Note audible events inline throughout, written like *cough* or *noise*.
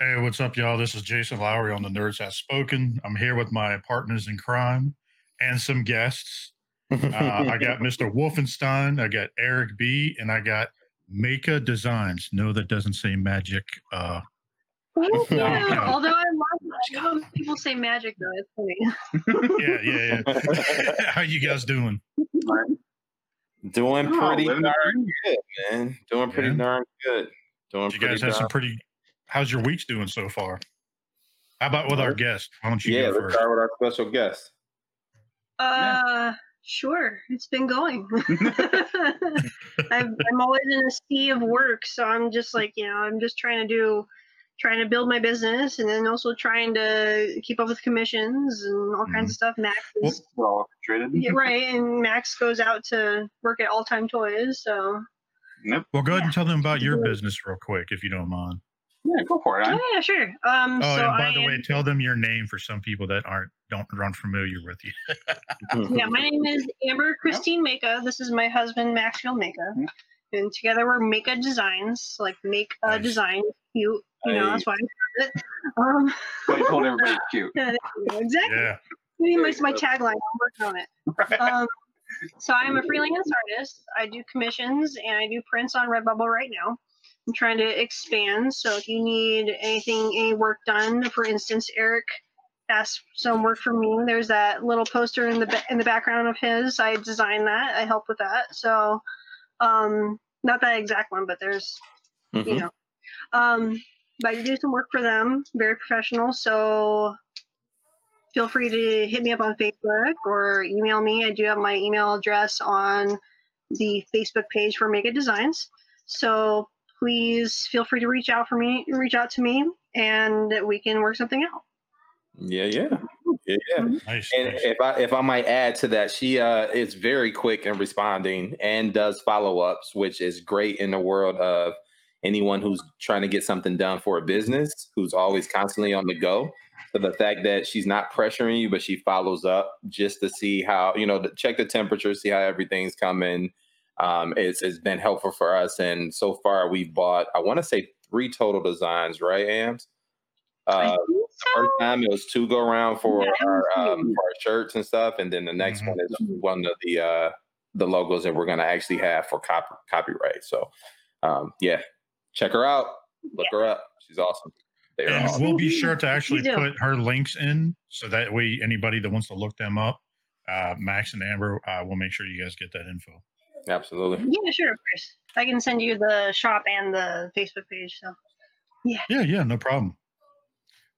Hey, what's up, y'all? This is Jason Lowery on the Nerds Have Spoken. I'm here with my partners in crime and some guests. Uh, I got Mr. *laughs* Wolfenstein, I got Eric B, and I got Majka Designs. No, that doesn't say magic. Uh, Thank *laughs* you. Although I love that. People say magic though. It's funny. yeah, yeah, yeah. *laughs* How you guys doing? Doing Oh, pretty living darn good, man. Doing pretty Yeah. darn good. Doing You pretty guys have some pretty. How's your weeks doing so far? How about with our guest? Why don't you Yeah, go let's first? start with our special guest. Uh, sure. It's been going. *laughs* I'm, I'm always in a sea of work, so I'm just like you know, I'm just trying to do, trying to build my business, and then also trying to keep up with commissions and all kinds of stuff. Max is We're all traded. yeah, right, and Max goes out to work at All Time Toys, so Yep. Well, go ahead and tell them about your business real quick, if you don't mind. Yeah, go for it. yeah, Huh? yeah, sure. Um, Oh, so and by I the am- way, tell them your name for some people that aren't don't aren't familiar with you. yeah, my name is Amber Christine Majka. This is my husband Maxfield Majka, Mhm. and together we're Majka Designs, like make a Nice. design cute. You know, that's why I started it. Um, Well, you told everybody cute. *laughs* exactly. Yeah. Maybe my, my tagline. I'm working on it. Um, so I'm a freelance artist. I do commissions and I do prints on Redbubble right now. I'm trying to expand. So if you need anything, any work done, for instance, Eric asked some work from me. There's that little poster in the in the background of his. I designed that. I helped with that. So um, not that exact one, but there's you Mhm. know. Um, but I do some work for them, very professional. So feel free to hit me up on Facebook or email me. I do have my email address on the Facebook page for Majka Designs. So please feel free to reach out for me, reach out to me, and we can work something out. Yeah, yeah. Yeah, yeah. Nice. And nice. if I if I might add to that, she uh is very quick in responding and does follow-ups, which is great in the world of anyone who's trying to get something done for a business, who's always constantly on the go. So the fact that she's not pressuring you, but she follows up just to see how, you know, to check the temperature, see how everything's coming. Um, it's, it's been helpful for us. And so far we've bought, I want to say three total designs, right, Ams? I Uh, so. first time it was two go around for Yeah, our um, for our shirts and stuff, and then the next Mhm. one is one of the uh, the logos that we're gonna actually have for copy, copyright. So um, yeah, check her out, look her up. She's awesome. They are And awesome. we'll be sure to actually put her links in so that way anybody that wants to look them up, uh, Max and Amber, uh, we'll make sure you guys get that info. Absolutely. Yeah, sure, of course. I can send you the shop and the Facebook page. So Yeah, yeah, yeah, no problem.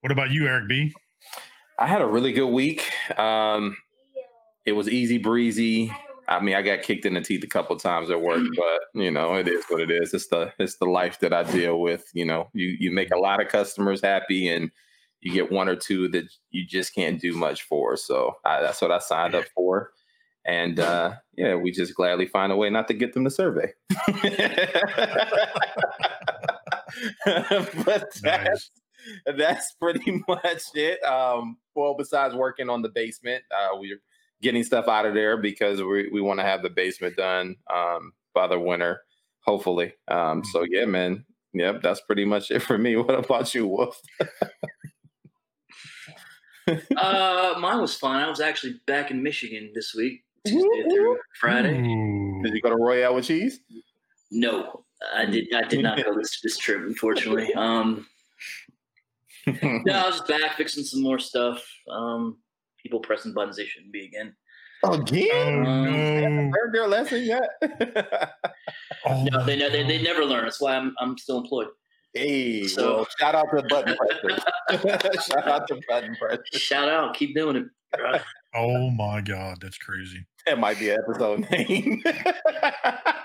What about you, Eric B? I had a really good week. Um, it was easy breezy. I mean, I got kicked in the teeth a couple times at work, *laughs* but you know, it is what it is. It's the it's the life that I deal with. You know, you you make a lot of customers happy, and you get one or two that you just can't do much for. So I, that's what I signed up *laughs* for, and uh, yeah, we just gladly find a way not to get them the survey. *laughs* but that's Nice. that's pretty *laughs* much it. Um, well, besides working on the basement, uh, we're getting stuff out of there because we, we want to have the basement done um, by the winter, hopefully. Um, so yeah, man. Yep, that's pretty much it for me. *laughs* What about you, Wolf? Uh, mine was fun. I was actually back in Michigan this week, Tuesday through Friday. Ooh. Did you go to Royale with cheese? No, I did. I did not go this this trip, unfortunately. *laughs* Um, no, I was just *laughs* back fixing some more stuff. Um, people pressing buttons they shouldn't be again. Oh Again? no! Learned their lesson yet? *laughs* Oh, No, they, ne- they they never learn. That's why I'm I'm still employed. hey, So- well, shout out to the button pressers. shout out to button pressers. Shout out, keep doing it. Oh my god, that's crazy. That might be an episode *laughs* name. Shout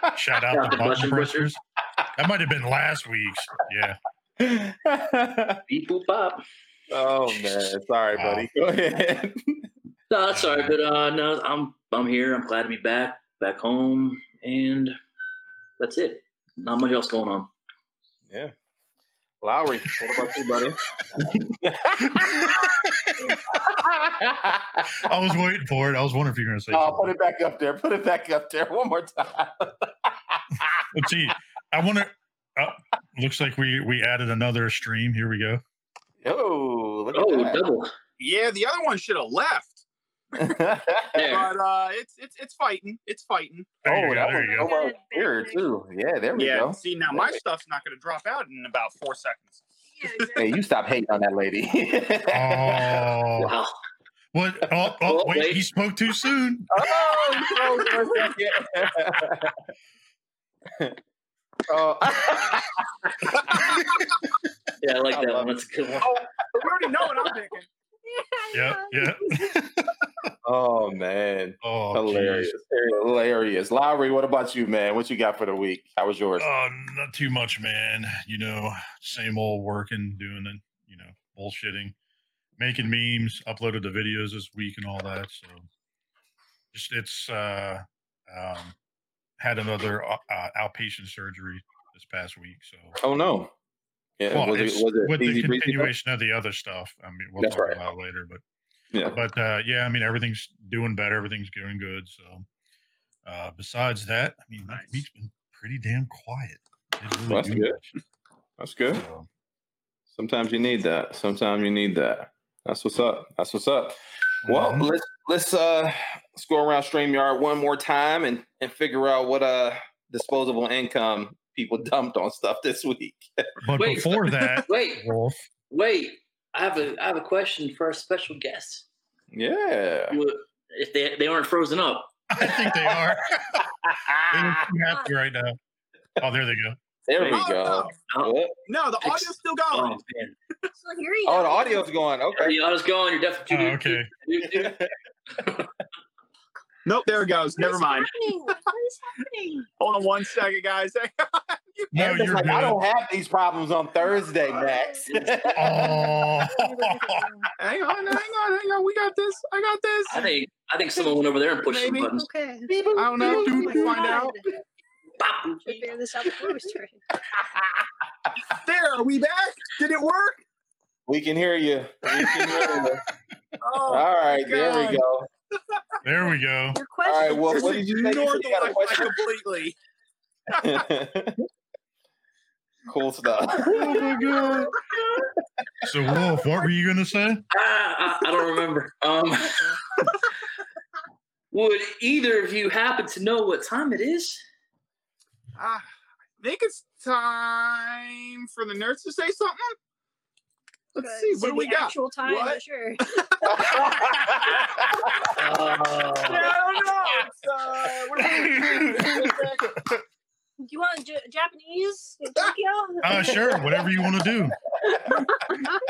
out Shout to out to button button pressers. That might have been last week's. Yeah. *laughs* Beep boop pop. oh man, sorry, Wow. buddy. Go ahead. *laughs* No, that's all right. But uh, no, I'm I'm here. I'm glad to be back, back home, and that's it. Not much else going on. Yeah. Lowery, what about you, buddy? *laughs* I was waiting for it. I was wondering if you were going to say oh, something. put it back up there. Put it back up there one more time. *laughs* Let's see. I want to. Oh, looks like we we added another stream. Here we go. oh, look Oh, at double. Yeah, the other one should have left. That. But uh it's it's it's fighting. It's fighting. There oh, that There was you go. so much clearer too. Yeah, there we yeah. go. See now my stuff's not gonna drop out in about four seconds. Yeah, exactly. *laughs* Hey, you stop hating on that lady. Oh, Wow. *laughs* what? Oh, oh, wait, wait. He spoke too soon. *laughs* oh, you froze for a second. oh. Yeah, I like I that love one. That's a good one. Oh, we already know what I'm thinking. Yeah, yeah. *laughs* oh man. Oh, Hilarious. geez. Hilarious. Lowery, what about you, man? What you got for the week? How was yours? Oh, not too much, man. You know, same old working, doing the, You know, bullshitting, making memes, uploaded the videos this week and all that. So, just it's uh, um, had another uh, uh, outpatient surgery this past week. So, oh no. Yeah. well, was it, was it with easy the continuation of the other stuff. I mean, we'll That's talk right. about it later, but Yeah. but uh, yeah, I mean everything's doing better, everything's going good. So uh, besides that, I mean, nice. week's been pretty damn quiet. Didn't really That's do good. much. That's good. So, Sometimes you need that. Sometimes you need that. That's what's up. That's what's up. Well, Mhm. let's let's uh let's go around StreamYard one more time and and figure out what uh disposable income people dumped on stuff this week. *laughs* but Wait. before *laughs* that, Wait, Wolf, wait. I have a I have a question for our special guest. Yeah. If they they aren't frozen up, I think they are. *laughs* they look happy right now. Oh, there they go. There we Oh, go. oh, What? No, the Ex- audio's still oh going. man, So here you Oh, go. the audio's going. Okay. the audio's going. You're definitely Oh, okay. you- you- Nope, there it goes. What Never mind. happening? What is happening? Hold on one second, guys. No, you're like, good. I don't have these problems on Thursday, Max. *laughs* Oh, *laughs* hang on, hang on, hang on. We got this. I got this. I think I think someone went over there and pushed some buttons. Okay. I don't know. My We'll find out. God. Figure this out before we started. *laughs* There, are we back? Did it work? we can hear you. We can hear you. Oh, All right, there we go. there we go. Your All right, well, what did you say? You ignored you got a question? completely. Cool stuff. *laughs* Oh my god. So, Wolf, what were you gonna say? Ah, I, I don't remember. Um, would either of you happen to know what time it is? Ah, I think it's time for the nerds to say something. Let's Uh, see. is What it do we the got? Actual time, What? not sure. Yeah, *laughs* *laughs* I don't know. It's, uh, what do you want J- Japanese in *laughs* Tokyo? Uh, sure, whatever you want to do. *laughs*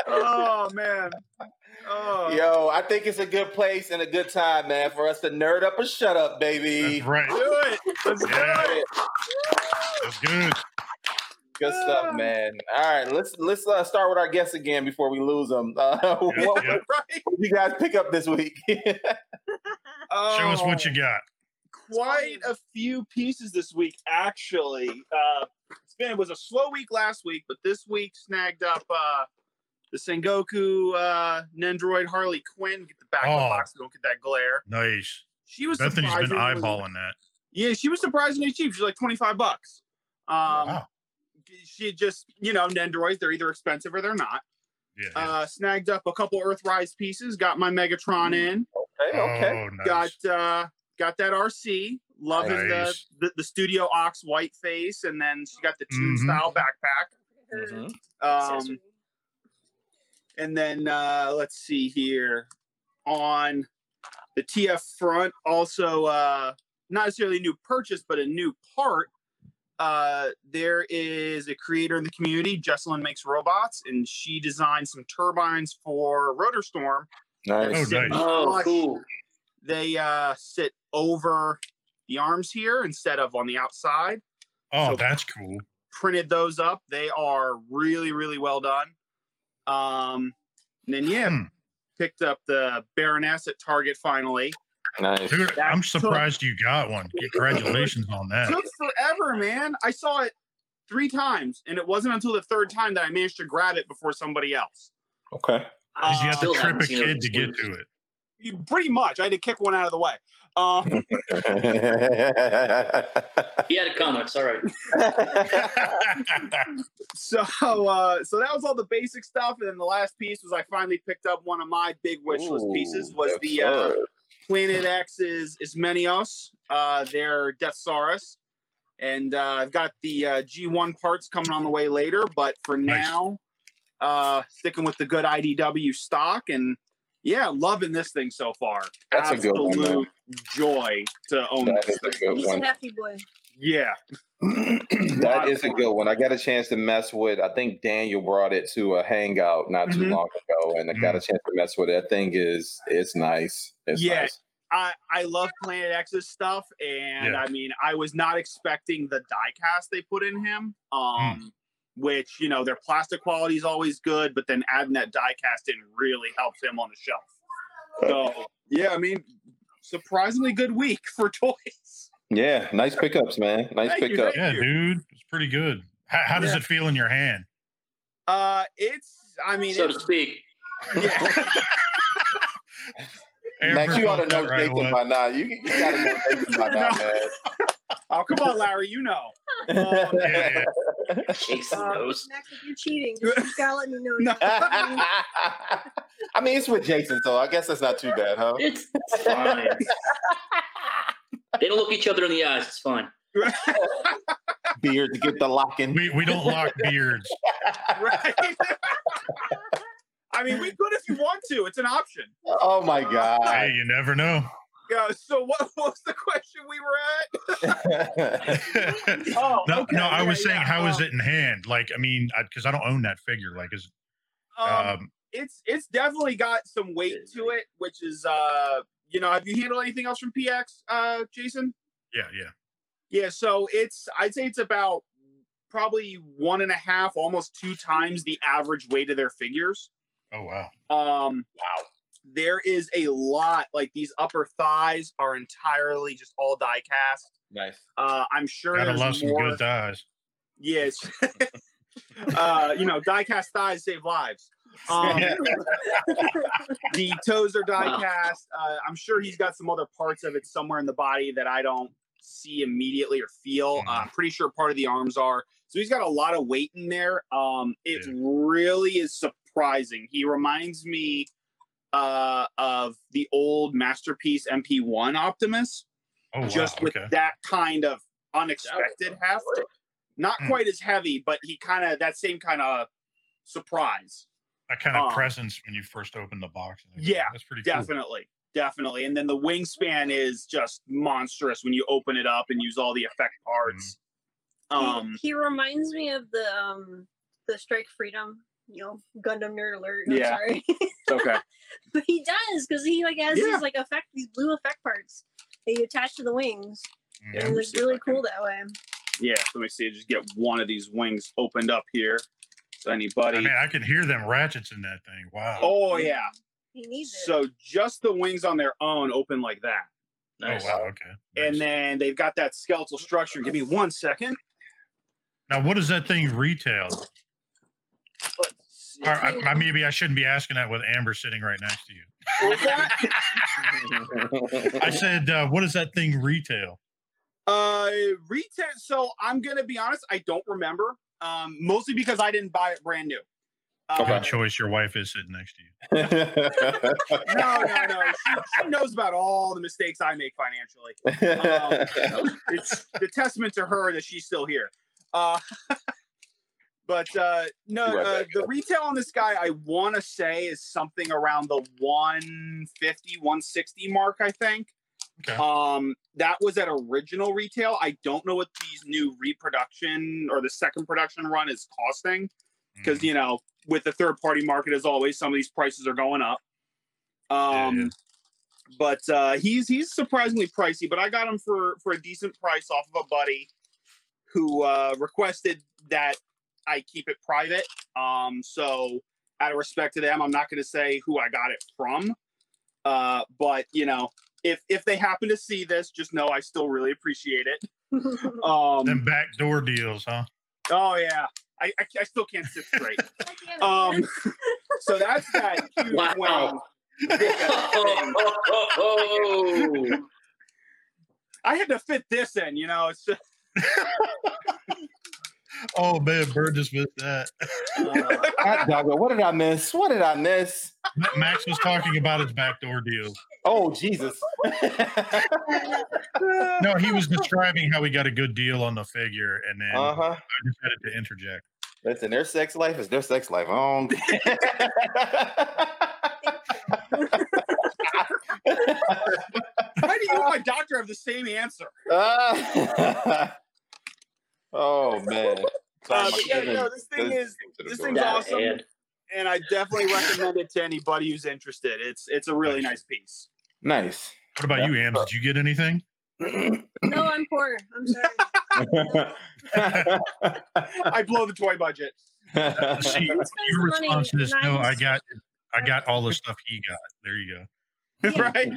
oh man. Oh. Yo, I think it's a good place and a good time, man, for us to nerd up or shut up, baby. That's right. Do it. Let's do it. That's good. Good stuff, man. All right, let's let's uh, start with our guests again before we lose them. Uh, *laughs* what, Yeah. what Right. did you guys pick up this week? Show us what you got. Quite a few pieces this week, actually. Uh, it's been it was a slow week last week, but this week snagged up uh, the Sengoku uh, Nendroid Harley Quinn. Get the back of the Oh. box, so don't get that glare. Nice. She was Bethany's been eyeballing that. Yeah, she was surprisingly cheap. She's like twenty five bucks. Um, Wow. She just, you know, Nendroids, they're either expensive or they're not. Yeah. yeah. Uh, snagged up a couple Earthrise pieces, got my Megatron in. okay, okay. Oh, nice. got uh got that RC. Loving Nice. the, the the Studio Ox white face, and then she got the Toon Mhm. style backpack. Mhm. Um, and then uh, let's see here on the TF front, also uh, not necessarily a new purchase, but a new part. Uh, there is a creator in the community, Jesselyn Makes Robots, and she designed some turbines for Rotor Storm Oh, Nice. nice. Oh, cool. they uh, sit over the arms here instead of on the outside. Oh, so- that's cool. printed those up. They are really, really well done. Um, and then yeah, Hmm. picked up the Baroness at Target finally. Nice. Dude, I'm That's took- surprised you got one. Congratulations on that. Took forever, man. I saw it three times, and it wasn't until the third time that I managed to grab it before somebody else. Okay. Did you have to trip a kid to get to it? Pretty much, I had to kick one out of the way. Um, *laughs* He had a comment. It's all right. *laughs* so uh so that was all the basic stuff and then the last piece was i finally picked up one of my big wish list pieces was the uh planet x's ismenios uh their deathsaurus and uh i've got the uh g1 parts coming on the way later but for Nice. now uh sticking with the good idw stock and yeah loving this thing so far That's a good one, man. Absolute joy to own That this is a good He's one. a hefty boy. yeah *clears throat* that is a good one. I got a chance to mess with. I think Daniel brought it to a hangout not too Mhm. long ago, and I got a chance to mess with it. That thing is it's nice. It's Yeah. nice. I, I love Planet X's stuff, and Yeah. I mean, I was not expecting the die cast they put in him. Um, which you know, their plastic quality is always good, but then adding that die cast in really helps him on the shelf. So yeah, I mean, surprisingly good week for *laughs* toys. Yeah, nice pickups, man. Nice Thank you. Yeah, you. dude, it's pretty good. How, how does Yeah. it feel in your hand? Uh, it's I mean, so to speak. yeah, *laughs* Max, you ought to know that right Jason by now. You, you got to know Jason by *laughs* now, man. Oh come on, Larry, you know. *laughs* Um, Yeah, yeah. Jason Uh, knows. Max, if you're cheating, just, just gotta let me know. *laughs* No. I mean, it's with Jason, so I guess that's not too bad, huh? It's fine. *laughs* they don't look each other in the eyes. It's fine. Beard to get the locking. We, we don't lock beards. right. I mean, we could if you want to. It's an option. Oh my god! Hey, you never know. Yeah. So what, *laughs* what was the question we were at? *laughs* Oh, no, okay, no, I yeah, was saying, yeah, how is um, it in hand? Like, I mean, because I, don't own that figure. Like, is Um, um, it's it's definitely got some weight to it, which is uh, you know, have you handled anything else from PX, uh, Jason? yeah, yeah. Yeah. So it's I'd say it's about probably one and a half, almost two times the average weight of their figures. Oh wow. Um, wow. There is a lot like these upper thighs are entirely just all die cast. nice. Uh, I'm sure Gotta there's love some good dies. Yes. *laughs* uh, you know, die cast thighs save lives. Um, *laughs* the toes are die cast. Uh, I'm sure he's got some other parts of it somewhere in the body that I don't see immediately or feel. Uh, I'm pretty sure part of the arms are. So he's got a lot of weight in there. Um, it Yeah. really is surprising. He reminds me uh, of the old masterpiece MP1 Optimus, Oh wow. just with okay. that kind of unexpected heft. Not Hmm. quite as heavy, but he kind of that same kind of surprise. That kind of um, presence when you first open the box. Yeah, that's pretty cool. Definitely. Definitely. And then the wingspan is just monstrous when you open it up and use all the effect parts. He- Um he, reminds me of the um the Strike Freedom, you know, Gundam nerd alert. I'm Yeah. sorry. okay. *laughs* but he does because he like has Yeah. these like effect these blue effect parts that you attach to the wings. Mhm. Yeah. and it's see really cool that way. Yeah, let me see. Just get one of these wings opened up here. So I anybody. mean, I can hear them ratchets in that thing. Wow. oh yeah. He needs it. So just the wings on their own open like that. Nice. Oh wow. Okay. And then they've got that skeletal structure. Give me one second. now, what does that thing retail? Let's. Or, I, I, maybe I shouldn't be asking that with Amber sitting right next to you. What's that? *laughs* I said, uh, what does that thing retail? Uh, retail. So I'm gonna be honest. I don't remember. Um, mostly because I didn't buy it brand new. Uh, Good choice. Your wife is sitting next to you. *laughs* no, no, no. She, she knows about all the mistakes I make financially. Um, *laughs* it's the testament to her that she's still here. Uh, but uh, no, uh, the retail on this guy, I want to say, is something around the 150, 160 mark. I think. Okay. Um, that was at original retail. I don't know what these new reproduction or the second production run is costing because Mhm. you know with the third party market as always some of these prices are going up um Yeah, yeah. but uh he's he's surprisingly pricey but i got him for for a decent price off of a buddy who uh requested that I keep it private. Um, so out of respect to them, I'm not going to say who I got it from. Uh, but you know, if if they happen to see this, just know I still really appreciate it. *laughs* Um, Them backdoor deals, huh? oh yeah, I, I I still can't sit straight. *laughs* um, *laughs* so that's that huge Wow. win. oh, I had to fit this in, you know. It's just, Oh man, Bird just missed that. Hot dog, what did I miss? What did I miss? Max was talking about his backdoor deal. Oh Jesus! *laughs* No, he was describing how he got a good deal on the figure, and then Uh huh. I decided to interject. Listen, their sex life is their sex life. I don't. *laughs* *laughs* why do you and my doctor have the same answer? Ah. Oh *laughs* man. Sorry, Uh, yeah, no, this thing is this thing's That awesome. ad. and I definitely recommend it to anybody who's interested. It's it's a really nice piece. nice. What about you, Am? Did you get anything? *laughs* no, I'm poor. I'm sorry. *laughs* I blow the toy budget. See, your response is no. I got, I got all the stuff he got. There you go. Yeah, right? there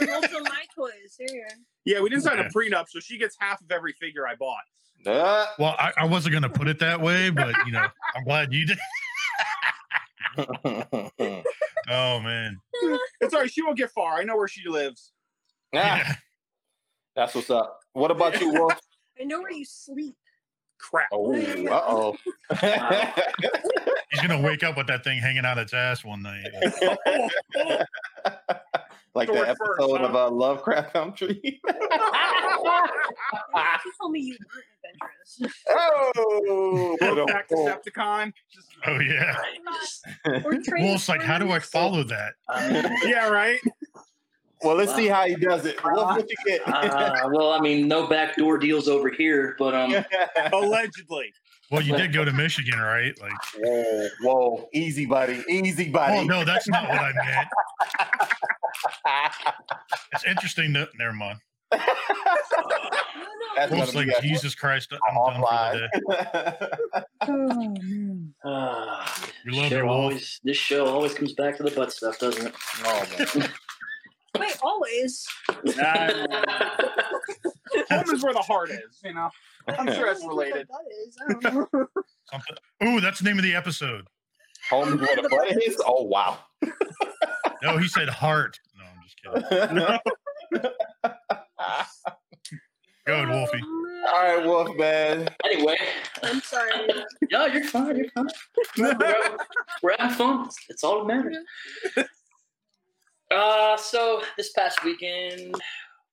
you. Also, my toys. Here you are. Yeah, we didn't sign a prenup, so she gets half of every figure I bought. Ah. Well, I, I wasn't going to put it that way, but you know, I'm glad you did. *laughs* Oh man, It's all right. She won't get far. I know where she lives. Ah, yeah. that's what's up. What about you, Wolf? I know where you sleep. Crap. Oh, uh oh. *laughs* he's going to wake up with that thing hanging out its ass one night. *laughs* like Sword the first, episode huh? of uh, Lovecraft Country. You *laughs* told me you weren't adventurous. oh, Back to Decepticon. Oh yeah. Or Wolf's like, how do I follow that? yeah, right. well, let's see how he does it. Wolf, what you get? Uh, well, I mean, no backdoor deals over here, but um, *laughs* Allegedly. Well, you did go to *laughs* Michigan, right? Like, whoa, whoa, easy, buddy, easy, buddy. oh no, that's not what I meant. *laughs* It's interesting. That, never mind. No, *laughs* no. That's Wolf's like, Jesus Christ, I'm done for the day. Uh, *sighs* We love show you, always, this show always comes back to the butt stuff, doesn't it? oh. Wait, always. Uh, home is where the heart is. You know. *laughs* I'm sure that's related. That is. I don't know. *laughs* Something. Ooh, that's the name of the episode. Home is where the butt is. *laughs* Oh wow. No, he said heart. No, I'm just kidding. Go ahead, Wolfie. All right, Wolf man. anyway, I'm sorry. no, you're fine. You're fine. We're, we're having fun. It's, it's all that matters. Uh, so this past weekend,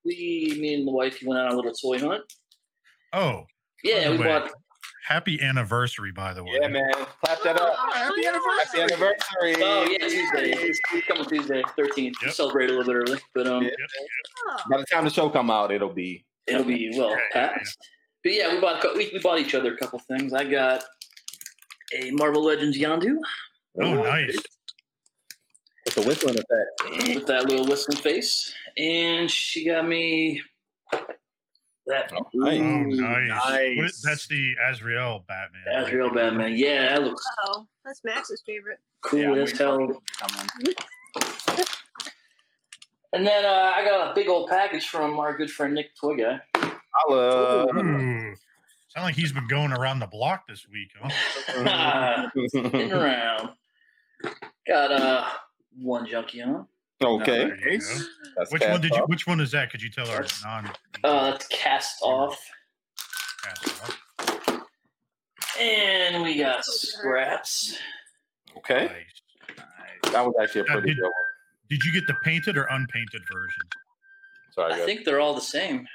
we, me and the wife, went on a little toy hunt. Oh, Yeah, we Wait. bought. happy anniversary, by the way. Yeah, man. Clap that up. Oh, Happy yeah. Happy anniversary. Oh yeah, Tuesday. It's, it's coming Tuesday, thirteenth. We Yep. celebrate a little bit early, but um, Yeah. Oh. By the time the show come out, it'll be. it'll be well Yeah, yeah, past. But yeah, we bought we, we bought each other a couple things. I got a Marvel Legends Yondu Oh, nice. With the whistling effect. with that little whistling face, and she got me that Oh, nice. Oh, Ooh, nice. What is- nice. that's the Azrael Batman. right? Azrael Batman. Yeah, that looks Oh, that's Max's favorite. cool Yeah, as hell. Come on. *laughs* And then uh, I got a big old package from our good friend Nick Toy Guy. Holla. Ooh. Sound like he's been going around the block this week, huh? *laughs* Spin around. Got uh one junkie on. okay. Nice. Which one did you? off. Which one is that? Could you tell our non? Uh, that's cast off. cast off? And we got scraps. Okay. Nice. That was actually a Now, pretty did- good one. Did you get the painted or unpainted version? Sorry, I guys. think they're all the same.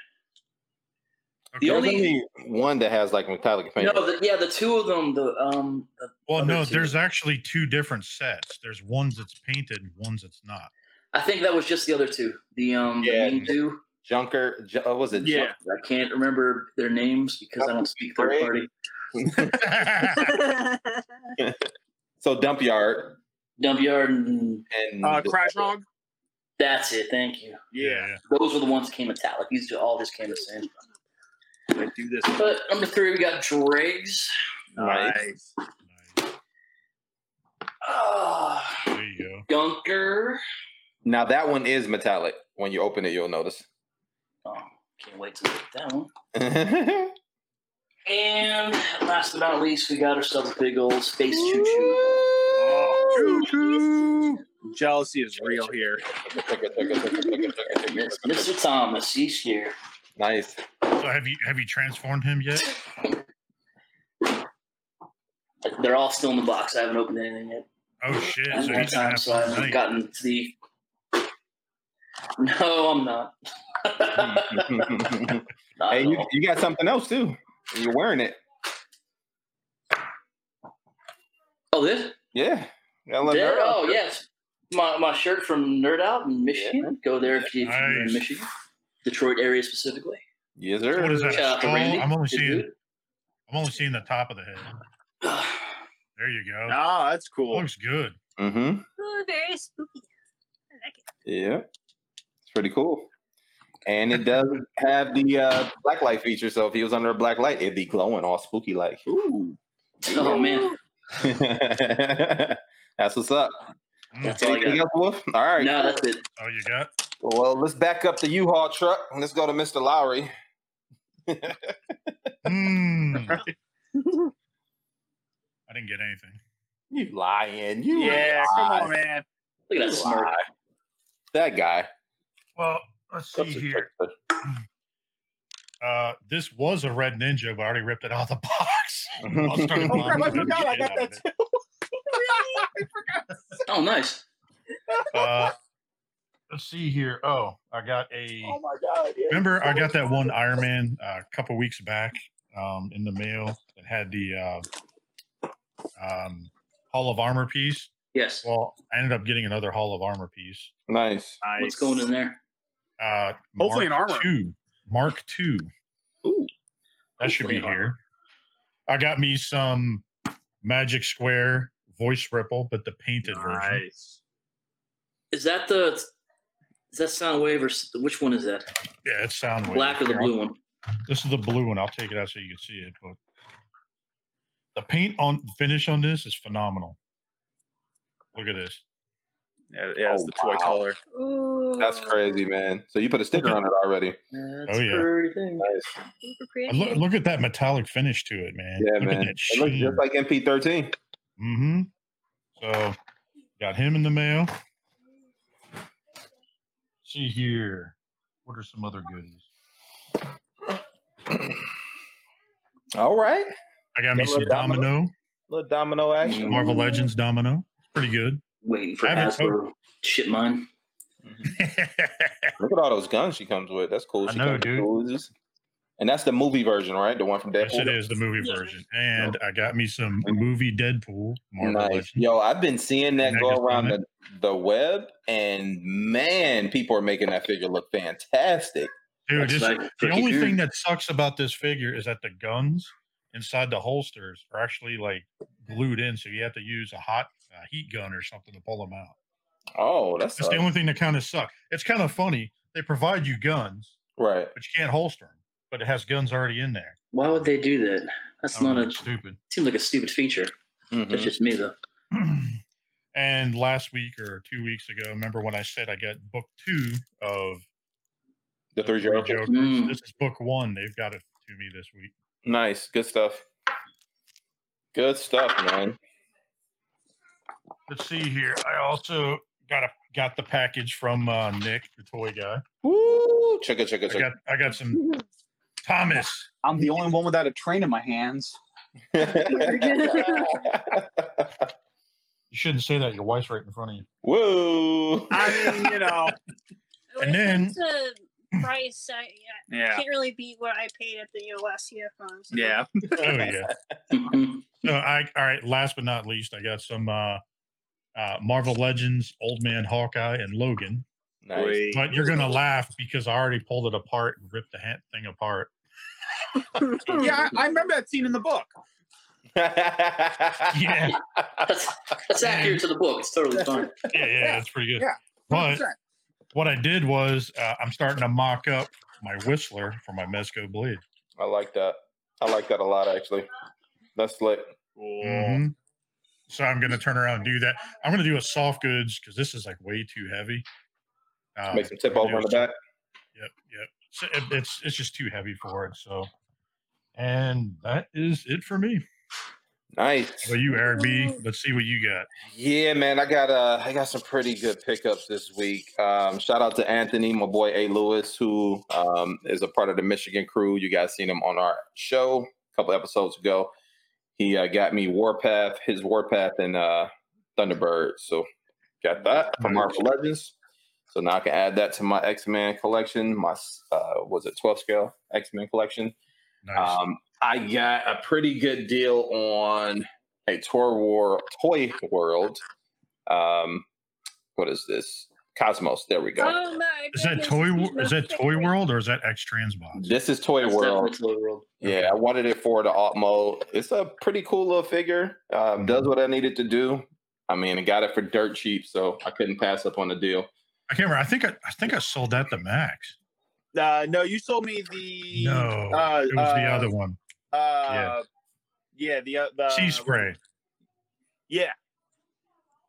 Okay. The There's only- only one that has like metallic paint. No, the, yeah, the two of them. The um. The well, no, two. there's actually two different sets. There's ones that's painted and ones that's not. I think that was just the other two. The um. Yeah. The main two. Junker. Ju- uh, was it? Yeah. I can't remember their names because I don't speak third party. *laughs* So dump yard Dump yard and and Uh, Crash Hog. that's it. Thank you. Yeah. Those were the ones that came metallic. These are all just came the same. I do this. But number three, we got Dregs. Nice. Ah, There you go. Gunker. Now that one is metallic. When you open it, you'll notice. Oh, can't wait to look at that one. *laughs* And last but not least, we got ourselves a big old space choo choo. Choo choo. Jealousy is real here. Mr. Thomas, he's here. nice. Go. So have you have you transformed him yet? They're all still in the box. I haven't opened anything yet. Oh shit! So he's time, so I some haven't night. gotten to the. *laughs* No, I'm not. *laughs* Not hey, you, you got something else too. You're wearing it. Oh, this? Yeah. Gotta There? Oh, yes. My, my shirt from Nerd Out in Michigan. Go there if, you, if you're in Michigan, Detroit area specifically. Yes, sir. What is that? Shout skull? Randy. I'm only Good seeing dude. I'm only seeing the top of the head. *sighs* There you go. Ah, that's cool. Looks good. Mm-hmm. Oh, very spooky. I like it. Yeah. It's pretty cool. And it does have the uh, black light feature. So if he was under a black light, it'd be glowing all spooky like. Ooh. Oh, man. *laughs* That's what's up. Mm. That's all I Anything got. else, Wolf? All right. No, that's it. Oh, you got? Well, let's back up the U-Haul truck and let's go to Mr. Lowery. *laughs* Mm. *laughs* I didn't get anything. You lying. You Yeah, come on, man. Look at that smirk. Lie. That guy. Well, let's see Such a here. *clears throat* Uh, this was a red ninja, but I already ripped it out of the box. *laughs* Oh, crap, I forgot. I got Get out that of it. too. Oh, nice. Uh, let's see here. Oh, I got a. Oh my god. Yeah. Remember, I got that one Iron Man uh, a couple weeks back um, in the mail that had the uh, um, Hall of Armor piece. Yes. Well, I ended up getting another Hall of Armor piece. Nice. What's going in there? Uh, Hopefully Mark an armor. Two. Mark Two. Ooh. That should be Hopefully here. I got me some Magic Square voice ripple, but the painted version. Is that the. Is that Soundwave or s- which one is that? Yeah, it's Soundwave. Black or the Here, I'll- blue one? This is the blue one. I'll take it out so you can see it. But the paint on finish on this is phenomenal. Look at this. Yeah, yeah it's Oh, the toy wow. color. Ooh. That's crazy, man. So you put a sticker on it already. That's Oh, yeah. pretty thing. Nice. Super And Look, look at that metallic finish to it, man. Yeah, look man. At that It looks just like MP13. mm-hmm. So got him in the mail. See here. What are some other goodies? All right. I got me Got a some domino? domino, Little domino action. Marvel Legends domino. Pretty good. Waiting for I haven't- Hasbro to ship mine. Look at all those guns she comes with. That's cool. I know, comes with dude. Uzis. And that's the movie version, right? The one from Deadpool. yes, Deadpool. it is the movie Yeah. version, and I got me some movie Deadpool Marvel Nice. Legends. Yo, I've been seeing that And go around the, the web, and man, people are making that figure look fantastic. Dude, That's this, like the only Dude. thing that sucks about this figure is that the guns inside the holsters are actually like glued in, so you have to use a hot uh, heat gun or something to pull them out. Oh, that's That's the only thing that kind of sucks. It's kind of funny. They provide you guns, right. but you can't holster them. But it has guns already in there. Why would they do that? That's don't know, a. it's stupid. Seems like a stupid feature. Mhm. That's just me though. *clears throat* and last week or two weeks ago, remember when I said I got book two of The three Three Jokers. Jokers? Mm. This is book one. They've got it to me this week. Nice. Good stuff. Good stuff, man. Let's see here. I also got a got the package from uh, Nick, the toy guy. Woo! Chugga, chugga, I chugga. got I got some Thomas. I'm the only one without a train in my hands. You shouldn't say that. Your wife's right in front of you. Whoa. I mean, you know. And then- comes to price, I yeah, Yeah. can't really beat what I paid at the you know, last CFCon. So. Yeah. Oh yeah. So I all right. Last but not least, I got some uh, uh, Marvel Legends, Old Man Hawkeye, and Logan. Nice. But you're gonna laugh because I already pulled it apart and ripped the ha- thing apart. Yeah, I, I remember that scene in the book. *laughs* Yeah, that's that's accurate to the book. It's totally fine. yeah, yeah. That's pretty good. Yeah. But 100%. what I did was uh, I'm starting to mock up my Whistler for my Mezco blade. I like that. I like that a lot, actually. That's slick. Cool. Mhm. So I'm gonna turn around and do that. I'm gonna do a soft goods because this is like way too heavy. Um, Make some tip I'm over in do the back. Yep, yep. So it, it's it's just too heavy for it. So, and that is it for me. Nice. Well, you Eric B. Let's see what you got. Yeah, man, I got uh I got some pretty good pickups this week. Um, shout out to Anthony, my boy A. Lewis, who um is a part of the Michigan crew. You guys seen him on our show a couple episodes ago. He uh, got me Warpath, his Warpath, and uh Thunderbird. So got that from Marvel Legends. So now I can add that to my X Men collection. My uh, was it twelve scale X Men collection. Nice. Um, I got a pretty good deal on a Toy War Toy World. Um, what is this? Cosmos. There we go. Oh my is that toy? Is that Toy World or is that X Transbots? This is Toy That's World. Toy World. Yeah, I wanted it for the alt mode. It's a pretty cool little figure. Um, does what I needed to do. I mean, I got it for dirt cheap, so I couldn't pass up on the deal. I can't remember. I think I, I think I sold that to Max. Uh, no, you sold me the No, Uh, it was the uh, other one. Uh, yeah, the uh, the Sea spray. Yeah,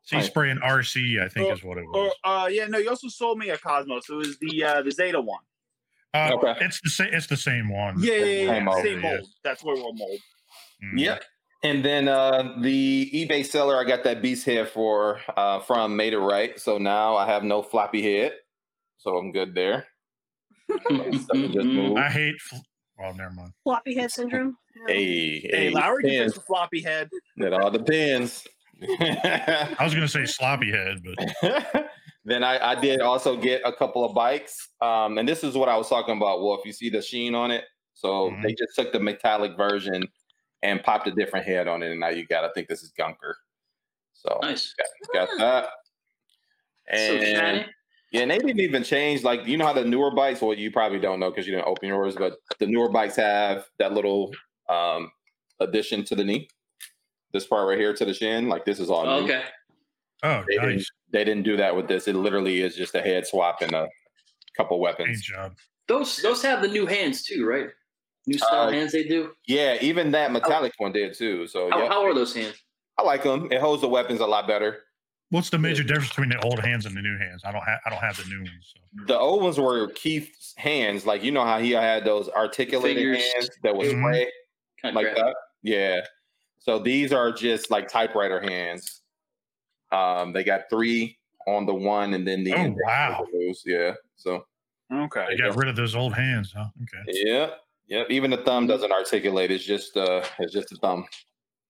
Sea spray and RC. I think Or- is what it or was. uh, yeah, no, you also sold me a Cosmos. It was the uh, the Zeta one. Uh, okay. It's the same. It's the same one. Yeah, yeah, yeah, Same yeah, mold. same Yeah. mold. That's where we're mold. Mm. Yep. And then uh, the eBay seller, I got that beast head for uh, from Made It Right. So now I have no floppy head, so I'm good there. Stuff can just move. *laughs* I hate. Fl- well, never mind. Floppy head syndrome. Yeah. *laughs* Hey, Hey, hey, Lowery can depends. fix a floppy head. It all depends. I was gonna say *laughs* sloppy head, but then I, I did also get a couple of bikes. Um, and this is what I was talking about, Wolf. You see the sheen on it? So Mhm. they just took the metallic version and popped a different head on it. And now you got, I think this is Gunker. So Nice. got that. So And shiny. yeah, and they didn't even change. Like, you know how the newer bikes, well, you probably don't know because you didn't open yours, but the newer bikes have that little um addition to the knee. This part right here to the shin, like this is all Oh, new. okay. oh, They didn't, they didn't do that with this. It literally is just a head swap and a couple paint weapons. job. Those those have the new hands too, right? New style Uh, hands they do. Yeah, even that metallic one did too. So How, yeah, how are those hands? I like them. It holds the weapons a lot better. What's the major difference between the old hands and the new hands? I don't have. I don't have the new ones. So. The old ones were Keith's hands. Like you know how he had those articulated Figures. hands that was Mhm. spray Kind like that. Yeah. So these are just like typewriter hands. Um, they got three on the one, and then the Oh, wow. finger. Yeah. So Okay. They got rid of those old hands, huh? Okay. yeah, yep. Even the thumb doesn't articulate. It's just uh, it's just a thumb.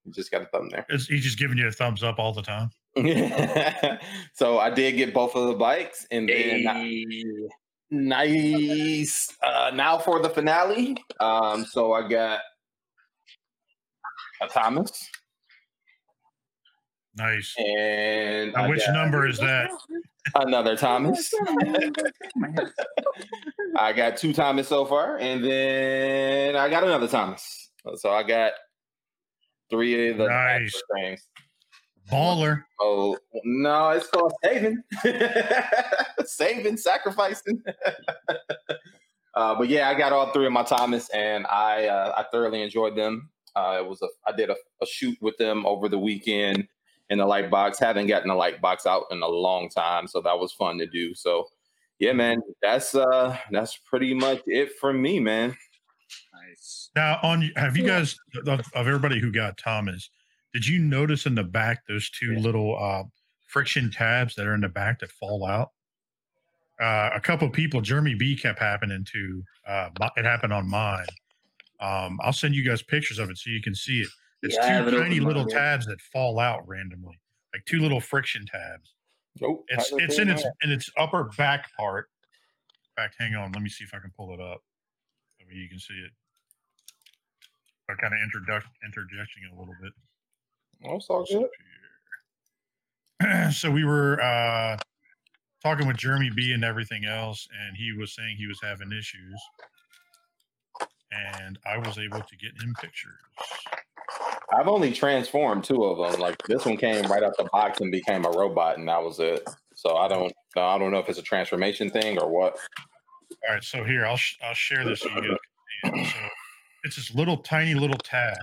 You just got a thumb there. It's, he's just giving you a thumbs up all the time. *laughs* so I did get both of the bikes, and then I- Hey. nice. Uh, now for the finale. Um, so I got a Thomas, Nice. and Now, which got number is that? another Thomas. *laughs* I got two Thomas so far, and then I got another Thomas. So I got three of the Nice. things. Baller. Oh no, it's called saving, *laughs* saving, sacrificing. *laughs* uh, but yeah, I got all three of my Thomas, and I uh, I thoroughly enjoyed them. Uh, it was a I did a, a shoot with them over the weekend in the light box. Haven't gotten the light box out in a long time, so that was fun to do. So yeah, man, that's uh that's pretty much it for me, man. Nice. Now, on have you guys of, of everybody who got Thomas? Did you notice in the back those two little uh, friction tabs that are in the back that fall out? Uh, a couple people, Jeremy B, kept happening to. Uh, it happened on mine. Um, I'll send you guys pictures of it so you can see it. It's Yeah, two tiny little tabs that fall out randomly, like two little friction tabs. Nope. It's it's in its that. in its upper back part. In fact, hang on. Let me see if I can pull it up. That way you can see it. I kind of introduct interjecting it a little bit. It's all good. Here. *clears throat* so we were uh, talking with Jeremy B and everything else, and he was saying he was having issues, and I was able to get him pictures. I've only transformed two of them. Like this one came right out the box and became a robot, and that was it. So I don't, I don't know if it's a transformation thing or what. All right, so here I'll sh- I'll share this so you guys can see it. So it's this little tiny little tab.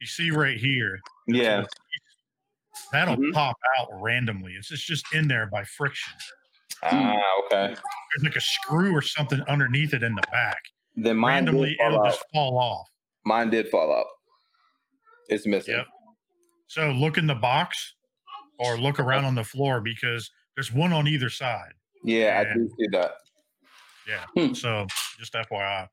You see right here. Yeah. That'll Mhm. pop out randomly. It's just, just in there by friction. Ah, okay. There's like a screw or something underneath it in the back. Then mine randomly, it'll just fall off. Mine did fall out. It's missing. Yep. So look in the box or look around on the floor because there's one on either side. Yeah, I do see that. Yeah. Hmm. So just FYI.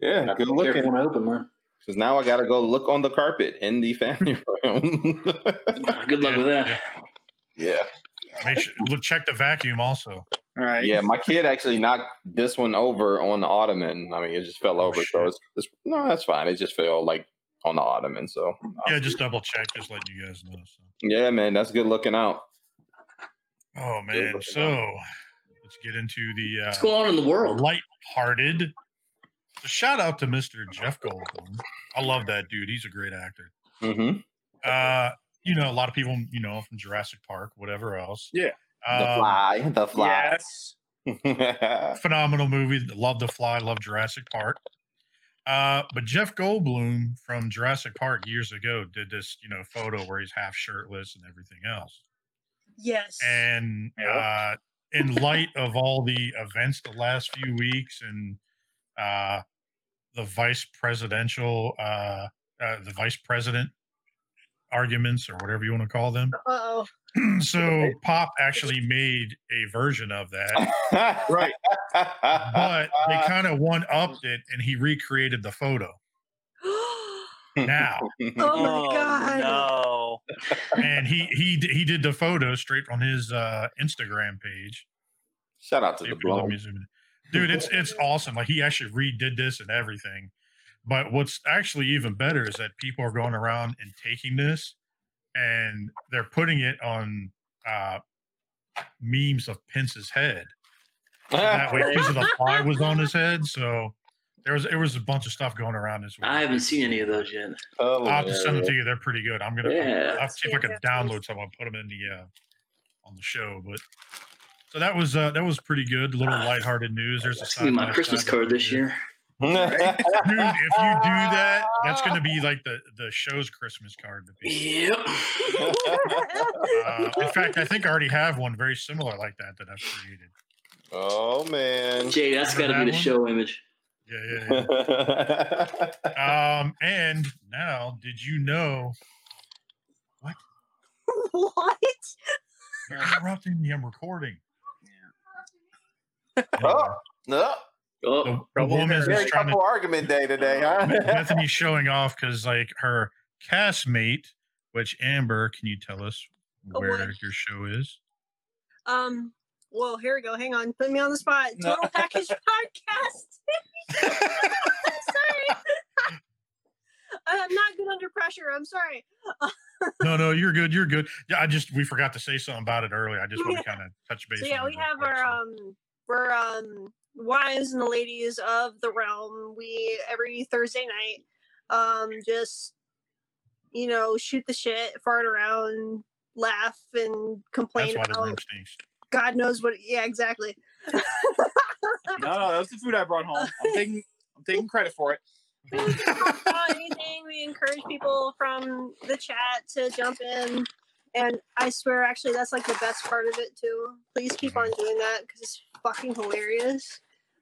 Yeah, good Careful looking. when I open mine. Because now I got to go look on the carpet in the family *laughs* room. Good luck Yeah, with that. yeah. yeah. Make sure look, check the vacuum also. All right. Yeah, my kid actually knocked this one over on the ottoman. I mean, it just fell Oh, over. So it's, it's no, that's fine. It just fell like on the ottoman. So Yeah, just double check, just letting you guys know. So. yeah, man, that's good looking out. Oh man. looking So let's get into the uh, What's uh, going on in the world? light-hearted. So shout out to Mr. Jeff Goldblum. I love that dude. He's a great actor. Mm-hmm. Uh, you know, a lot of people, you know, from Jurassic Park, whatever else. Yeah. The Um, fly, the fly. Yes. *laughs* phenomenal movie. Love The Fly, love Jurassic Park. Uh, but Jeff Goldblum from Jurassic Park years ago did this, you know, photo where he's half shirtless and everything else. Yes. And Yep. uh, in light of all the events the last few weeks and uh, the vice presidential, uh, uh, the vice president arguments or whatever you want to call them. Uh oh. *clears throat* so Pop actually made a version of that *laughs* Right. but they *laughs* kind of one upped it and he recreated the photo *gasps* now Oh my god. no. and he he he did the photo straight on his uh instagram page Shout out to See the if you let blow. me zoom in. dude it's it's awesome like he actually redid this and everything but what's actually even better is that people are going around and taking this and they're putting it on uh memes of Pence's head So that way *laughs* because of the fly was on his head so there was it was a bunch of stuff going around this week. I haven't seen any of those yet. Oh, I'll have to send them to you. They're pretty good. I'm gonna. Yeah. I'll see if I can download some. I'll put them in the uh, on the show. But so that was uh, that was pretty good. A Little lighthearted news. There's a That's my Christmas card note this here. Year. dude. If you do that, that's gonna be like the the show's Christmas card. To be. Yep. Uh, in fact, I think I already have one very similar like that that I've created. oh man. Jay, that's got Remember to be that the one? show image. Yeah, yeah, yeah. um, and now, did you know what? What? You're interrupting me? I'm recording. oh, no. Oh, The, the woman Very is trying to couple argument day today, huh? Bethany's *laughs* showing off because like her castmate, which Amber, can you tell us where what? your show is? Um. Well, here we go. Hang on. Put me on the spot. No. Total Package *laughs* Podcast. *laughs* sorry. I'm not good under pressure. I'm sorry. no, no, you're good. You're good. Yeah, I just we forgot to say something about it earlier. I just want to kind of touch base. So yeah, on we have quick, our so. um we're um wives and the ladies of the realm. We every Thursday night um just you know shoot the shit, fart around, laugh, and complain That's why about. God knows what. Yeah, exactly. *laughs* No, no, that was the food I brought home. I'm *laughs* taking I'm taking credit for it. we just talk about anything. We encourage people from the chat to jump in. And I swear, actually, that's like the best part of it too. Please keep on doing that because it's fucking hilarious.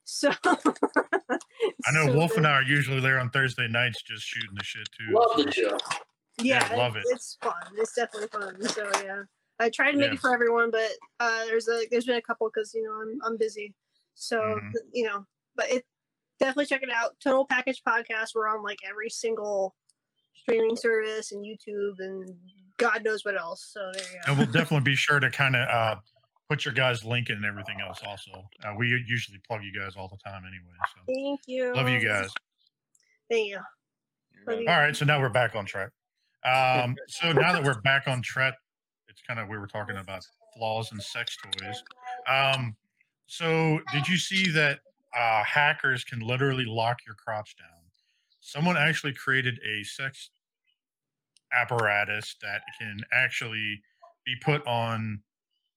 So *laughs* I know Wolf and I are usually there on Thursday nights just shooting the shit too. love the show. yeah, Yeah, love it- it. It's fun. It's definitely fun. So yeah, I try to make Yeah. it for everyone, but uh, there's a there's been a couple because you know I'm I'm busy. So Mhm. you know, but it definitely check it out. Total Package Podcast. We're on like every single streaming service and YouTube and God knows what else. So there you go. and we'll definitely be sure to kind of uh, put your guys' link in and everything else. Also, uh, we usually plug you guys all the time anyway. So Thank you. love you guys. Thank you. Love you. All right, so now we're back on track. Um, *laughs* so now that we're back on track, it's kind of we were talking about flaws and sex toys. Um, so did you see that uh, hackers can literally lock your crotch down? Someone actually created a sex apparatus that can actually be put on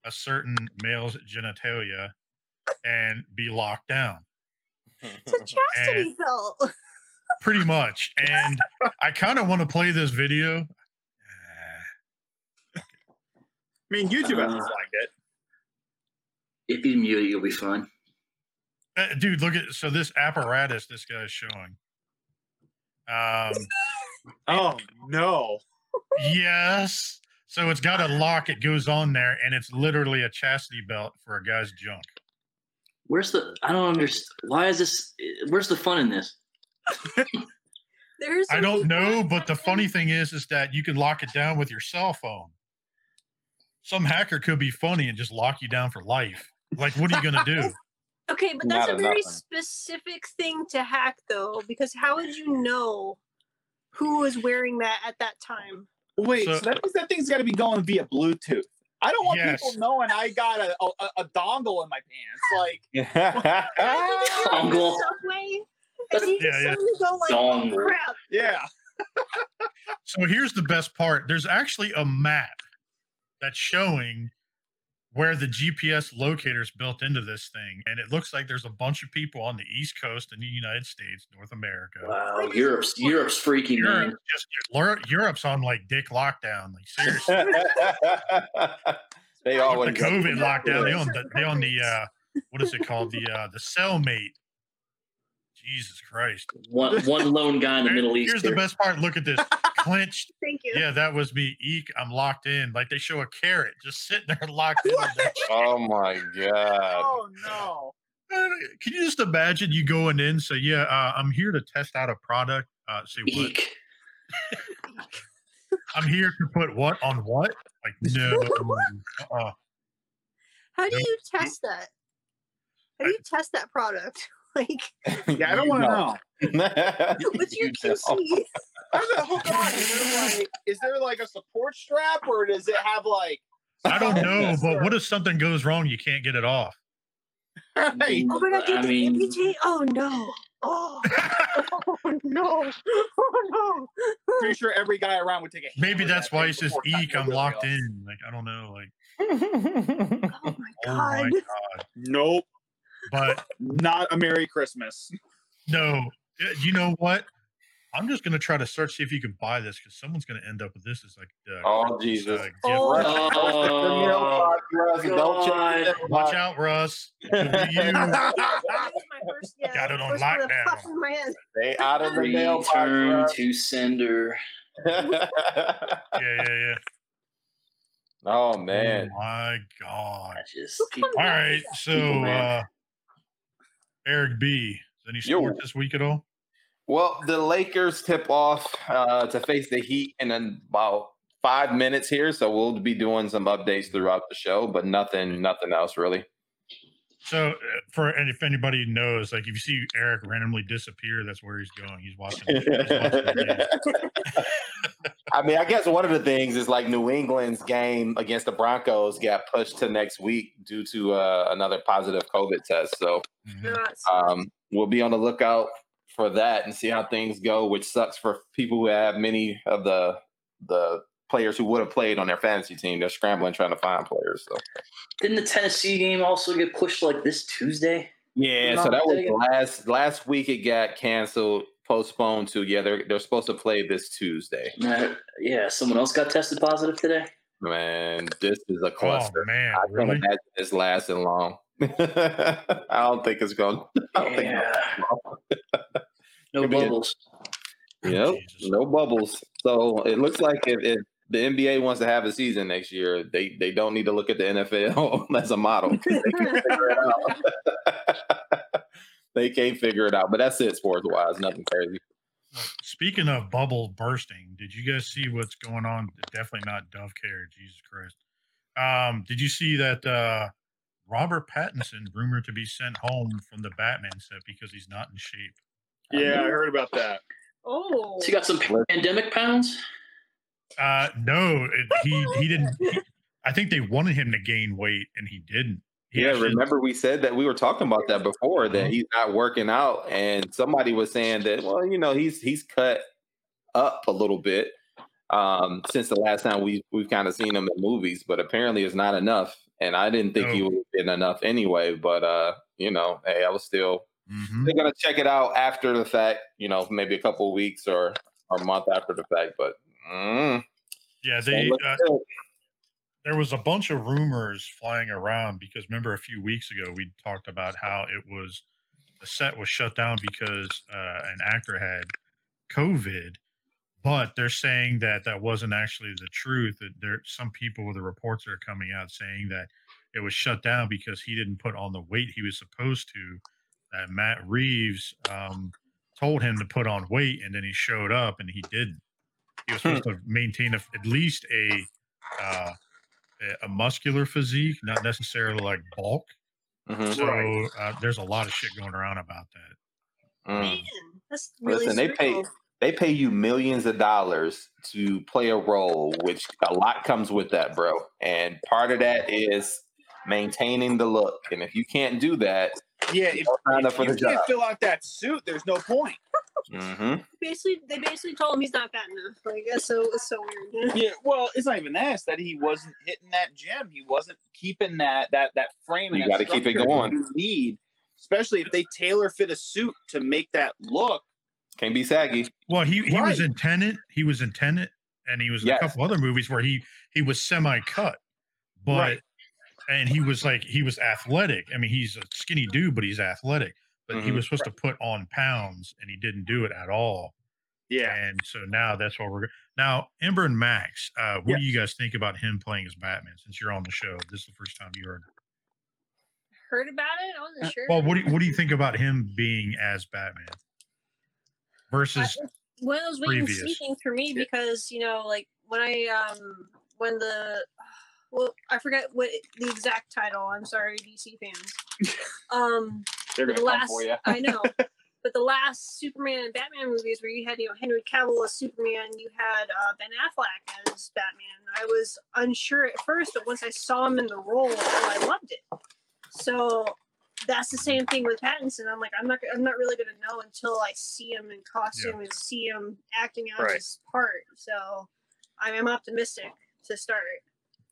a certain male's genitalia and be locked down. It's a *laughs* chastity belt. pretty *laughs* much. And I kind of want to play this video. I mean, YouTube has Uh, flagged it. If you mute it, you'll be fine. Uh, dude, look at so this apparatus this guy's showing. Um, Oh no! yes. So it's got a lock. It goes on there, and it's literally a chastity belt for a guy's junk. Where's the? I don't understand. Why is this? Where's the fun in this? There's I don't know, but the funny thing is, is that you can lock it down with your cell phone. Some hacker could be funny and just lock you down for life. Like, what are you gonna do? *laughs* Okay, but that's Not a very enough. specific thing to hack, though, because how would you know who was wearing that at that time? Wait, So- so, that means that thing's got to be going via Bluetooth. I don't want Yes. people knowing I got a, a, a dongle in my pants. Like, *laughs* Dongle. Subway, *laughs* and you yeah, yeah. go like, Dongle. crap. yeah, So here's the best part. There's actually a map that's showing where the GPS locator is built into this thing. And it looks like there's a bunch of people on the East Coast in the United States, North America. Wow, Europe's Europe's freaky Europe, man. just Europe's on like dick lockdown. Like *laughs* seriously. they With always the COVID lockdown. They on the they on the uh what is it called? The uh the cellmate. Jesus Christ. One one lone guy in the Middle East. Here's the best part. Look at this. *laughs* Clenched. Thank you. Yeah, that was me. Eek, I'm locked in. Like they show a carrot just sitting there locked in. *laughs* there. Oh my god! oh no. Can you just imagine you going in? Say, yeah, uh, I'm here to test out a product. Uh, say what? Eek. *laughs* I'm here to put what on what? Like no. Uh-uh. How do Nope. you test that? How do you test that product? *laughs* Like, *laughs* Yeah, I don't want to know. *laughs* what's your You don't. QC? How does it? Is there, like, is there like a support strap, or does it have like? I don't know, but what if something goes wrong? You can't get it off. Right. Oh my god, did I they mean- amputate? Oh no. Oh, oh no. Oh no. Pretty sure every guy around would take a. Maybe that's that why thing it says eek. I'm locked wheels. in. Like I don't know. Like. Oh my oh my god. god. Nope, But not a Merry Christmas. no, you know what? I'm just gonna try to search see if you can buy this because someone's gonna end up with this as like uh, Oh, Jesus. uh, gift. Oh. Oh, Don't God. Watch out, Russ. Could be you. *laughs* That my first, yeah, Got it on first one lockdown. popped my head. They out of the mailbox. Return bro. to sender. Yeah, yeah, yeah. oh *laughs* Oh man. my god. I just Who keep comes All up with right, that? so People, uh Eric B. Any Yo. this week at all? Well, the Lakers tip off uh, to face the Heat in about five minutes here, so we'll be doing some updates throughout the show, but nothing, nothing else really. So, uh, for and if anybody knows, like if you see Eric randomly disappear, that's where he's going. He's watching. He's watching. *laughs* *laughs* I mean, I guess one of the things is like New England's game against the Broncos got pushed to next week due to uh, another positive COVID test. So Mhm. Yeah, it's- um, we'll be on the lookout for that and see how things go. Which sucks for people who have many of the the players who would have played on their fantasy team. They're scrambling trying to find players. So Didn't the Tennessee game also get pushed like this Tuesday? yeah, so that was mistaken. last last week. It got canceled, postponed to yeah. They're they're supposed to play this Tuesday. Uh, yeah, someone else got tested positive today. Man, this is a Oh cluster. man, I can't really? imagine this lasting long. *laughs* I don't think it's going. I don't Yeah. *laughs* No Could be it. bubbles. Yep, Jesus. no bubbles. So it looks like if, if the NBA wants to have a season next year, they they don't need to look at the NFL *laughs* as a model. They can figure it out. they can't figure it out. But that's it, sports wise. Nothing crazy. Speaking of bubble bursting, did you guys see what's going on? Definitely not Dove Care. Jesus Christ. Um, did you see that uh, Robert Pattinson rumored to be sent home from the Batman set because he's not in shape? Yeah, I heard about that. oh. So you got some pandemic pounds? Uh, no, it, he he didn't. he- I think they wanted him to gain weight, and he didn't. Yeah, actually- remember we said that we were talking about that before that Mhm. he's not working out, and somebody was saying that well, you know, he's he's cut up a little bit um, since the last time we we've kind of seen him in movies, but apparently it's not enough. And I didn't think he would have been enough anyway. But uh, you know, hey, I was still Mhm. they're gonna check it out after the fact. You know, maybe a couple of weeks or or a month after the fact. But mm, Yeah, they uh. There was a bunch of rumors flying around because remember a few weeks ago we talked about how it was the set was shut down because uh, an actor had COVID, but they're saying that that wasn't actually the truth. That there some people with the reports are coming out saying that it was shut down because he didn't put on the weight he was supposed to. That Matt Reeves um, told him to put on weight, and then he showed up and he didn't. He was supposed to maintain a, at least a uh, a- a muscular physique, not necessarily like bulk. Mhm. So uh, there's a lot of shit going around about that. Mm. Man, that's really Listen, they pay they pay you millions of dollars to play a role, which a lot comes with that, bro. And part of that is maintaining the look. And if you can't do that, Yeah, if, don't sign up if you the can't job. fill out that suit, there's no point. Hmm Basically, they basically told him he's not fat enough. Like, that's so it's so weird. Yeah, well, it's not even that. It's that he wasn't hitting that gym. He wasn't keeping that that that frame. You that gotta keep it going. You need, especially if they tailor fit a suit to make that look. Can't be saggy. Well, he he was in Tenet. He was in Tenet, and he was in Yes. a couple other movies where he he was semi cut, but Right. and he was like he was athletic. I mean, he's a skinny dude, but he's athletic. But he Mhm. was supposed to put on pounds, and he didn't do it at all. Yeah, And so now that's what we're now. Amber and Max, uh, what do you guys think about him playing as Batman? Since you're on the show, this is the first time you heard. Heard about it? I wasn't sure. Well, what do you, what do you think about him being as Batman versus? one of those wait and see previous. things for me because you know, like when I um when the well, I forget what the exact title. I'm sorry, DC fans. *laughs* Um, they're gonna the come last for you. I know, *laughs* but the last Superman and Batman movies where you had you know Henry Cavill as Superman, you had uh, Ben Affleck as Batman. I was unsure at first, but once I saw him in the role, I loved it. So that's the same thing with Pattinson. I'm like, I'm not, I'm not really gonna know until I see him in costume and see him acting out Right. his part. So I'm, I'm optimistic to start.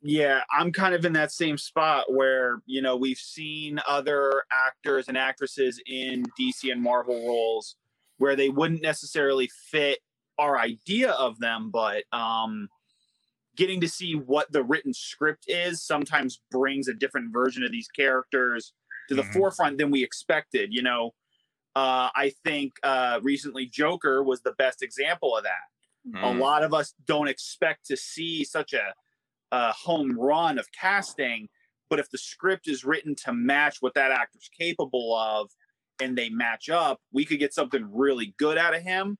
Yeah, I'm kind of in that same spot where, you know, we've seen other actors and actresses in DC and Marvel roles where they wouldn't necessarily fit our idea of them, but um getting to see what the written script is sometimes brings a different version of these characters to the Mhm. forefront than we expected, you know. Uh, I think uh, recently Joker was the best example of that a Mm. lot of us don't expect to see such a, a home run of casting but if the script is written to match what that actor's capable of and they match up we could get something really good out of him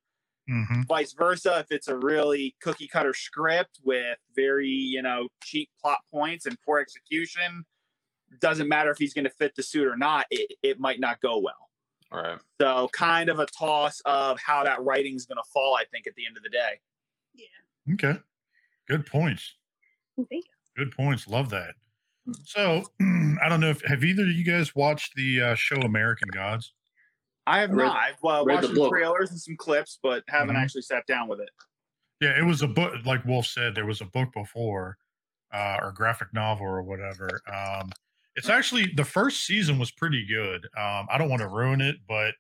Mhm. vice versa if it's a really cookie cutter script with very you know cheap plot points and poor execution doesn't matter if he's going to fit the suit or not it, it might not go well All right. so kind of a toss of how that writing's going to fall i think at the end of the day Yeah. Okay, good points. Thank Good points. Love that. So *clears throat* I don't know if have either of you guys watched the uh, show American Gods? I have I read- not. I've uh, watched the some book. trailers and some clips, but haven't Mhm. actually sat down with it. Yeah, it was a book. Like Wolf said, there was a book before, uh, or graphic novel or whatever. Um, it's actually the first season was pretty good. Um, I don't want to ruin it, but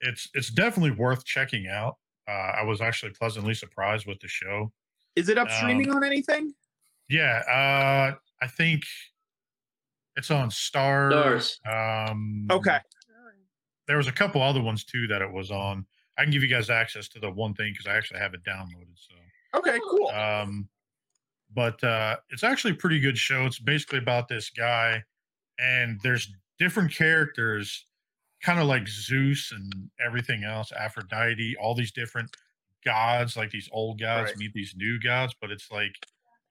it's it's definitely worth checking out. Uh, I was actually pleasantly surprised with the show. Is it up Um, streaming on anything? Yeah, uh, I think it's on Starz. Starz. Um, Okay. there was a couple other ones too that it was on. I can give you guys access to the one thing because I actually have it downloaded. So, Okay, cool. um, but uh, it's actually a pretty good show. It's basically about this guy, and there's different characters, kind of like Zeus and everything else, Aphrodite, all these different gods, like these old gods Right. meet these new gods, but it's like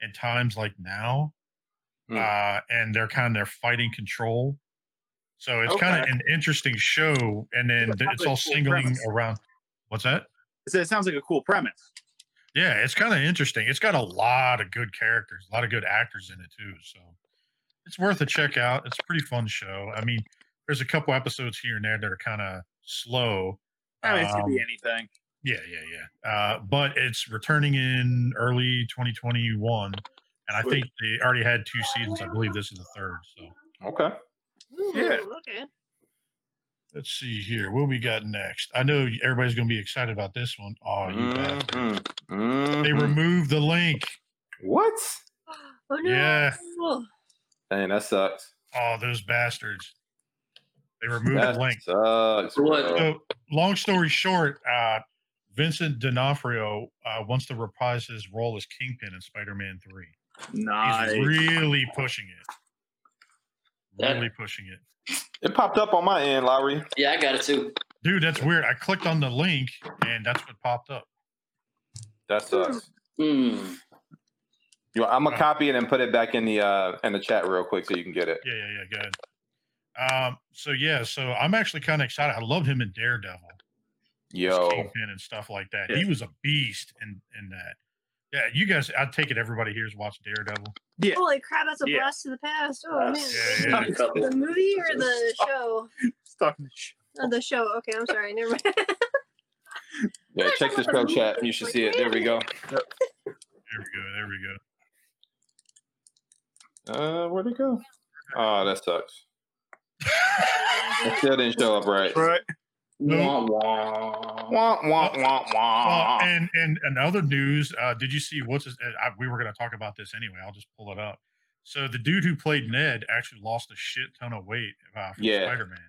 in times like now, Hmm. uh, and they're kind of they're fighting control. So it's kind of an interesting show, and then sounds it's all cool singling premise. around. What's that? So it sounds like a cool premise. Yeah, it's kind of interesting. It's got a lot of good characters, a lot of good actors in it too. So it's worth a check out. It's a pretty fun show. I mean, there's a couple episodes here and there that are kind of slow. I mean, it could be Um, anything. Yeah, yeah, yeah. Uh, but it's returning in early 2021, and I think they already had two seasons. I believe this is the third. So Okay. Ooh, Yeah. Okay. Let's see here. What we got next? I know everybody's going to be excited about this one. Oh, you bastard. Mhm, They removed the link. What? Oh no. Yeah. Dang, that sucks. Oh, those bastards. They removed That the link. sucks. What? So, long story short, uh, Vincent D'Onofrio uh, wants to reprise his role as Kingpin in Spider-Man Three. Nice. He's really pushing it. That- Really pushing it, It popped up on my end, Lowery. Yeah, I got it too. dude. That's weird. I clicked on the link and that's what popped up. That sucks. Hmm. You, I'm gonna Uh, copy it and put it back in the uh in the chat real quick so you can get it. Yeah, yeah, yeah. Good. Um. So yeah. So I'm actually kind of excited. I love him in Daredevil. As Yo, Kingpin and stuff like that. Yeah. He was a beast in in that. Yeah, you guys. I take it everybody here's watched Daredevil. Yeah. Holy crap, that's a Yeah. blast to the past. Oh man. Yes. Yeah, A. The movie or the show? Stuck in the sh- Oh, the show. Okay, I'm sorry. Never mind. *laughs* yeah. Check the show chat. You should see it. There we go. There we go. There we go. Uh, where'd it go? Oh, that sucks. *laughs* It still didn't show up right. Right. Wah, wah. Wah, and and and other news. Uh, did you see what's his? uh, I, we were going to talk about this anyway. I'll just pull it up. So the dude who played Ned actually lost a shit ton of weight uh, from Yeah. Spider Man.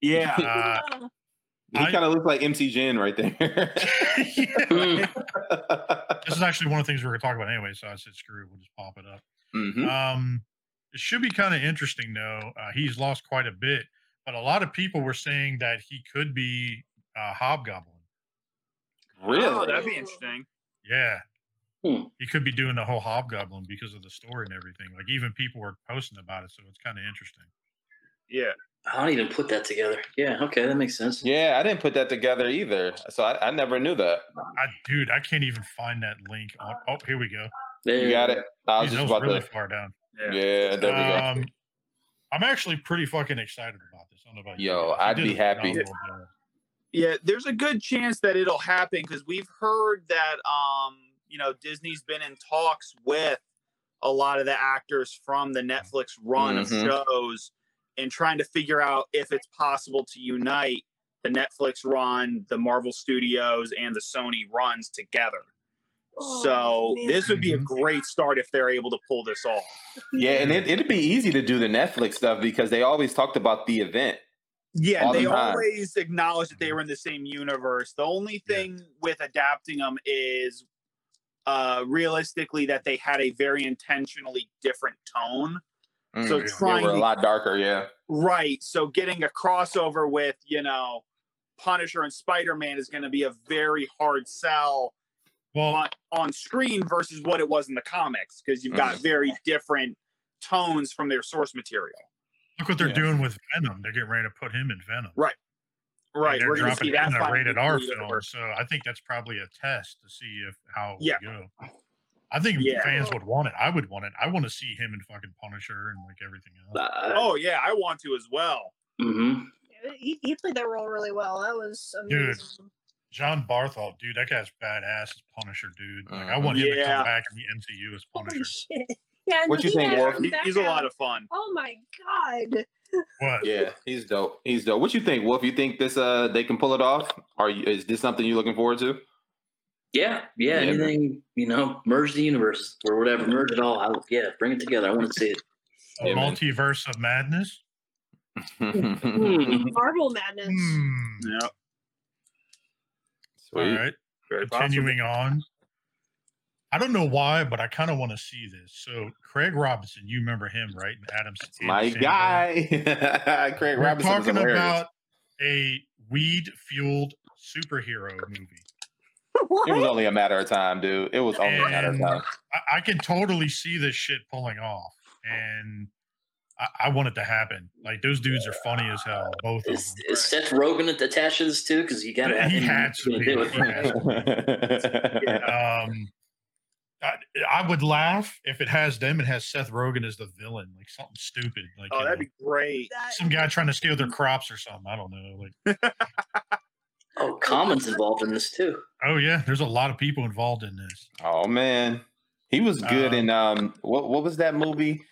Yeah. Uh, He kind of looks like MC Jin right there. *laughs* Hmm. this is actually one of the things we are going to talk about anyway. So I said, screw it, we'll just pop it up. Mhm. Um, it should be kind of interesting though. Uh, he's lost quite a bit, but a lot of people were saying that he could be uh, Hobgoblin. Oh, Really? that'd be interesting. Yeah. Hmm. He could be doing the whole Hobgoblin because of the story and everything. Like even people were posting about it, so it's kind of interesting. Yeah. I don't even put that together. Yeah, okay, that makes sense. Yeah, I didn't put that together either. So I, I never knew that. I, dude, I can't even find that link. On, oh, here we go. There You got it. I was Jeez, that just was about really to. far down. Yeah. Yeah, there we go. Um, I'm actually pretty fucking excited about this. I don't know about Yo, guys. I'd be happy. Yeah, there's a good chance that it'll happen because we've heard that um, you know, Disney's been in talks with a lot of the actors from the Netflix run Mhm. of shows and trying to figure out if it's possible to unite the Netflix run, the Marvel Studios, and the Sony runs together. Oh, so man. this would be a great start if they're able to pull this off. Yeah, and it, it'd be easy to do the Netflix stuff because they always talked about the event. Yeah, all the they time. always acknowledge that they were in the same universe. The only Yeah. thing with adapting them is uh realistically that they had a very intentionally different tone. So Mm, trying they were a lot darker. Yeah. Right. So getting a crossover with, you know, Punisher and Spider-Man is going to be a very hard sell Well, on, on screen versus what it was in the comics because you've got very different tones from their source material. look what they're Yeah. doing with Venom. They're getting ready to put him in Venom. Right. And Right. They're We're dropping see that in a rated in R film. universe. So I think that's probably a test to see if how it Yeah. would go. I think Yeah. fans would want it. I would want it. I want to see him in fucking Punisher and like everything else. Uh, Oh yeah, I want to as well. hmm He, he played that role really well. That was Dude. Amazing. Jon Bernthal, dude, that guy's badass as Punisher, dude. Like I Mhm. want him to Yeah. come back in the MCU as Holy Punisher. shit. *laughs* Yeah, What you think, had Wolf? He- he's a lot of fun. Oh my god. What? Yeah, he's dope. He's dope. What you think, Wolf? You think this uh they can pull it off? Are you, is this something you're looking forward to? Yeah, yeah, Yeah. anything, you know, merge the universe or whatever, merge it all. I, yeah, bring it together. I want to see it. A Yeah, man. multiverse of madness? *laughs* Marvel madness. Hmm. Yeah. All Sweet. right. Very possible. Continuing on. I don't know why, but I kind of want to see this. So Craig Robinson, you remember him, right? And Adam my Andy guy, *laughs* Craig We're Robinson. talking about a weed fueled superhero movie. what? It was only a matter of time, dude. It was only a matter of time. I, I can totally see this shit pulling off, and I, I want it to happen. Like those dudes are funny as hell, both of Is, them. is Seth Rogen attached to this too? Because you got to He him had to to be. do He had it. Um, I, I would laugh if it has them. It has Seth Rogen as the villain, like something stupid, like Oh, that'd know, be great. Some guy trying to steal their crops or something. I don't know. Like, *laughs* Oh, Common's involved in this too. oh yeah, there's a lot of people involved in this. oh man, he was good Um, in um what what was that movie?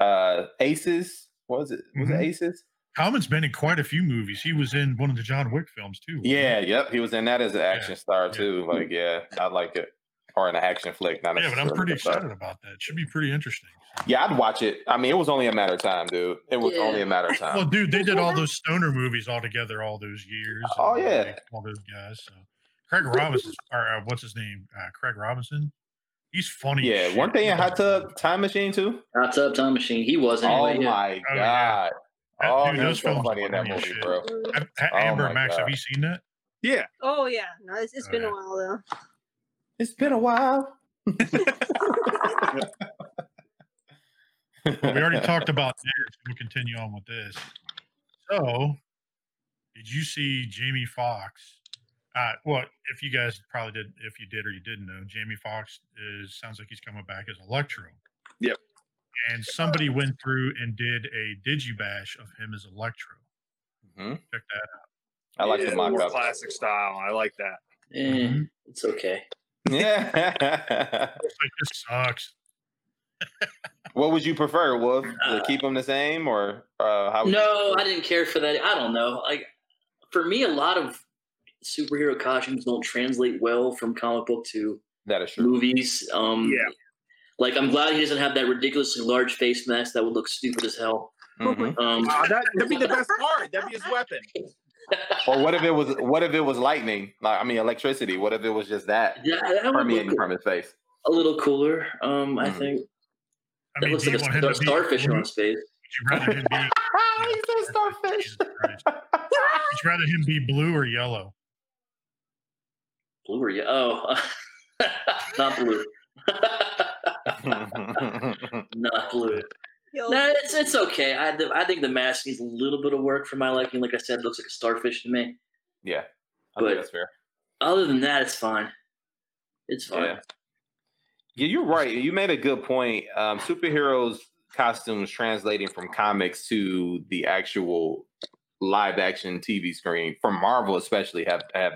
Uh, Aces. What was it? Was Mhm. it Aces? Common's been in quite a few movies. He was in one of the John Wick films too. wasn't he? Yeah, yep. He was in that as an action star yeah. too. Like, yeah, I like it. Or an action flick, not Yeah, but I'm pretty a star. excited about that. Should be pretty interesting. Yeah, I'd watch it. I mean, it was only a matter of time, dude. It was Yeah. only a matter of *laughs* time. Well, dude, they did all those stoner movies all together all those years. Oh, and, yeah. like, all those guys. So Craig Robinson, or uh, what's his name? Uh, Craig Robinson. He's funny. Yeah, shit. one thing He in Hot Tub Time Machine too. Hot Tub Time Machine. He was Oh anyway. yeah. my Oh, yeah. god! That- Oh, dude, he those was so films funny in that movie, shit. bro. Have- ha- Oh Amber my and Max, have you seen that? Yeah. Oh yeah, no, it's, it's Oh, been yeah. a while though. It's been a while. Well, we already talked *laughs* about nerds. so We'll continue on with this. So, did you see Jamie Foxx? Uh, well, if you guys probably did, if you did or you didn't know, Jamie Foxx is sounds like he's coming back as Electro. Yep. And somebody went through and did a digibash of him as Electro. Mhm. Check that out. I like Yeah, the mock more up. classic style. I like that. Eh, Mhm. it's okay. Yeah. *laughs* It's like this sucks. what would you prefer, Wolf? To Uh, keep them the same, or uh, how? No. I didn't care for that. I don't know. Like for me, a lot of superhero costumes don't translate well from comic book to That is true. movies. Um, Yeah. Like I'm glad he doesn't have that ridiculously large face mask that would look stupid as hell. Mhm. Um, Uh, that, that'd be the best part. That'd be his weapon. *laughs* Or what if it was? What if it was lightning? Like I mean, electricity. What if it was just that yeah, that would permeating look from his face? a little cooler. Um, I Mhm. think I that mean, looks like want a star- starfish on his face. Would you rather him be? *laughs* he said starfish. *laughs* Would you rather him be blue or yellow? Blue or yeah? Oh, *laughs* not blue. *laughs* not blue. Yo, No, it's it's okay. I the, I think the mask needs a little bit of work for my liking. Like I said, it looks like a starfish to me. yeah, I But- think that's fair. Other than that, it's fine. It's fine. Yeah. Yeah, you're right. You made a good point. Um, superheroes costumes translating from comics to the actual live action TV screen from Marvel, especially, have have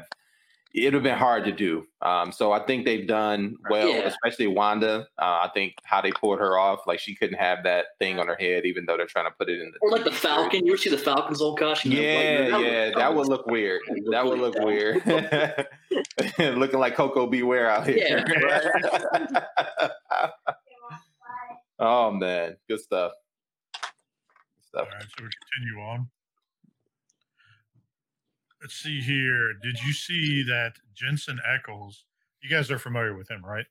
it'd have been hard to do. Um, so I think they've done well, Yeah. especially Wanda. Uh, I think how they pulled her off, like she couldn't have that thing on her head, even though they're trying to put it in the Or like the Falcon. You ever see the Falcon's old costume? Yeah, Like, yeah, that would look weird. That would look weird. *laughs* Looking like Coco Beware out here. *laughs* oh man, good stuff. Good stuff. right, so we continue on. Let's see here. Did you see that Jensen Ackles? You guys are familiar with him, right?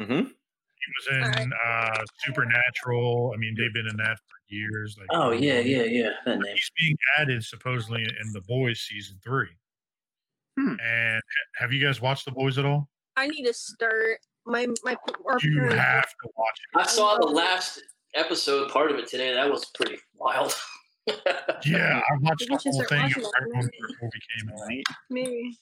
Mm-hmm. He was in Alright. uh, Supernatural. I mean, they've been in that for years. Like, Oh yeah, yeah, yeah. That name. He's being added supposedly in The Boys season three. Hmm. And have you guys watched The Boys at all? I need to start my my. Our You parents- have to watch it. I saw the last episode, part of it today. That was pretty wild. *laughs* Yeah, *laughs* I watched the whole thing watching right when the movie came out. Right. Maybe.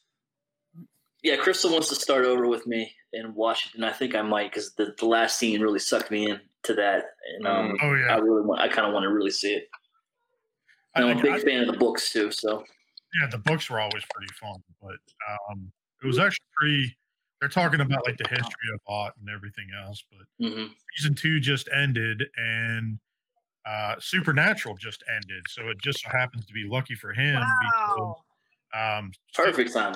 yeah, Crystal wants to start over with me and watch it, and I think I might because the, the last scene really sucked me into that, and um, Oh I really want. I kind of want to really see it. I And I'm a think- big I- fan of the books too, so yeah, the books were always pretty fun, but um, it was actually pretty. They're talking about like the history of art and everything else, but mhm. season two just ended and uh, Supernatural just ended, so it just so happens to be lucky for him Wow. because um, perfect time.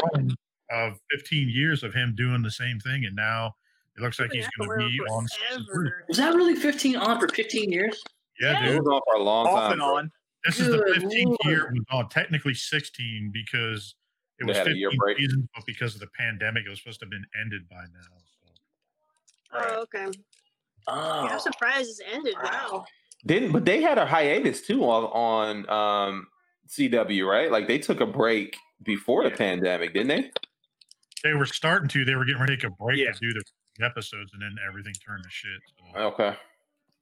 of 15 years of him doing the same thing, and now it looks like he's going to be on season Was that really 15 on for 15 years? Yeah, Yeah. Dude. was on for a long Off time. and on. This is the 15th year Lord. it was on. Technically 16 because it They was had a year 15 break. seasons, but because of the pandemic, it was supposed to have been ended by now. So. Oh, okay. Oh, Yeah, I'm surprised it's ended. Wow. Didn't but they had a hiatus too on on um, CW, right? Like they took a break before the pandemic, didn't they? They were starting to. They were getting ready to take a break Yeah. to do the episodes, and then everything turned to shit. So. Okay.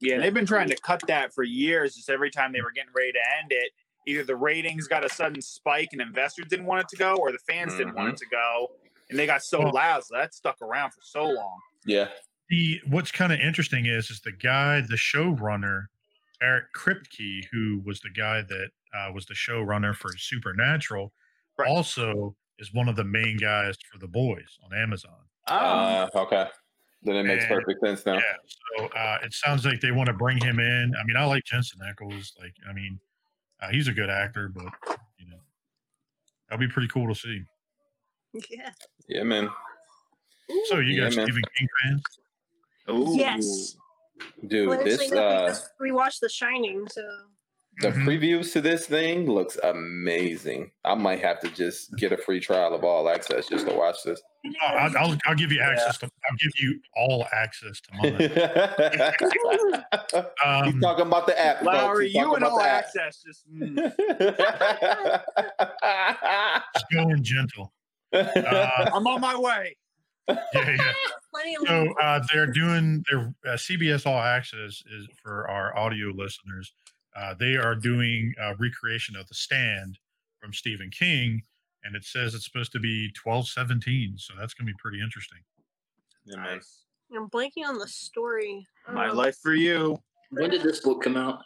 Yeah, they've been trying to cut that for years. Just every time they were getting ready to end it, either the ratings got a sudden spike and investors didn't want it to go, or the fans didn't want it to go, and they got so Well- loud, so that stuck around for so long. Yeah. the what's kind of interesting is is the guy, the showrunner, Eric Kripke, who was the guy that uh, was the showrunner for Supernatural, Right. also is one of the main guys for The Boys on Amazon. Uh, okay. Then it makes And- perfect sense now. Yeah, so uh, it sounds like they want to bring him in. I mean, I like Jensen Ackles. Like, I mean, Uh, he's a good actor, but you know, that'll be pretty cool to see. Yeah. Yeah, man. So you Yeah, guys man. Stephen King fans? Ooh. Yes. Dude, Well, this actually, no, we uh just rewatched The Shining, so the Mhm. previews to this thing looks amazing. I might have to just get a free trial of all access just to watch this. Oh, I'll, I'll, I'll give you access to. I'll give you all access to mine. *laughs* He's Um, talking about the app. folks. Lowery, you talking and all access. Just *laughs* mm. just going gentle. *laughs* Uh, I'm on my way. Yeah, yeah. *laughs* So uh, they're doing their uh, CBS All Access is for our audio listeners. Uh, they are doing a recreation of The Stand from Stephen King, and it says it's supposed to be twelve seventeen. So that's going to be pretty interesting. Yeah, man. I'm blanking on the story. My life for you. When did this book come out?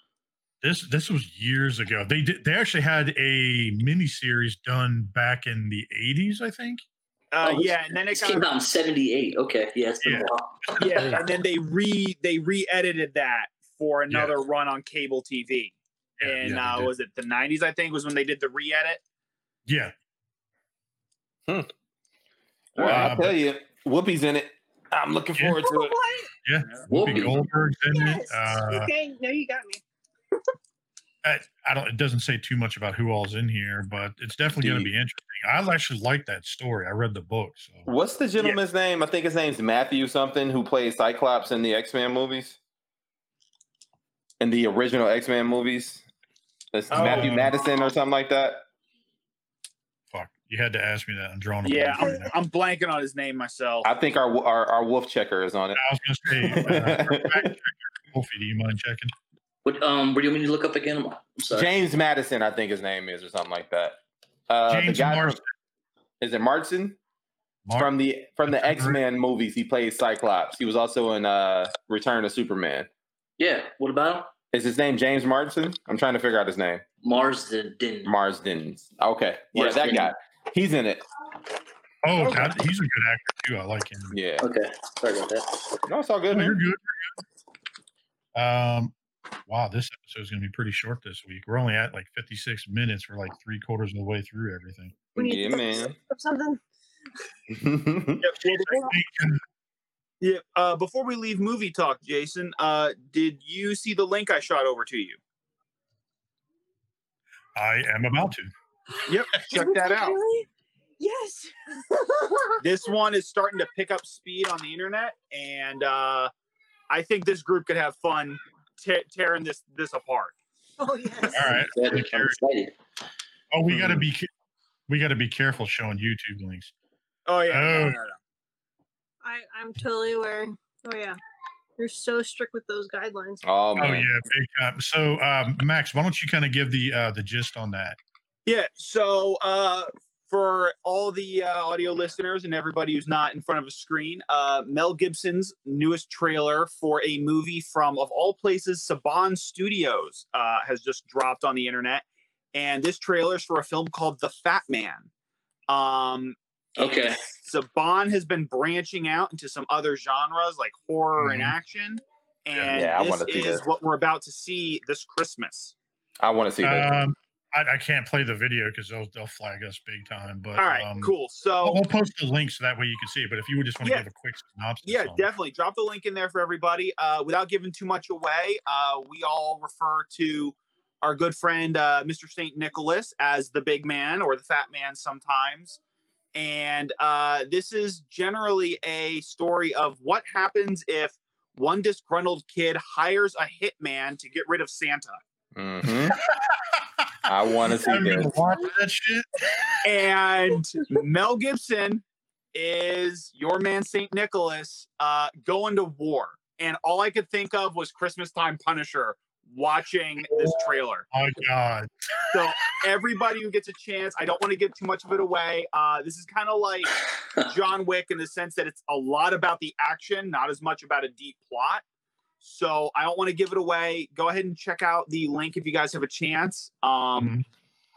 This this was years ago. They did. They actually had a mini series done back in the eighties, I think. Uh, Oh, yeah, and then it came of out in '78. Okay, yeah, it's been Yeah. a while. *laughs* yeah, and then they re they re-edited that for another run on cable TV. Yeah, And yeah, uh, was it the '90s? I think was when they did the re-edit. yeah. Well, Uh, I'll but- tell you, Whoopi's in it. I'm looking Yeah. forward to it. What? Yeah, Whoopi. Whoopi Goldberg's in it. Yes. Uh, okay, no, you got me. I, I don't. It doesn't say too much about who all's in here, but it's definitely going to be interesting. I actually like that story. I read the book, so What's the gentleman's name? I think his name's Matthew something, who plays Cyclops in the X Men movies. In the original X Men movies, it's Oh. Matthew Madison or something like that. fuck. You had to ask me that. I'm drawing. A Yeah, blank I'm, right. I'm blanking on his name myself. I think our our, our wolf checker is on it. I was going to say, uh, *laughs* Wolfie, do you mind checking? What um? What do you mean me to look up again? I'm sorry. James Madison, I think his name is, or something like that. Uh, the James guy from- Marsden. is it Martin? Mar- from the from the X Men movies, he plays Cyclops. He was also in uh Return of Superman. Yeah. What about him? Is his name James Marsden? I'm trying to figure out his name. Marsden. Marsden. Okay, yeah, that guy. He's in it. Oh, Okay. that, he's a good actor too. I like him. Yeah. Okay. Sorry about that. No, it's all good. No, you're good. You're good. Um, wow, this episode is going to be pretty short this week. We're only at like 56 minutes. We're like three quarters of the way through everything. We need Yeah, man. look something. *laughs* Yep, well, before, yeah, uh, before we leave movie talk, Jason, uh, did you see the link I shot over to you? I am about to. Yep, *laughs* check that out. Really? Yes. *laughs* This one is starting to pick up speed on the internet, and uh, I think this group could have fun te- tearing this this apart. *laughs* oh yes. All right. I'm excited. Oh, we got Hmm. to be we got to be careful showing YouTube links. Oh yeah, Oh. no, no, no. I I'm totally aware. Oh yeah. You're so strict with those guidelines. oh man. Oh yeah, big time. So, um, Max, why don't you kind of give the uh, the gist on that? Yeah. So uh, for all the uh, audio listeners and everybody who's not in front of a screen, uh, Mel Gibson's newest trailer for a movie from, of all places, Saban Studios uh, has just dropped on the internet, and this trailer is for a film called The Fat Man. Um, Okay. Saban has been branching out into some other genres like horror and Mhm. action. And Yeah, I this wanna see is what we're about to see this Christmas. I want to see that. Um, I, I can't play the video because they'll they'll flag us big time. But All right, um, cool. So We'll, we'll post the link so that way you can see it. But if you would just want to Yeah. give a quick synopsis, Yeah, on it. definitely. Drop the link in there for everybody. Uh, without giving too much away, uh, we all refer to our good friend uh, Mr. St. Nicholas as the big man or the fat man sometimes. And uh, this is generally a story of what happens if one disgruntled kid hires a hitman to get rid of Santa. hmm *laughs* I want to see I'm gonna this. watch that shit. and Mel Gibson is your man Saint Nicholas uh, going to war. And all I could think of was Christmas time Punisher watching this trailer. Oh my god. So everybody who gets a chance, I don't want to give too much of it away. Uh, this is kind of like *laughs* John Wick in the sense that it's a lot about the action, not as much about a deep plot. So I don't want to give it away. Go ahead and check out the link if you guys have a chance. Um, Mhm.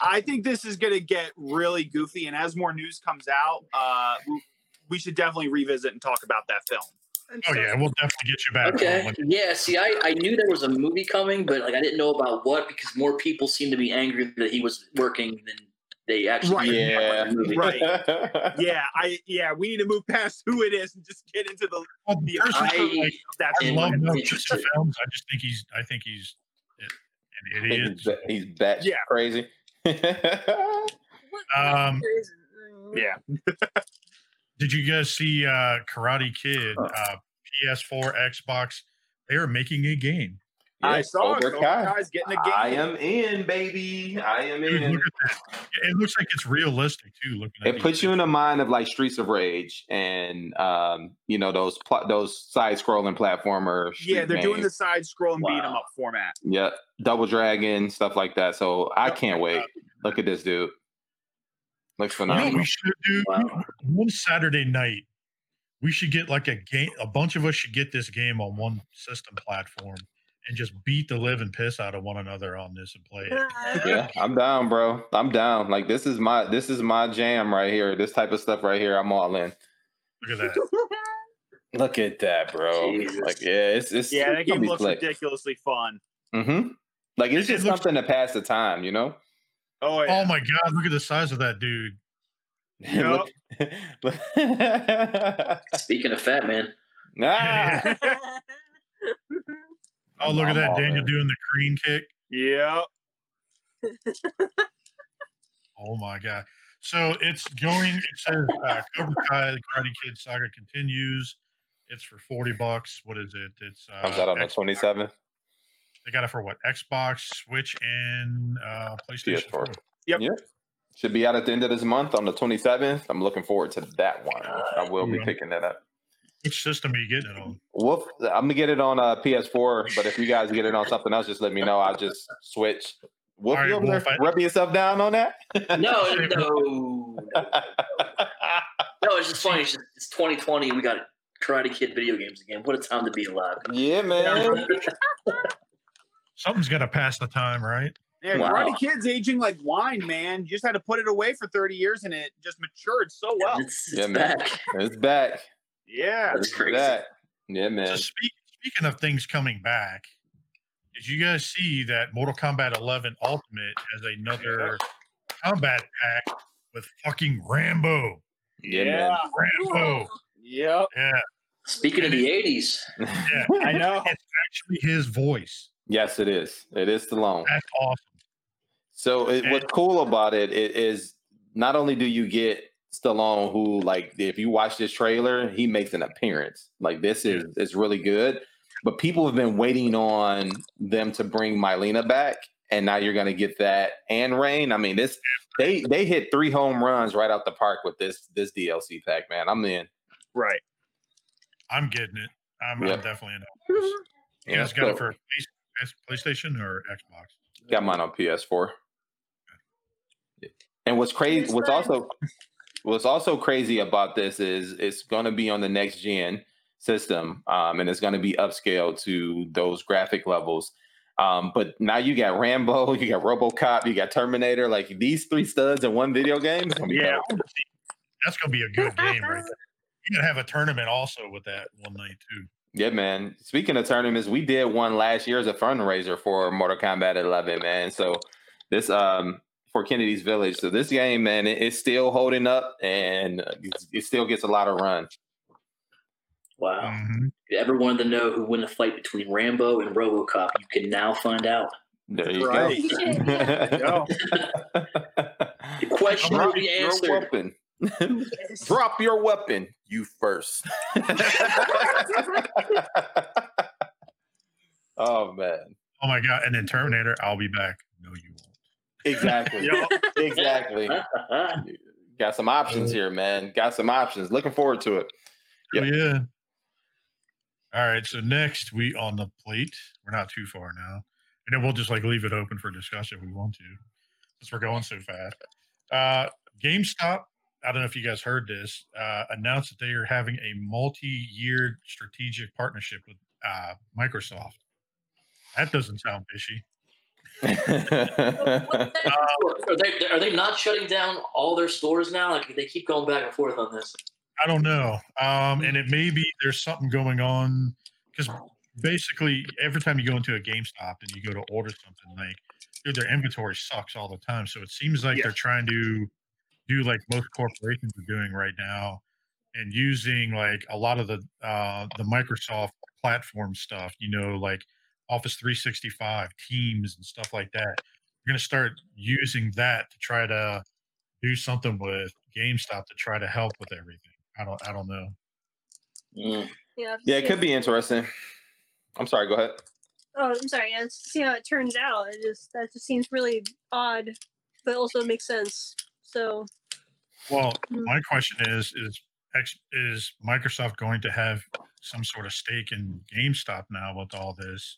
I think this is going to get really goofy, and as more news comes out, uh, we, we should definitely revisit and talk about that film. Oh yeah, we'll definitely get you back. Okay. Yeah. See, I, I knew there was a movie coming, but like I didn't know about what because more people seem to be angry that he was working than they actually. Right. Yeah. movie. Right. *laughs* yeah, I yeah, we need to move past who it is and just get into the Well, the personally, I- that's I and love when Mel it's Gibson interesting. films. I just think he's. I think he's an idiot. he's, ba- he's bat Yeah. crazy. *laughs* Um, yeah. *laughs* Did you guys see uh, Karate Kid? Uh, PS4, Xbox. They are making a game. I saw Cobra Cobra Kai. Kai's getting a game. I am in, baby. I am Dude, in. look at that. It looks like it's realistic too. Looking at It puts you in the mind of like Streets of Rage and um, you know those pl- those side scrolling platformer. yeah, they're doing the side scrolling and beat 'em up format. Yep, Double Dragon stuff like that. So I can't wait. Look at this dude. Looks You know phenomenal. we should do? Wow. One Saturday night, we should get like a game. A bunch of us should get this game on one system platform and just beat the living piss out of one another on this and play it. *laughs* yeah, I'm down, bro. I'm down. Like this is my this is my jam right here. This type of stuff right here. I'm all in. Look at that. *laughs* Look at that, bro. Jesus. Like yeah, it's it's Yeah, that it's gonna game looks slick. ridiculously fun. Mm-hmm. Like it's It- it just looks- something to pass the time, you know. Oh yeah. Oh my god! Look at the size of that dude. *laughs* Look- Speaking of fat man, ah, Oh, look at I'm that Daniel in. doing the crane kick. yeah. *laughs* Oh my god! So it's going. It says uh, Cobra Kai: The Karate Kid Saga continues. It's for forty bucks. What is it? It's uh, comes out on the 27th. They got it for what? Xbox, Switch, and uh, PlayStation. PS4. 4. Yep. Yeah. Should be out at the end of this month on the 27th. I'm looking forward to that one. I will be picking that up. Which system are you getting it on? Wolf, I'm gonna get it on uh, PS4, but if you guys get it on something else, just let me know. I'll just switch. Wolf, All right, you over there I- rubbing yourself down on that? no, no, no, *laughs* no. It's just funny. It's, just, it's 2020. We got Karate Kid video games again. What a time to be alive. yeah, man. *laughs* Something's got to pass the time, right? Yeah, Wow. Karate Kid's aging like wine, man. You just had to put it away for 30 years and it just matured so well. It's, it's Yeah, man. back. It's back. Yeah. That's crazy. back. Yeah, So man. speak, speaking of things coming back, did you guys see that Mortal Kombat 11 Ultimate has another combat pack with fucking Rambo? Yeah, man. Rambo. Yep. Yeah, Speaking of the 80s, yeah. *laughs* I know. It's actually his voice. Yes, it is. It is Stallone. That's awesome. So it, what's cool about it, it is not only do you get Stallone, who like if you watch this trailer, he makes an appearance. Like this is it's really good. But people have been waiting on them to bring Mileena back, and now you're gonna get that and Rain. I mean, this they they hit three home runs right out the park with this this DLC pack, man. I'm in. Right. I'm getting it. I'm, I'm definitely in it. *laughs* You guys got so it for PlayStation or Xbox? got mine on PS4. And what's crazy, what's also what's also crazy about this is it's going to be on the next gen system, um, and it's going to be upscaled to those graphic levels. Um, but now you got Rambo, *laughs* you got RoboCop, you got Terminator. Like these three studs in one video game. *laughs* Yeah. dope. That's gonna be a good game, right. You're gonna have a tournament also with that one night too. Yeah, man. Speaking of tournaments, we did one last year as a fundraiser for Mortal Kombat 11, man. So this um for Kennedy's Village. So this game, man, it, it's still holding up and uh, it, it still gets a lot of run. wow. Mhm. If you ever wanted to know who won the fight between Rambo and Robocop, you can now find out. There you Right. go. Go. *laughs* *laughs* The question Drop will be your answered. weapon. Drop your weapon. You first. *laughs* oh man. Oh my god! And then Terminator, I'll be back. No, you won't. Exactly. *laughs* Yep. exactly. *laughs* Got some options here, man. Got some options. Looking forward to it. Oh yeah. All right. So next we on the plate. We're not too far now, and then we'll just like leave it open for discussion if we want to, since we're going so fast. Uh, GameStop. I don't know if you guys heard this. Uh, announced that they are having a multi-year strategic partnership with uh, Microsoft. That doesn't sound fishy. What *laughs* are they are they not shutting down all their stores now? Like they keep going back and forth on this. I don't know. Um, and it may be there's something going on because basically every time you go into a GameStop and you go to order something, like dude, their inventory sucks all the time. So it seems like Yeah. they're trying to do like most corporations are doing right now, and using like a lot of the uh, the Microsoft platform stuff. You know, like Office 365, Teams, and stuff like that. You're gonna start using that to try to do something with GameStop to try to help with everything. I don't I don't know. Mm. Yeah. Yeah, it could be interesting. I'm sorry. Go ahead. Oh, I'm sorry. Yeah, let's see how it turns out. It just that just seems really odd, but also makes sense. So Well, Mm. my question is is X is Microsoft going to have some sort of stake in GameStop now with all this?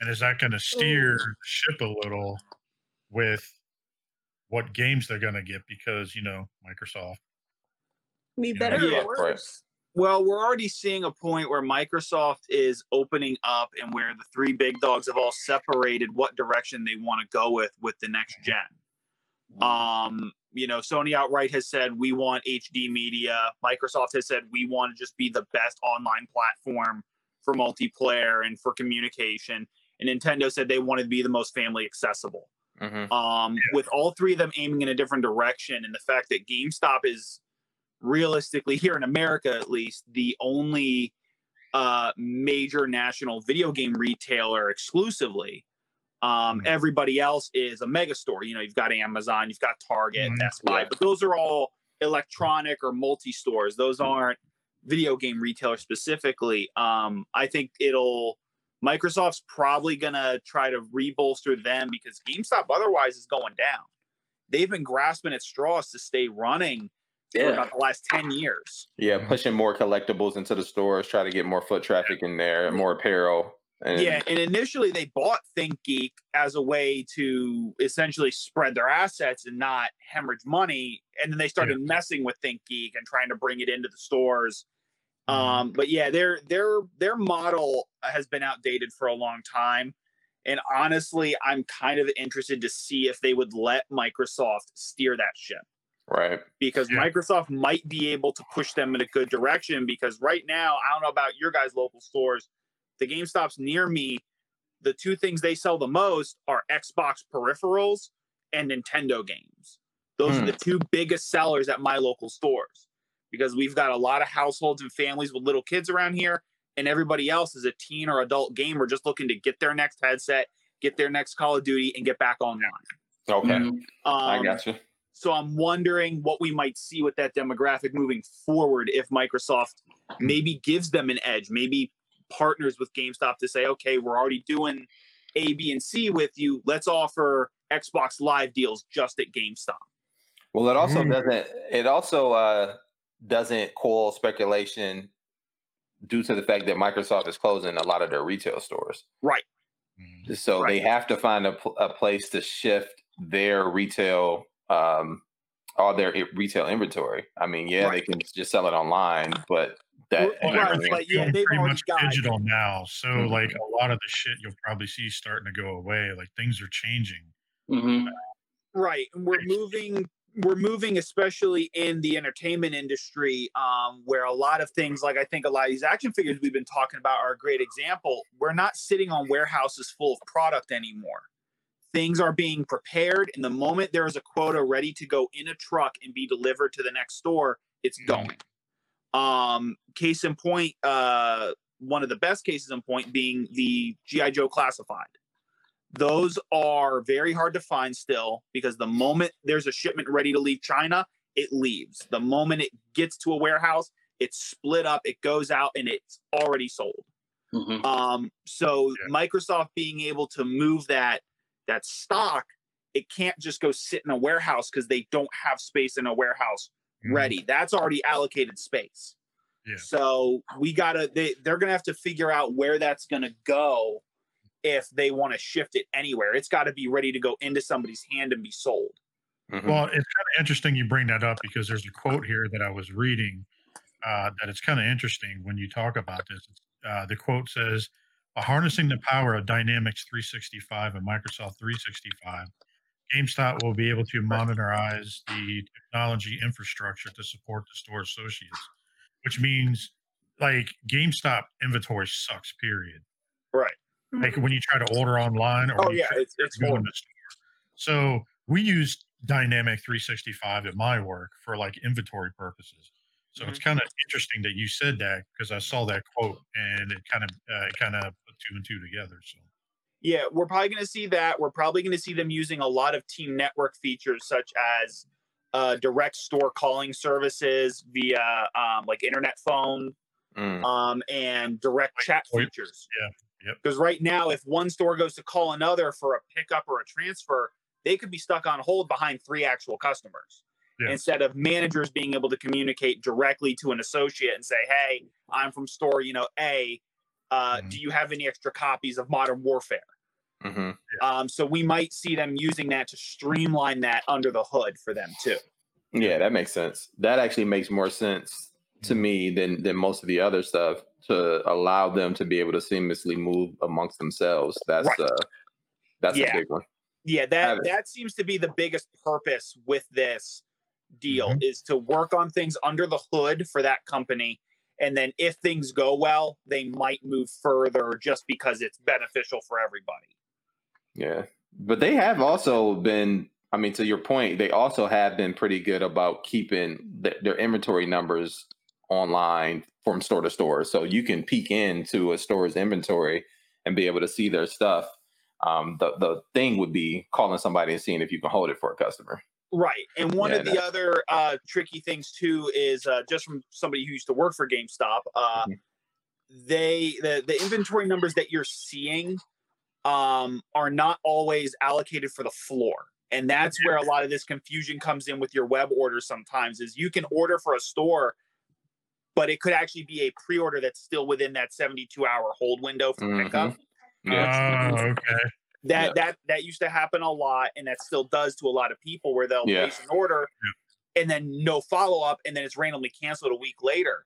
And is that going to steer the ship a little with what games they're going to get because, you know, Microsoft be Yeah. better Yeah, or right. worse. Well, we're already seeing a point where Microsoft is opening up and where the three big dogs have all separated what direction they want to go with with the next gen. Um, you know, Sony outright has said we want HD media. Microsoft has said we want to just be the best online platform for multiplayer and for communication. And Nintendo said they wanted to be the most family accessible. hmm Um, with all three of them aiming in a different direction, and the fact that GameStop is realistically here in America, at least, the only uh, major national video game retailer exclusively. Um, Mhm. everybody else is a mega store. You know, you've got Amazon, you've got Target, Mhm. Best Buy, Yeah. but those are all electronic or multi stores. Those aren't video game retailers specifically. Um, I think it'll Microsoft's probably gonna try to rebolster them because GameStop otherwise is going down. They've been grasping at straws to stay running for about the last ten years. Yeah, pushing more collectibles into the stores, try to get more foot traffic in there, more apparel. And Yeah, and initially they bought ThinkGeek as a way to essentially spread their assets and not hemorrhage money, and then they started messing with ThinkGeek and trying to bring it into the stores. Mhm. Um, but yeah, their their their model has been outdated for a long time, and honestly, I'm kind of interested to see if they would let Microsoft steer that ship right. because Yeah. Microsoft might be able to push them in a good direction. Because right now, I don't know about your guys' local stores, the GameStops near me, the two things they sell the most are Xbox peripherals and Nintendo games. Those Hmm. are the two biggest sellers at my local stores because we've got a lot of households and families with little kids around here, and everybody else is a teen or adult gamer just looking to get their next headset, get their next Call of Duty, and get back online. Okay. Mhm. I Um, got you. so I'm wondering what we might see with that demographic moving forward if Microsoft maybe gives them an edge, maybe partners with GameStop to say, okay, we're already doing A, B, and C with you. Let's offer Xbox Live deals just at GameStop. Well, it also Mm. doesn't. It also uh, doesn't coil speculation due to the fact that Microsoft is closing a lot of their retail stores. Right. Mhm. So they have to find a, a place to shift their retail, um, all their retail inventory. I mean, yeah, they can just sell it online, but that Well, Well, right, everything's but yeah, they've pretty already much got- digital now. So Mhm. like a lot of the shit you'll probably see starting to go away. Like things are changing. Mhm. Right. And we're moving we're moving especially in the entertainment industry um, where a lot of things like i think a lot of these action figures we've been talking about are a great example. We're not sitting on warehouses full of product anymore. Things are being prepared and the moment there is a quota ready to go in a truck and be delivered to the next store it's Mhm. going. Um case in point uh one of the best cases in point being the gi joe classified those are very hard to find still because the moment there's a shipment ready to leave China, it leaves. The moment it gets to a warehouse, it's split up, it goes out, and it's already sold. Mhm. Um, so Yeah. Microsoft being able to move that that stock, it can't just go sit in a warehouse because they don't have space in a warehouse Mhm. ready. That's already allocated space. Yeah. So we gotta they they're gonna have to figure out where that's gonna go if they want to shift it anywhere. It's got to be ready to go into somebody's hand and be sold. Mhm. Well, it's kind of interesting you bring that up because there's a quote here that I was reading uh, that it's kind of interesting when you talk about this. Uh, the quote says, harnessing the power of Dynamics 365 and Microsoft 365, GameStop will be able to monitorize the technology infrastructure to support the store associates, which means like GameStop inventory sucks. Period. Right. Like when you try to order online or Oh yeah, try it's it's to in the store. So we use Dynamic 365 at my work for like inventory purposes. So it's Mm-hmm. kind of interesting that you said that because I saw that quote and it kind of uh, it kind of put two and two together. So Yeah, we're probably going to see that. We're probably going to see them using a lot of team network features such as uh, direct store calling services via um, like internet phone Mm. um, and direct chat VoIP, features. yeah, yep. Because right now, if one store goes to call another for a pickup or a transfer, they could be stuck on hold behind three actual customers. Yeah. Instead of managers being able to communicate directly to an associate and say, "Hey, I'm from store, you know, A. Uh, Mhm. Do you have any extra copies of Modern Warfare?" hmm Um, so we might see them using that to streamline that under the hood for them too. Yeah, that makes sense. That actually makes more sense to me than than most of the other stuff to allow them to be able to seamlessly move amongst themselves. That's Right. uh that's Yeah. a big one. Yeah, that that seems to be the biggest purpose with this deal Mhm. is to work on things under the hood for that company. And then if things go well, they might move further just because it's beneficial for everybody. Yeah. But they have also been, I mean, to your point, they also have been pretty good about keeping th- their inventory numbers online from store to store. So you can peek into a store's inventory and be able to see their stuff. Um, the, the thing would be calling somebody and seeing if you can hold it for a customer. Right. And one Yeah, of the other uh, tricky things too is uh, just from somebody who used to work for GameStop, uh, Mhm. they the the inventory numbers that you're seeing um, are not always allocated for the floor. And that's where a lot of this confusion comes in with your web order sometimes is you can order for a store, but it could actually be a pre-order that's still within that 72 hour hold window for Mhm. pickup. Yeah. Oh, okay. That Yeah. that that used to happen a lot, and that still does to a lot of people, where they'll Yeah. place an order, and then no follow up, and then it's randomly canceled a week later,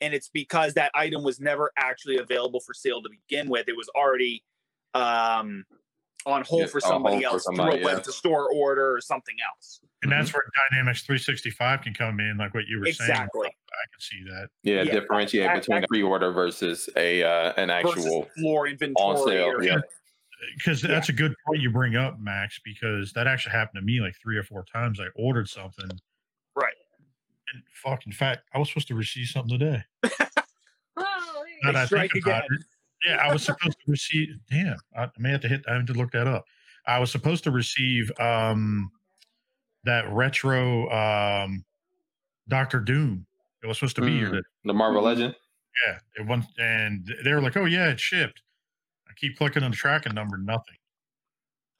and it's because that item was never actually available for sale to begin with. It was already um, on hold Yeah, for on hold somebody for else somebody, through a web to store order or something else. And that's where Dynamics 365 can come in, like what you were saying. Exactly. I can see that. Yeah, Yeah, differentiate that- between that- a pre-order versus a uh, an actual floor inventory. on sale. or Yeah. something. Because Yeah. that's a good point you bring up, Max, because that actually happened to me like three or four times. I ordered something. Right. And fuck, in fact, I was supposed to receive something today. *laughs* Oh, Now that I strike think about again. it, yeah, I was supposed to receive. Damn, I may have to hit. I have to look that up. I was supposed to receive um that retro um Doctor Doom. It was supposed to be here. Mm. That, The Marvel Legend. yeah, it went, and they were like, "Oh yeah, it shipped." I keep clicking on the tracking number, nothing.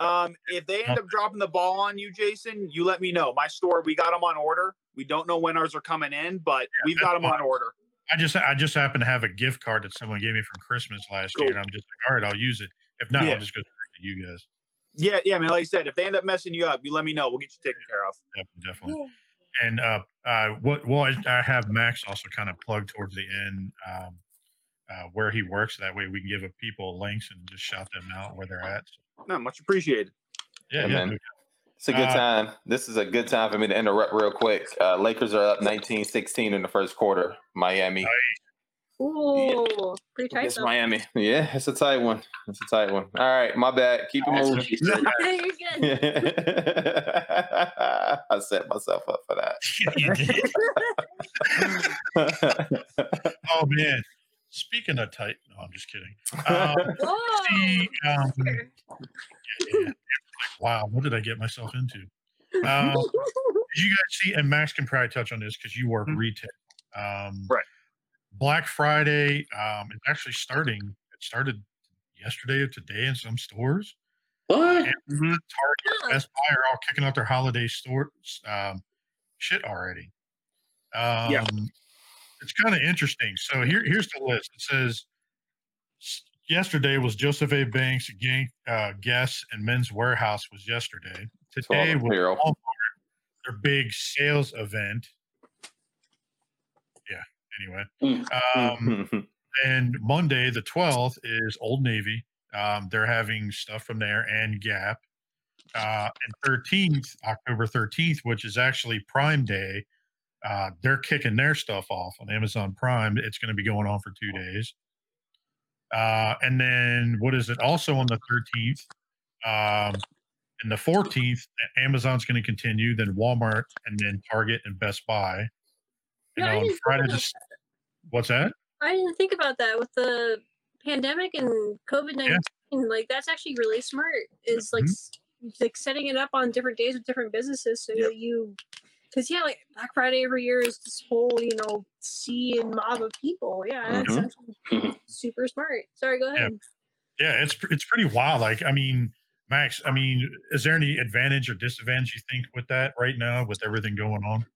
Um, if they end up dropping the ball on you, Jason, you let me know. My store, we got them on order. We don't know when ours are coming in, but we've got them on order. I just I just happen to have a gift card that someone gave me from Christmas last Cool. year, and I'm just like, all right, I'll use it. If not, Yeah. I'll just go to you guys. Yeah, yeah, man. Like I said, if they end up messing you up, you let me know. We'll get you taken care of. Definitely, definitely. *laughs* And uh, uh, what well, I, I have Max also kind of plug towards the end um, uh, where he works. That way, we can give people links and just shout them out where they're at. So, No, much appreciated. yeah, Yeah, yeah, It's a good Uh, time. This is a good time for me to interrupt real quick. Uh, Lakers are up 19-16 in the first quarter. Miami. Ooh, pretty tight It's. Miami. *laughs* Yeah, it's a tight one. It's a tight one. All right, my bad. Keep it moving. what. You're good. *laughs* *laughs* I set myself up for that. oh man. Speaking of tight, no, I'm just kidding. Um, Whoa. see, um, yeah, yeah. Like, wow, what did I get myself into? Um, did you guys see? And Max can probably touch on this because you work Mhm. retail. Um, Right. Black Friday um, it's actually starting. It started yesterday or today in some stores. What? And Mhm. Target. Best Buy are all kicking out their holiday store um, shit already. Um, Yeah. It's kind of interesting. So here, here's the list. It says yesterday was Joseph A. Banks, Gang, uh, Guess, and Men's Wearhouse was yesterday. Today was. Walmart, their big sales event. Yeah. Anyway, Mm. um, *laughs* and Monday, the 12th, is Old Navy. Um, they're having stuff from there and Gap. uh, and 13th, October 13th, which is actually Prime Day, uh, they're kicking their stuff off on Amazon Prime. It's going to be going on for two days. Uh, and then what is it? Also on the 13th, um, and the 14th, Amazon's going to continue, then Walmart, and then Target and Best Buy. And Yeah, on Friday, about this, what's that? I didn't think about that with the pandemic and COVID nineteen. Like that's actually really smart. Is like Mhm. s like setting it up on different days with different businesses, so Yep. you. Because yeah, like Black Friday every year is this whole you know sea and mob of people. Yeah, that's Mhm. actually super smart. Sorry, go ahead. Yeah, it's it's pretty wild. Like, I mean, Max, I mean, is there any advantage or disadvantage you think with that right now with everything going on?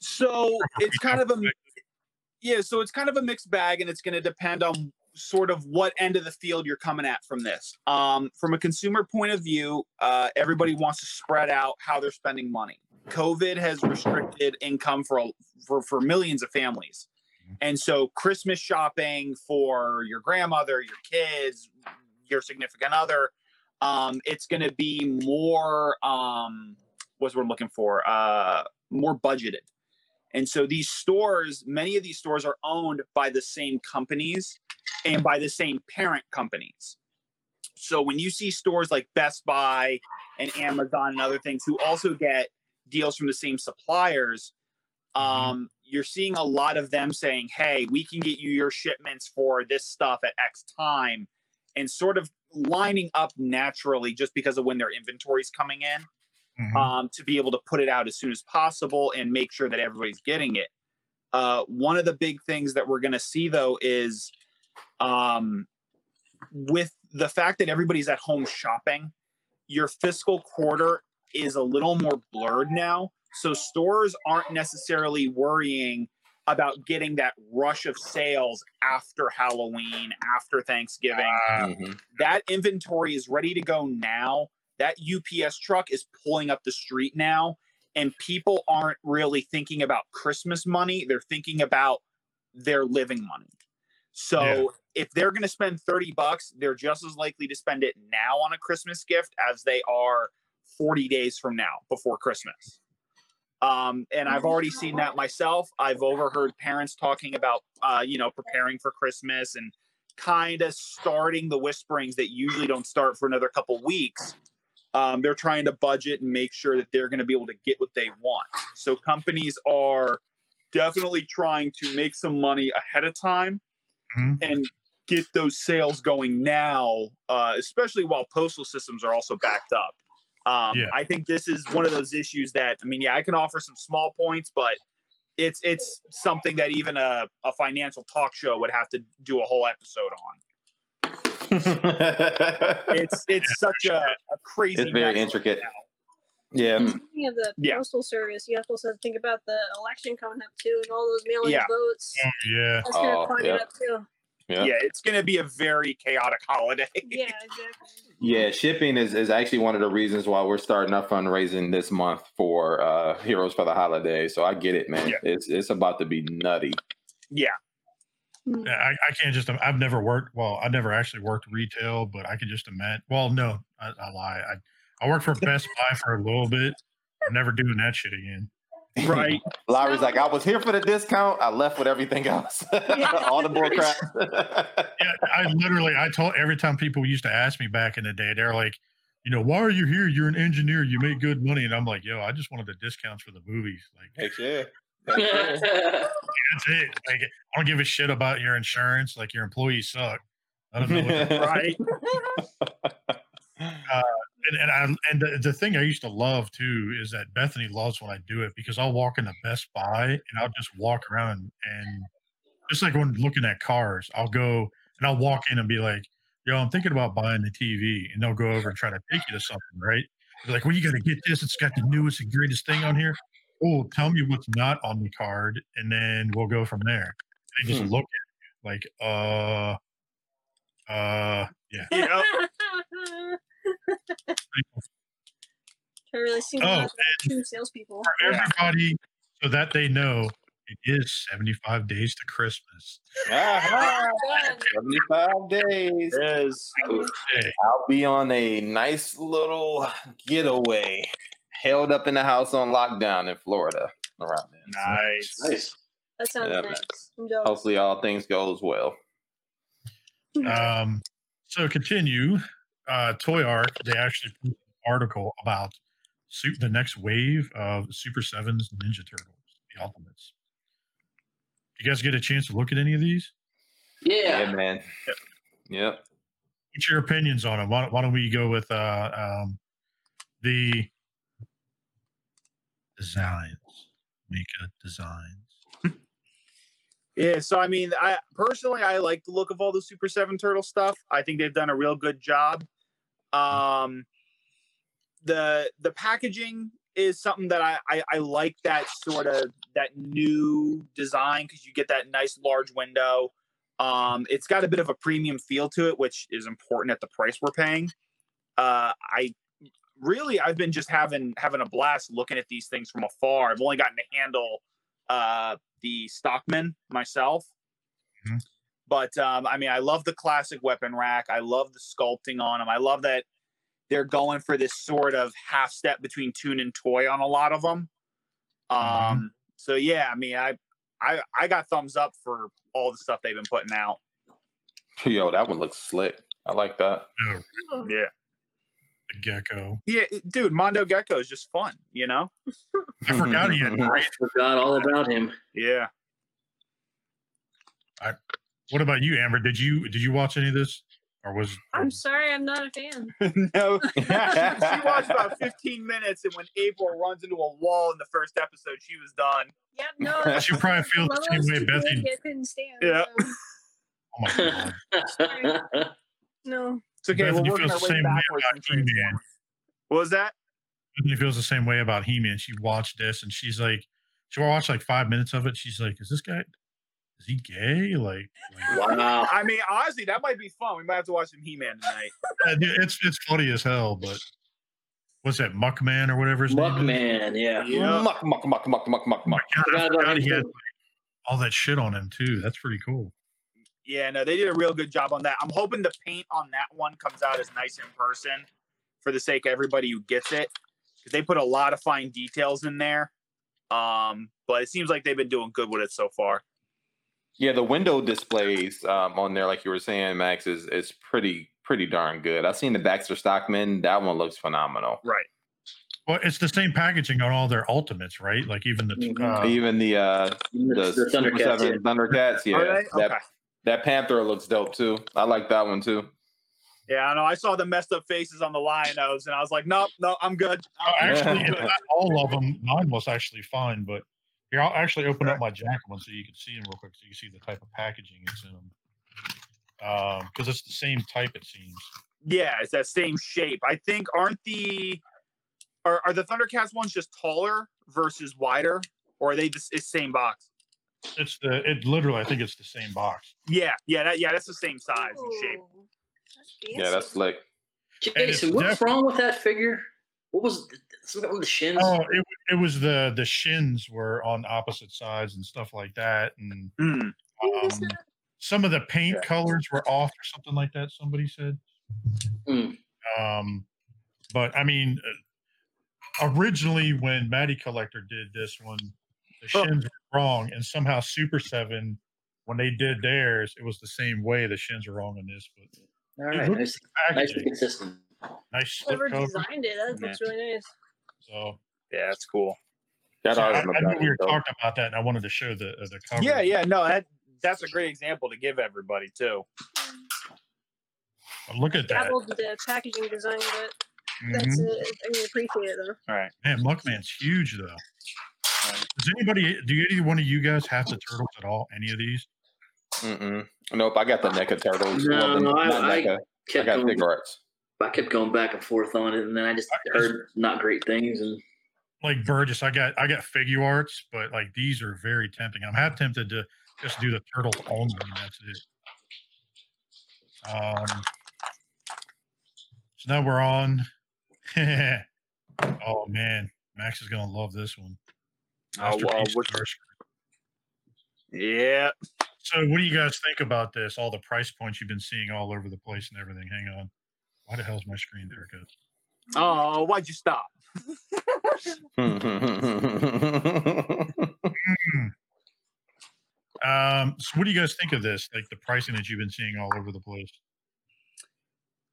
So it's kind of a retail yeah, so it's kind of a mixed bag, and it's going to depend on sort of what end of the field you're coming at from this. Um, from a consumer point of view, uh, everybody wants to spread out how they're spending money. COVID has restricted income for for for millions of families, and so Christmas shopping for your grandmother, your kids, your significant other, um, it's going to be more um, what's what I'm looking for, uh, more budgeted. And so these stores, many of these stores are owned by the same companies and by the same parent companies. So when you see stores like Best Buy and Amazon and other things who also get deals from the same suppliers, um, you're seeing a lot of them saying, hey, we can get you your shipments for this stuff at X time and sort of lining up naturally just because of when their inventory is coming in Mhm. um, to be able to put it out as soon as possible and make sure that everybody's getting it. Uh, one of the big things that we're going to see though is um, with the fact that everybody's at home shopping, your fiscal quarter is a little more blurred now. So stores aren't necessarily worrying about getting that rush of sales after Halloween, after Thanksgiving Mhm. that inventory is ready to go now. That UPS truck is pulling up the street now, and people aren't really thinking about Christmas money. They're thinking about their living money. So Yeah. if they're going to spend 30 bucks, they're just as likely to spend it now on a Christmas gift as they are 40 days from now before Christmas. Um, and I've already seen that myself. I've overheard parents talking about, uh, you know, preparing for Christmas and kind of starting the whisperings that usually don't start for another couple weeks. Um, they're trying to budget and make sure that they're going to be able to get what they want. So companies are definitely trying to make some money ahead of time Mhm. and get those sales going now, uh, especially while postal systems are also backed up. Um, Yeah. I think this is one of those issues that I mean, yeah, I can offer some small points, but it's it's something that even a, a financial talk show would have to do a whole episode on. It's *laughs* it's such a, a crazy. It's very mess right intricate. now. yeah. Speaking of the Yeah. postal service, you have to also think about the election coming up too, and all those mail-in Yeah. votes. oh, yeah. That's gonna Oh, climb yep. it up too. Yeah. Yeah, it's going to be a very chaotic holiday. *laughs* Yeah, exactly. Yeah, shipping is, is actually one of the reasons why we're starting our fundraising this month for uh, Heroes for the Holiday. So I get it, man. Yeah. It's it's about to be nutty. yeah, Mm. Yeah, I, I can't just. I've never worked. Well, I never actually worked retail, but I can just imagine. Well, no, I, I lie. I I worked for Best Buy for a little bit. I'm never doing that shit again. right. *laughs* Lowery's like, I was here for the discount. I left with everything else. *laughs* All the bull *laughs* crap. Yeah, I literally. I told every time people used to ask me back in the day, they're like, you know, why are you here? You're an engineer. You make good money, and I'm like, yo, I just wanted the discounts for the movies. Like Heck yeah. That's *laughs* it. Like I don't give a shit about your insurance. Like your employees suck. I don't know. What right. *laughs* Uh, and and, I, and the, the thing I used to love too is that Bethany loves when I do it because I'll walk into Best Buy and I'll just walk around and just like when looking at cars, I'll go and I'll walk in and be like, "Yo, I'm thinking about buying the TV," and they'll go over and try to take you to something, right? They're like, "Well, you got to get this. It's got the newest and greatest thing on here." Oh, tell me what's not on the card, and then we'll go from there. They just Hmm. look at you like, uh, uh, yeah. Yep. I *laughs* really seen Oh, two salespeople. for everybody so that they know It is 75 days to Christmas. Ah, Good. 75 days. It is. Hey, I'll be on a nice little getaway, held up in the house on lockdown in Florida around then. Nice. Nice. That sounds Yeah, nice. Hopefully, all things goes well. *laughs* Um, so continue. Uh, Toy Ark, they actually put an article about su- the next wave of Super Sevens Ninja Turtles, the Ultimates. You guys get a chance to look at any of these? Yeah, Yeah. man. Yep. What's your opinions on them? Why, why don't we go with uh, um, the designs? Majka designs. *laughs* Yeah, so I mean, I personally I like the look of all the Super7 Turtle stuff. I think they've done a real good job. Um, the the packaging is something that I I, I like that sort of that new design because you get that nice large window. Um, it's got a bit of a premium feel to it, which is important at the price we're paying. Uh, I really I've been just having having a blast looking at these things from afar. I've only gotten to handle uh the Stockman myself. Mhm. But um, I mean, I love the classic weapon rack. I love the sculpting on them. I love that they're going for this sort of half step between toon and toy on a lot of them. Um, Mhm. so yeah, I mean, I, I, I got thumbs up for all the stuff they've been putting out. Yo, that one looks slick. I like that. Oh, Yeah, the gecko. yeah, dude, Mondo Gecko is just fun, you know? *laughs* I forgot he had *laughs* I forgot all about him. Yeah. I. What about you, Amber? Did you did you watch any of this, or was I'm sorry, I'm not a fan. *laughs* no, she, she watched about 15 minutes, and when April runs into a wall in the first episode, she was done. Yep, no. She probably feels the same way two Bethany- I couldn't stand. Yeah. so, Oh my god! no. It's okay. Bethany we're working feels our the way same way backwards about from He-Man. What was that? Bethany feels the same way about He-Man. She watched this and she's like, she watched like five minutes of it. She's like, "Is this guy? Is he gay? Like, like wow. I mean, honestly, that might be fun. We might have to watch some He-Man tonight. *laughs* it's it's funny as hell." But what's that Muckman or whatever his name is? Muckman, yeah. Yeah. Muck, muck, muck, muck, muck, muck, muck. I Forgot about forgot he had like, all that shit on him too. That's pretty cool. Yeah, no, they did a real good job on that. I'm hoping the paint on that one comes out as nice in person for the sake of everybody who gets it. Because they put a lot of fine details in there. Um, but it seems like they've been doing good with it so far. Yeah, the window displays um, on there, like you were saying, Max, is is pretty pretty darn good. I've seen the Baxter Stockman. That one looks phenomenal. Right. Well, it's the same packaging on all their ultimates, right? Like even the Mhm. uh, Even the uh, The, the, the Thundercats. Seven Thundercats, yeah, Are they? that Okay. That Panther looks dope too. I like that one too. Yeah, I know. I saw the messed up faces on the Lion-O's, and I was like, nope, no, I'm good. Oh, I'm good. actually, *laughs* not all of them. Mine was actually fine, but here I'll actually open up my Jack one so you can see them real quick, so you can see the type of packaging it's in um, them. Because it's the same type, it seems. Yeah, it's that same shape. I think aren't the are, are the Thundercats ones just taller versus wider, or are they the same box? It's the it literally. I think it's the same box. Yeah, yeah, that, yeah, that's the same size and shape. That's Yeah, that's fancy. slick. Jason, what's def- wrong with that figure? What was something on the shins? Oh, it, it was the the shins were on opposite sides and stuff like that, and Hmm. um, some of the paint Yeah. colors were off or something like that. Somebody said. Hmm. Um, but I mean, uh, originally when Matty Collector did this one, the shins were wrong, and somehow Super7, when they did theirs, it was the same way. The shins are wrong on this, but All it right, looks nice, like nice consistent. nice Whoever cover. designed it, that looks really nice. So, Yeah, that's cool. That so I, I on knew back we were dope. talking about that, and I wanted to show the uh, the cover. Yeah, yeah, no, that that's a great example to give everybody too. But look at that. Dabbled with the packaging design, but that's Mhm. it. I mean, appreciate it though. All right. Man, Muckman's huge though. Does anybody? Do any one of you guys have the turtles at all? Any of these? Mm-mm. Nope, I got the NECA turtles. No, Well, the- no, I- not I NECA. I Kept got going, Big Arts. I kept going back and forth on it, and then I just I just- heard not great things. And like Burgess, I got I got Figuarts, but like these are very tempting. I'm half tempted to just do the turtles only, and that's it. Um, so now we're on. *laughs* oh man, Max is gonna love this one. Oh, Master well, Chief which- Starscream. Yeah. So, what do you guys think about this? All the price points you've been seeing all over the place and everything. Hang on. Why the hell's my screen there? Good. Oh, why'd you stop? *laughs* Um, so, what do you guys think of this? Like the pricing that you've been seeing all over the place.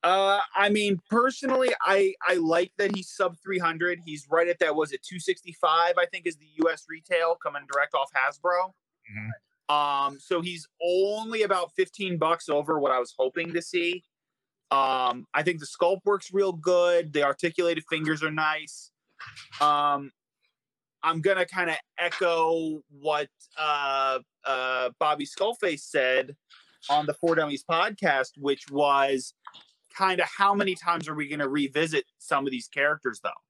Uh, I mean, personally, I I like that he's sub 300. He's right at that. Was it 265? I think is the U.S. retail coming direct off Hasbro. Mhm. Um, so he's only about 15 bucks over what I was hoping to see. Um, I think the sculpt works real good. The articulated fingers are nice. Um, I'm gonna kind of echo what uh, uh, Bobby Skullface said on the Four Dummies podcast, which was kind of how many times are we going to revisit some of these characters though?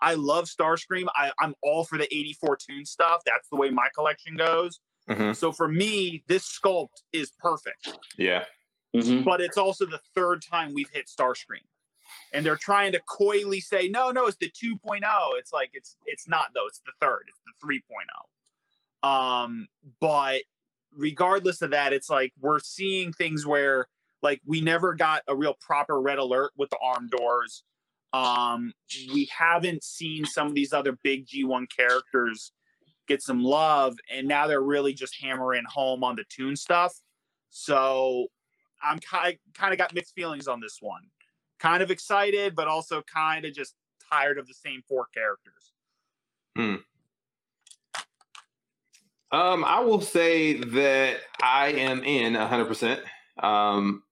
I love starscream. I, i'm all for the 84 toon stuff. That's the way my collection goes. Mhm. so for me this sculpt is perfect. Yeah. Mhm. but it's also the third time we've hit starscream. And they're trying to coyly say no no it's the 2.0 it's like it's it's not though. It's the third. It's the 3.0 um but regardless of that it's like we're seeing things where like we never got a real proper red alert with the arm doors um we haven't seen some of these other big g1 characters get some love and now they're really just hammering home on the toon stuff so i'm kind kind of got mixed feelings on this one kind of excited but also kind of just tired of the same four characters Hmm. Um, I will say that I am in 100%. Um,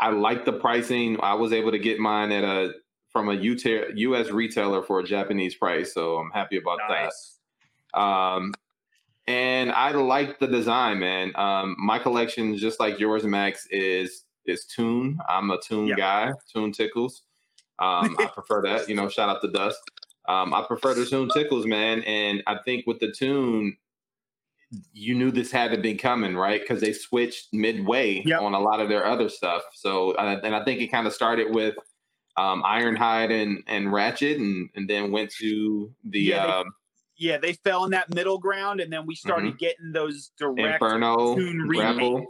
I like the pricing. I was able to get mine at a from a US retailer for a Japanese price, so I'm happy about nice that. Um, and I like the design, man. Um, my collection, just like yours, Max, is is Toon. I'm a Toon Yeah. guy. Toon tickles. Um, I prefer that. You know, shout out to Dust. Um, I prefer the Toon tickles, man. And I think with the Toon, you knew this had to be coming, right? Because they switched midway Yep. on a lot of their other stuff. So, and I think it kind of started with um, Ironhide and and Ratchet, and and then went to the Yeah, they- um, yeah they fell in that middle ground and then we started getting those direct Inferno toon grapple.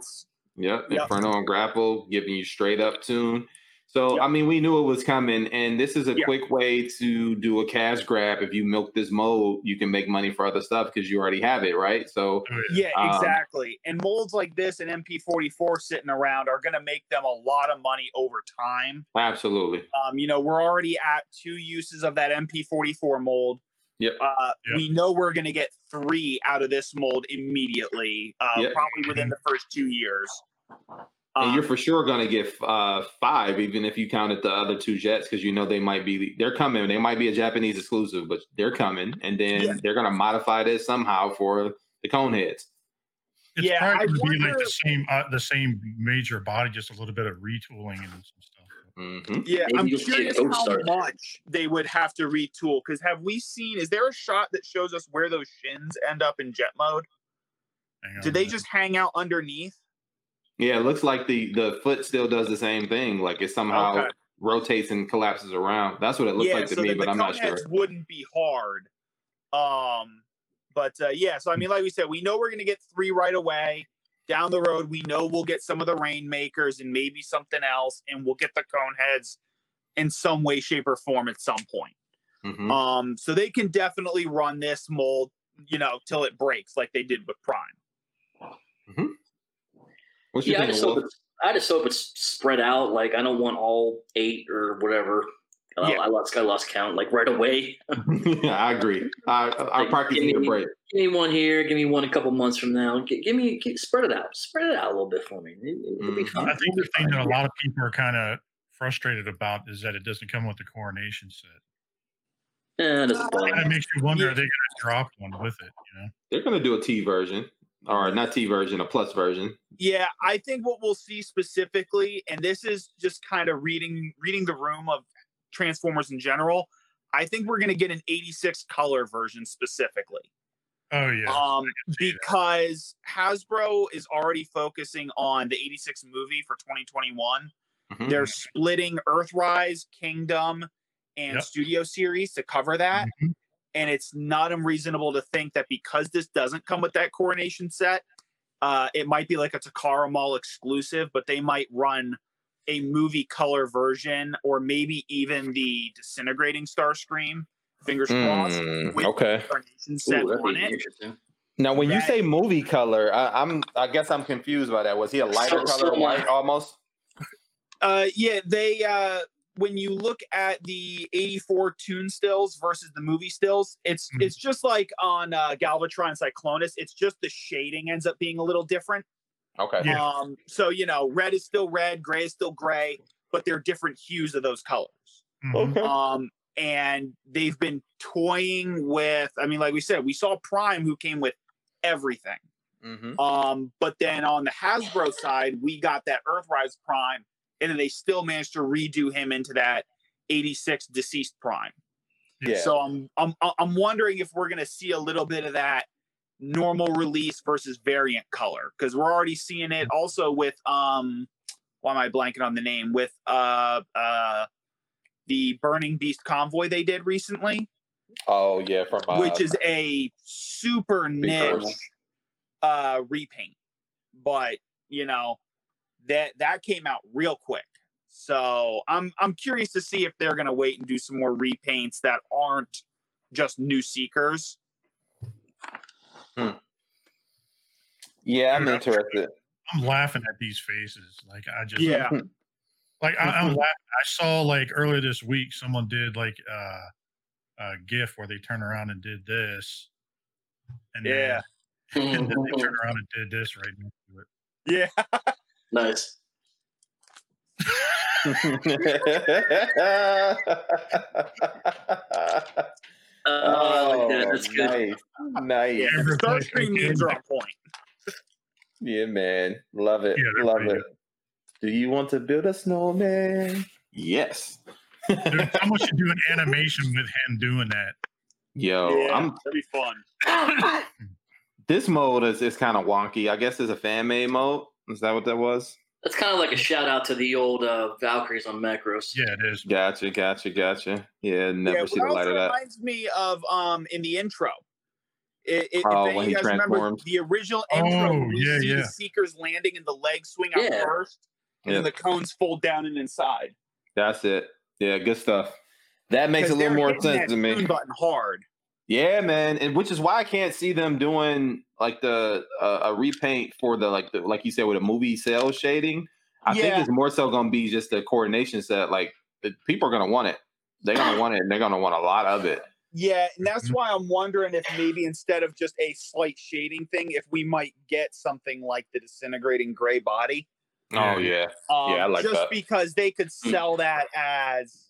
Yep, Yep. Inferno and Grapple, giving you straight up toon. So Yep. I mean, we knew it was coming, and this is a Yeah. quick way to do a cash grab. If you milk this mold, you can make money for other stuff because you already have it, right? So Oh, yeah. Yeah, Um, exactly. and molds like this and MP44 sitting around are going to make them a lot of money over time. absolutely, Um, you know, we're already at two uses of that MP44 mold. Yep. Uh, Yep. We know we're going to get three out of this mold immediately, uh, Yep. probably within the first two years. And Um, you're for sure going to get uh, five, even if you counted the other two jets, because you know they might be they're coming. They might be a Japanese exclusive, but they're coming, and then Yeah. they're going to modify this somehow for the cone heads. It's Yeah, probably I going to be like the same uh, the same major body, just a little bit of retooling and some stuff. hmm Yeah, Maybe I'm you'll see curious how Star. much they would have to retool. Because have we seen? Is there a shot that shows us where those shins end up in jet mode? Hang on Did they minute. just hang out underneath? Yeah, it looks like the the foot still does the same thing. Like it somehow Okay. rotates and collapses around. That's what it looks like to so me, but I'm not sure. Wouldn't be hard. Um, but uh, yeah, so I mean, like we said, we know we're gonna get three right away. Down the road, we know we'll get some of the rainmakers and maybe something else, and we'll get the cone heads in some way, shape, or form at some point. Mhm. Um, so they can definitely run this mold, you know, till it breaks, like they did with Prime. What's your Yeah, I just hope it's I just hope it's spread out. Like I don't want all eight or whatever. Uh, Yeah. I lost I lost count like right away. *laughs* yeah, I agree. I, I like, pockets give need a me- break. give me one here. Give me one a couple months from now. G- give me gi- spread it out. Spread it out a little bit for me. It, will be Mhm. fine. I think the thing that a lot of people are kind of frustrated about is that it doesn't come with the coronation set. Yeah, it doesn't bother it makes you wonder Yeah. are they going to drop one with it? You know, They're gonna do a T version, or not T version, a plus version. Yeah, I think what we'll see specifically, and this is just kind of reading reading the room of Transformers in general. I think we're going to get an 86 color version specifically. oh yeah, um, can see that. because Hasbro is already focusing on the 86 movie for 2021. Mhm. They're splitting Earthrise, Kingdom, and Yep. Studio Series to cover that. Mhm. And it's not unreasonable to think that because this doesn't come with that coronation set, uh, it might be like a Takara Mall exclusive, but they might run a movie color version or maybe even the disintegrating Starscream. Fingers crossed. Mm, with okay. coronation set Ooh, on it. Now, when you say movie color, I, I'm I guess I'm confused by that. Was he a lighter So- color, so- white almost? Uh, yeah, they uh, when you look at the '84 toon stills versus the movie stills, it's Mhm. it's just like on uh, Galvatron Cyclonus. It's just the shading ends up being a little different. Okay. Yeah. Um, so you know, red is still red, gray is still gray, but they're different hues of those colors. Mhm. Okay. Um, and they've been toying with. I mean, like we said, we saw Prime, who came with everything. hmm Um, but then on the Hasbro side, we got that Earthrise Prime, and then they still managed to redo him into that 86 deceased Prime. Yeah. So I'm I'm I'm wondering if we're gonna see a little bit of that normal release versus variant color because we're already seeing it also with um why am I blanking on the name with uh uh the Burning Beast convoy they did recently, Oh yeah, from uh, which is a super niche uh repaint. But you know, that that came out real quick. So I'm I'm curious to see if they're gonna wait and do some more repaints that aren't just new seekers. Hmm. yeah, I'm Yeah. interested. I'm laughing at these faces. Like I just Yeah. Hmm. like I, I'm hmm. laughing. I saw like earlier this week someone did like uh, a GIF where they turn around and did this, and Yeah. then, and then they *laughs* turn around and did this right next to it. Yeah. *laughs* nice. Uh, I like that. That's good. Nice. Nice. Yeah. Amber's like, Starscream okay. names are on point. Yeah, man. Love it. Yeah, Love pretty it. Do you want to build a snowman? Yes. Dude, someone should do an *laughs* animation with him doing that. Yo, yeah, I'm that'd be fun. *coughs* this mode is, is kind of wonky. I guess it's a fan made mode. Is that what that was? That's kind of like a shout out to the old uh, Valkyries on Macross. Yeah, it is. Gotcha, gotcha, gotcha. Yeah, never yeah, see the light of that. reminds me of um in the intro. It, it, Oh, if when of he you guys remember the original intro, Oh, we yeah, see yeah. the Seekers landing and the legs swing out Yeah. first, and then Yeah. the cones fold down and inside. That's it. Yeah, good stuff. That makes a little more sense to me. tune Button hard. Yeah, man, and which is why I can't see them doing like the uh, a repaint for the like the like you said with a movie cell shading. I think it's more so gonna be just the coronation set. Like the, people are gonna want it. They're gonna want it. and They're gonna want a lot of it. Yeah, and that's Mhm. why I'm wondering if maybe instead of just a slight shading thing, if we might get something like the disintegrating gray body. Oh yeah, Um, Yeah, I like just that. because they could Mm. sell that as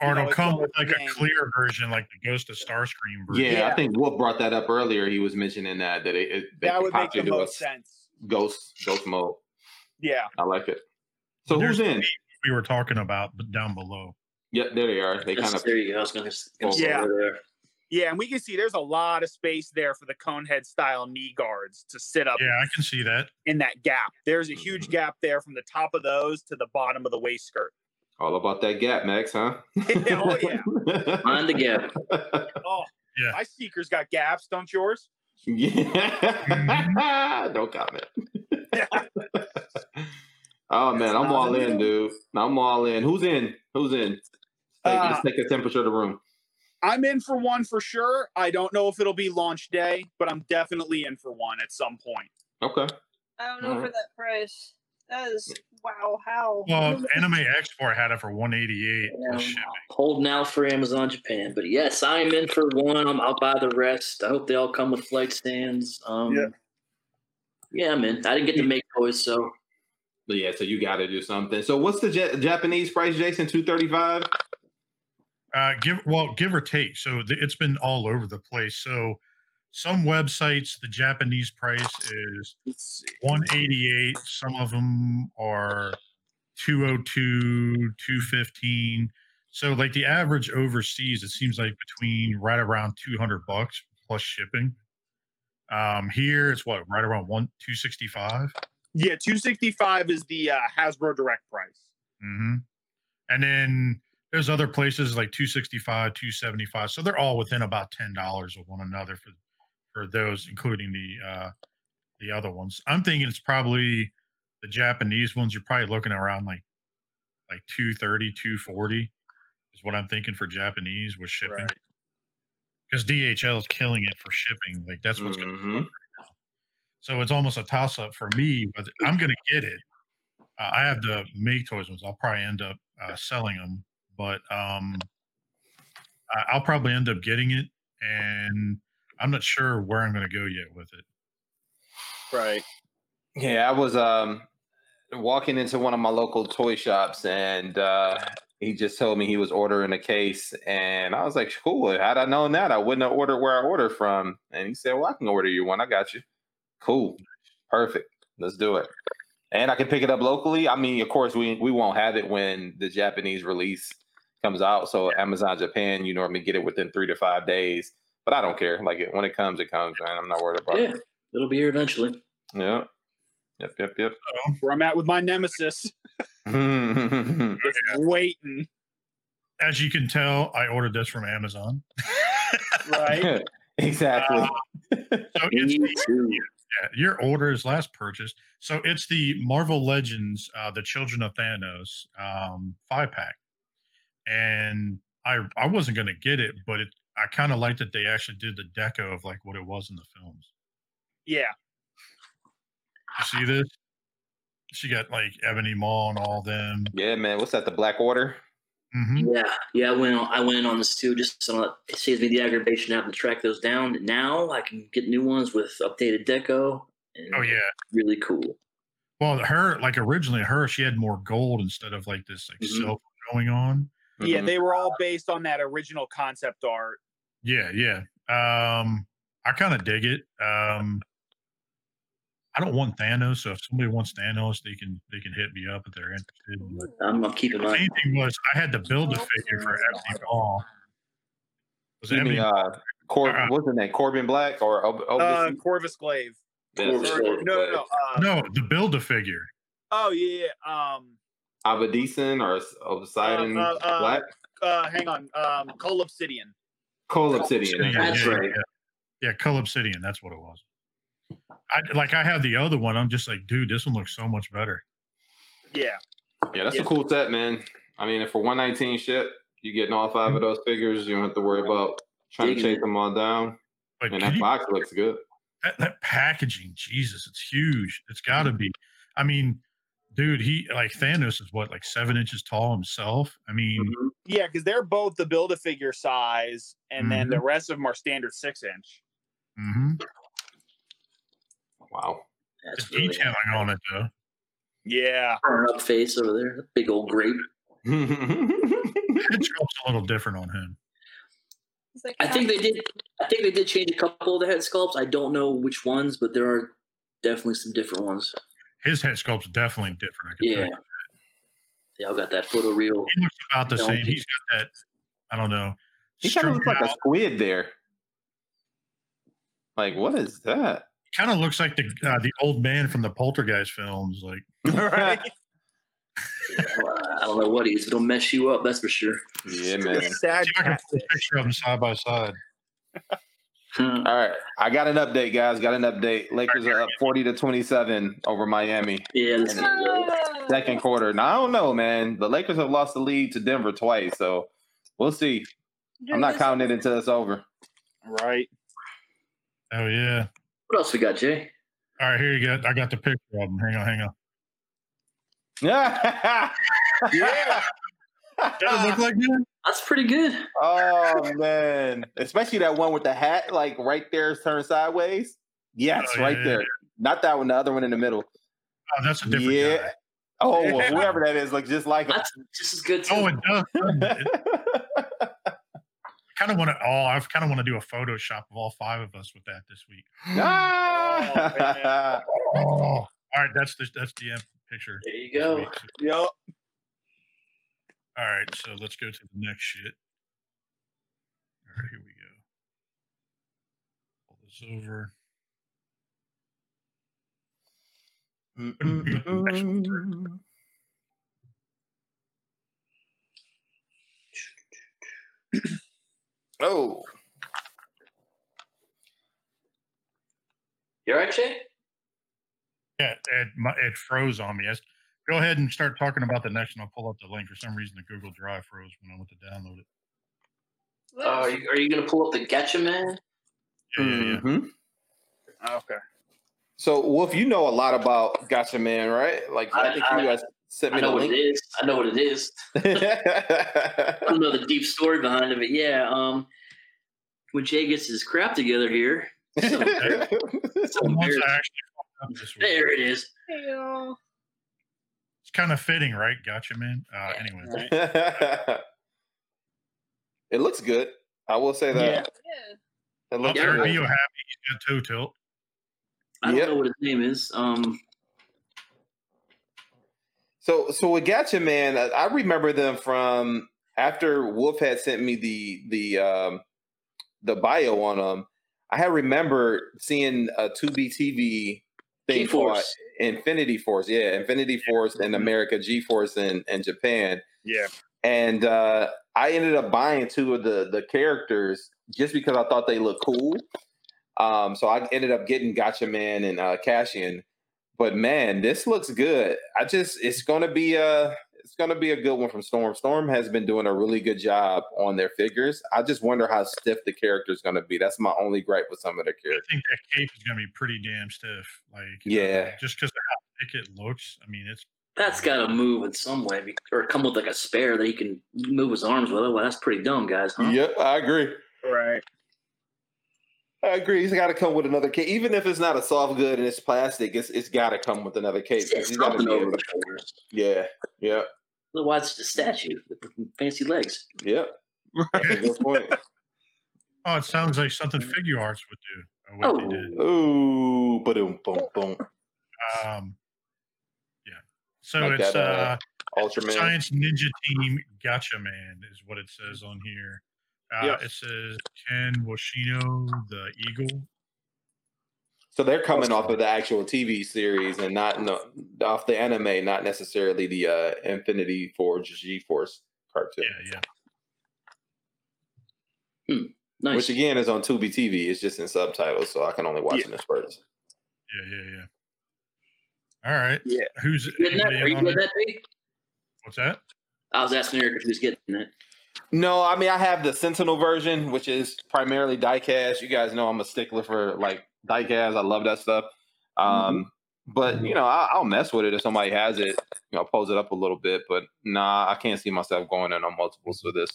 Or it'll come with like a clear version, like the Ghost of Starscream version. yeah. Yeah. I think Wolf brought that up earlier. He was mentioning that that it, it they that could would make possibly the a most sense. ghost ghost mode. Yeah. I like it. So But who's in? We were talking about down below. Yep, there they are. They That's- kind of there you go. I was going to say Yeah. Yeah, and we can see there's a lot of space there for the conehead style knee guards to sit up Yeah, I can see that. in that gap. There's a Mm-hmm. huge gap there from the top of those to the bottom of the waist skirt. All about that gap, Max, huh? *laughs* Oh, yeah. *laughs* Mind the gap. Oh, Yeah. my seekers got gaps, don't yours? Yeah. *laughs* Don't comment. oh man, I'm all in, dude. I'm all in. Who's in? Who's in? Take, Uh, let's take a temperature of the room. I'm in for one for sure. I don't know if it'll be launch day, but I'm definitely in for one at some point. Okay. I don't know for Alright. that price. That is wow. How? Well, Anime Export had it for 188 Yeah. plus shipping. Holding out for Amazon Japan. But yes, I am in for one. I'm, I'll buy the rest. I hope they all come with flight stands. Um, Yeah. yeah, I'm. I didn't get to make toys, so But yeah, so you got to do something. So what's the Ja- Japanese price, Jason? Two thirty five. Uh, give well, give or take. So th- it's been all over the place. So some websites, the Japanese price is 188. Some of them are 202, 215. So like the average overseas, it seems like between right around 200 bucks plus shipping. Um, here it's what right around one 265. Yeah, 265 is the uh, Hasbro direct price. hmm And then There's other places like 265, 275. So they're all within about ten dollars of one another for for those, including the uh the other ones. I'm thinking it's probably the Japanese ones. You're probably looking around like like 230, 240 is what I'm thinking for Japanese with shipping. Right. Because DHL is killing it for shipping. Like that's what's going to Mhm. so it's almost a toss up for me, but I'm going to get it. Uh, I have the Make Toys ones. I'll probably end up uh, selling them, but um, I'll probably end up getting it, and I'm not sure where I'm going to go yet with it. Right. Yeah, I was um walking into one of my local toy shops and uh he just told me he was ordering a case and I was like, cool. Had I known that, I wouldn't have ordered where I ordered from. And he said, Well, I can order you one. I got you. Cool. Perfect. Let's do it. And I can pick it up locally. I mean, of course, we we won't have it when the Japanese release comes out. So Amazon Japan, you normally get it within three to five days. But I don't care. Like it, when it comes, it comes, man. I'm not worried about Yeah, it. it'll be here eventually. Yeah. Yep, yep, yep. Where I'm at with my nemesis. *laughs* Just waiting. As you can tell, I ordered this from Amazon. Right. exactly. So *laughs* it's Me the, too. yeah, your order is last purchased. So it's the Marvel Legends, uh, the Children of Thanos um, five pack, and I I wasn't gonna get it, but it I kind of like that they actually did the deco of like what it was in the films. Yeah. You see this? She got like Ebony Maw and all them. yeah, man. What's that? The Black Order? hmm Yeah, yeah. I went on, I went in on this too, just so that it saves me the aggravation having to track those down. Now I can get new ones with updated deco. And Oh yeah. really cool. Well, her like originally her she had more gold instead of like this like Mhm. silver going on. Yeah, Mhm. they were all based on that original concept art. Yeah, yeah. Um, I kind of dig it. Um, I don't want Thanos, so if somebody wants Thanos, they can they can hit me up if they're interested. But I'm, I'm keeping the my. main thing was I had to build a figure for Ebony Maw. Was You Ebony mean, uh, Cor- Uh-uh. what's the name? Corbin Black or Ob- Uh, Corvus Glaive. Corvus Or- Glaive. no, no, no. Uh, no the build a figure? Oh yeah, yeah. Um, Abadison or Obsidian Uh, uh, uh, Black? uh, hang on. Um, Cole Obsidian. Cole Obsidian. Obsidian, That's yeah, right. Yeah, yeah Cull Obsidian. That's what it was. I like I have the other one. I'm just like, dude, this one looks so much better. Yeah. Yeah, that's Yeah. a cool set, man. I mean, if for 119 ship, you getting all five of mm-hmm. those figures, you don't have to worry about trying to Digging chase them all down. But And that you- box looks good. that, that packaging, Jesus, it's huge. It's got to mm-hmm. be. I mean, dude, he like Thanos is what like seven inches tall himself. I mean, Mhm. Yeah, because they're both the build a figure size, and then the rest of them are standard six inch. mm-hmm. Wow. the That's really detailing on it though. Yeah. Turn up face over there, big old grape. *laughs* Head sculpt's a little different on him. Like, I think they "Ah, did. I think they did change a couple of the head sculpts. I don't know which ones, but there are definitely some different ones. His head sculpt's definitely different. I can tell Yeah, you. they all got that photo real. He looks about the Don't same. He's got that. I don't know. he kind of looks like a squid there. Like, what is that? kind of looks like the uh, the old man from the Poltergeist films. Like *laughs* *laughs* right. I don't know what he is. It'll mess you up. That's for sure. yeah, *laughs* man. Sad see if I can put a picture of them side by side. Hmm. All right, I got an update, guys. Got an update. Lakers are up 40 to 27 over Miami. Yeah, this is good. Second quarter. Now I don't know, man. The Lakers have lost the lead to Denver twice, so we'll see. I'm not counting it until it's over. Right. Oh yeah. What else we got, Jay? All right, here you go. I got the picture of them. Hang on, hang on. *laughs* yeah. yeah. Does it look like that? That's pretty good. oh *laughs* man, especially that one with the hat, like right there, turned sideways. Yes, Oh, right yeah, there. Not that one. The other one in the middle. Oh, that's a different Yeah. guy. Oh, well, *laughs* whoever that is, looks just like him. That's just as good. Too. Oh, it does. doesn't kind of want to. Oh, I kind of want to do a Photoshop of all five of us with that this week. *gasps* Ah! *laughs* Oh, all right, that's the that's the picture. there you go. week. Yep. All right, so let's go to the next shit. All right, here we go. Pull this over. *coughs* Oh, You all right, Shay? Yeah, it, it froze on me. Yes. Go ahead and start talking about the next, and I'll pull up the link. For some reason, the Google Drive froze when I went to download it. Uh, are you, are you going to pull up the Gatchaman? Yeah, yeah, yeah. Mhm. Okay. So, Wolf, you know a lot about Gatchaman, right? Like, I, I- think I- you guys sent I me know the what it link. is. I know what it is. *laughs* I don't know the deep story behind it, but yeah. Um, when Jay gets his crap together here, so The ones embarrassing. I actually fucked up this week. there it is. Heyo. It's kind of fitting, right? Gotcha, man. Uh, anyway, *laughs* it looks good. I will say that. Yeah. Yeah. It oh, looks Yeah, good. B, you happy? He's got toe tilt. I don't Yep. know what his name is. Um, So, so with Gatchaman, I, I remember them from after Wolf had sent me the the um, the bio on them. I had remember seeing a Tubi TV thing G-Force. Infinity Force. Yeah, Infinity Force in America, G Force in, in Japan. Yeah. and uh, I ended up buying two of the the characters just because I thought they looked cool. Um, so I ended up getting Gatchaman and uh, Casshan. But man, this looks good. I just it's gonna be a it's gonna be a good one from Storm. Storm has been doing a really good job on their figures. I just wonder how stiff the character is gonna be. That's my only gripe with some of the characters. I think that cape is going to be pretty damn stiff. Like, uh, Yeah. just because of how thick it looks. I mean, it's that's got to move in some way, or come with like a spare that he can move his arms with. Well, that's pretty dumb, guys. Huh? Yep, I agree. Right. I agree. He's got to come with another cape, even if it's not a soft good and it's plastic. It's it's got to come with another cape. It's, it's He's gotta be over able the to- shoulders. Yeah, yeah, Otherwise, it's a statue with fancy legs. yeah. Good point. oh, it sounds like something Figuarts would do. Or what Oh. they boom, boom, boom. Um, yeah. So Like it's that, uh, uh, Ultraman. Science Ninja Team Gatchaman is what it says on here. Uh, Yep. It says Ken Washino, the Eagle. So they're coming off of the actual TV series and not no, off the anime, not necessarily the uh, Infinity Force G Force cartoon, Yeah, yeah. Nice. which again is on Tubi TV. It's just in subtitles, so I can only watch Yeah. it in spurts. Yeah, yeah, yeah. All right. Yeah. Who's You getting that? anybody Are you getting that, Pete? What's that? I was asking Eric if he was getting that. No, I mean I have the Sentinel version, which is primarily diecast. You guys know I'm a stickler for like diecast. I love that stuff. Um, but you know, I, I'll mess with it if somebody has it. You know, pose it up a little bit. But nah, I can't see myself going in on multiples for this.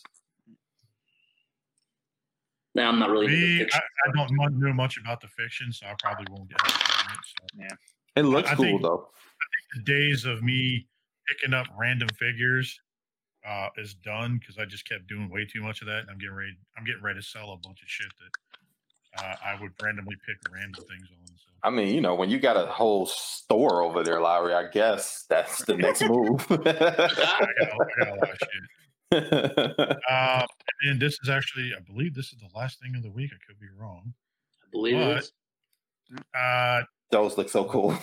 Now I'm not really Me, I. I don't know much about the fiction, so I probably won't get it. So. It looks I cool think- though. The days of me picking up random figures uh, is done because I just kept doing way too much of that, and I'm getting ready. I'm getting ready to sell a bunch of shit that uh, I would randomly pick random things on. So. I mean, you know, when you got a whole store over there, Lowery, I guess that's the next *laughs* move. *laughs* I got, I got a lot of shit. Uh, *laughs* and then this is actually, I believe this is the last thing of the week. I could be wrong. I believe it is. Uh, Those look so cool.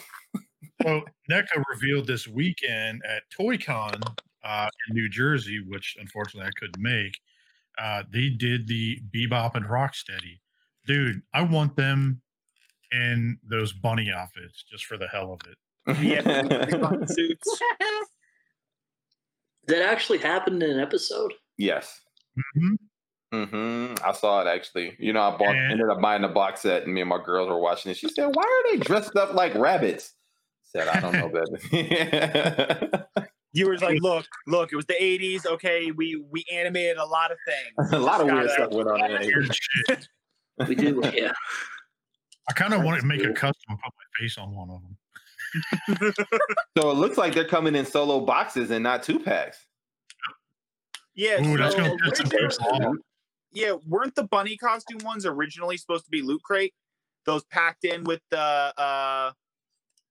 so NECA revealed this weekend at ToyCon uh, in New Jersey, which unfortunately I couldn't make. Uh, they did the Bebop and Rocksteady. Dude, I want them in those bunny outfits just for the hell of it. Yeah. *laughs* Suits. That actually happened in an episode. yes. Mhm. hmm I saw it actually. You know, I bought And- ended up buying the box set, and me and my girls were watching it. She said, "Why are they dressed up like rabbits?" I said, "I don't know, baby." *laughs* You were like, look, look, it was the 80s. Okay, we we animated a lot of things. *laughs* a lot of weird stuff went on in there. Weird shit. We do, *laughs* yeah. I kind of want to make a custom and put my face on one of them. *laughs* So it looks like they're coming in solo boxes and not two packs. Yeah, Ooh, that's so gonna piss some people off. yeah, weren't the bunny costume ones originally supposed to be loot crate? Those packed in with the uh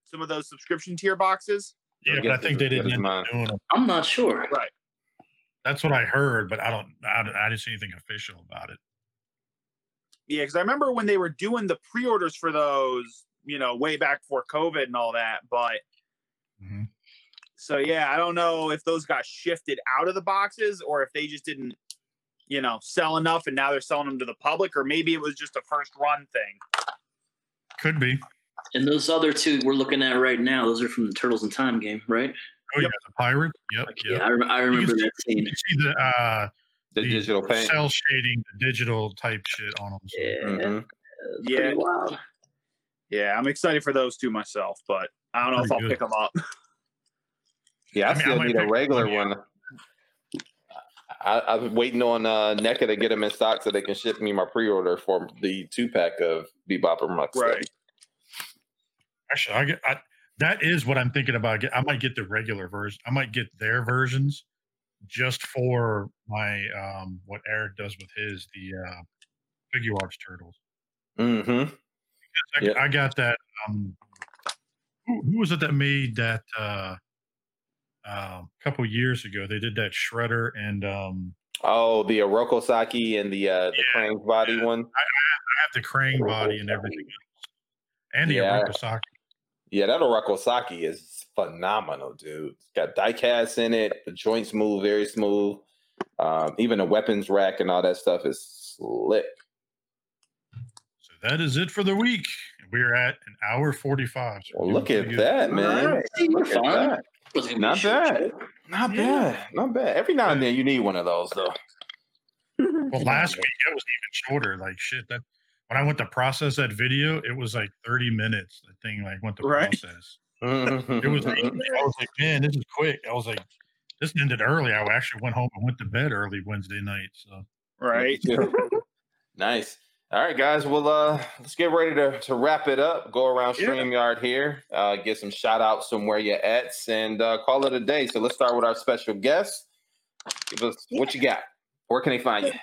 some of those subscription tier boxes. Yeah, but I think they didn't end up doing them. I'm not sure. Right. That's what I heard, but I don't. I, don't- I didn't see anything official about it. Yeah, because I remember when they were doing the pre-orders for those, you know, way back before COVID and all that. But Mhm. so yeah, I don't know if those got shifted out of the boxes or if they just didn't, you know, sell enough and now they're selling them to the public, or maybe it was just a first run thing. Could be. And those other two we're looking at right now, those are from the Turtles in Time game, right? Oh Yep. yeah, the pirate. Yep. Yeah, yep. I, rem- I remember see- that You scene. can see the uh, The digital paint. cell shading, the digital type shit on them. So. Yeah, Mhm. Yeah. wild. Yeah, I'm excited for those two myself, but I don't know if I'll Pretty pick them up. *laughs* Yeah, I, I mean, still might need a pick regular one, one. I, I'm waiting on uh, NECA to get them in stock so they can ship me my pre-order for the two pack of Bebop and Rocksteady. Right. Actually, I get I, that is what I'm thinking about. I might get the regular version. I might get their versions just for my um what Eric does with his the uh Figuarts turtles. Mm-hmm. I, Yeah. I got that. Um, who, who was it that made that uh, uh, a couple years ago? They did that Shredder and um, Oh, the Oroku Saki and the uh, the Yeah, Krang's body yeah. one. I I, have the Crane body and everything else, and the Yeah. Oroku Saki. Yeah, that Oroku Saki is phenomenal, dude. It's got die casts in it. The joints move very smooth. Um, even the weapons rack and all that stuff is slick. So that is it for the week. We're at an hour forty-five. So Well, look at that, man. Alright. Look at that. Wasn't gonna be a Not short bad. Not Yeah. bad. Not bad. Every now and then you need one of those, though. Well, *laughs* last week it was even shorter. Like shit. That when I went to process that video, it was like thirty minutes. The thing like went to Right. process. It was. I was like, man, this is quick. I was like, this ended early. I actually went home and went to bed early Wednesday night. So Right. *laughs* nice. All right, guys. Well, uh, let's get ready to, to wrap it up. Go around Yeah. StreamYard here, uh, get some shout outs from where you're at, and uh, call it a day. So let's start with our special guest. Give us what you got. Where can they find you?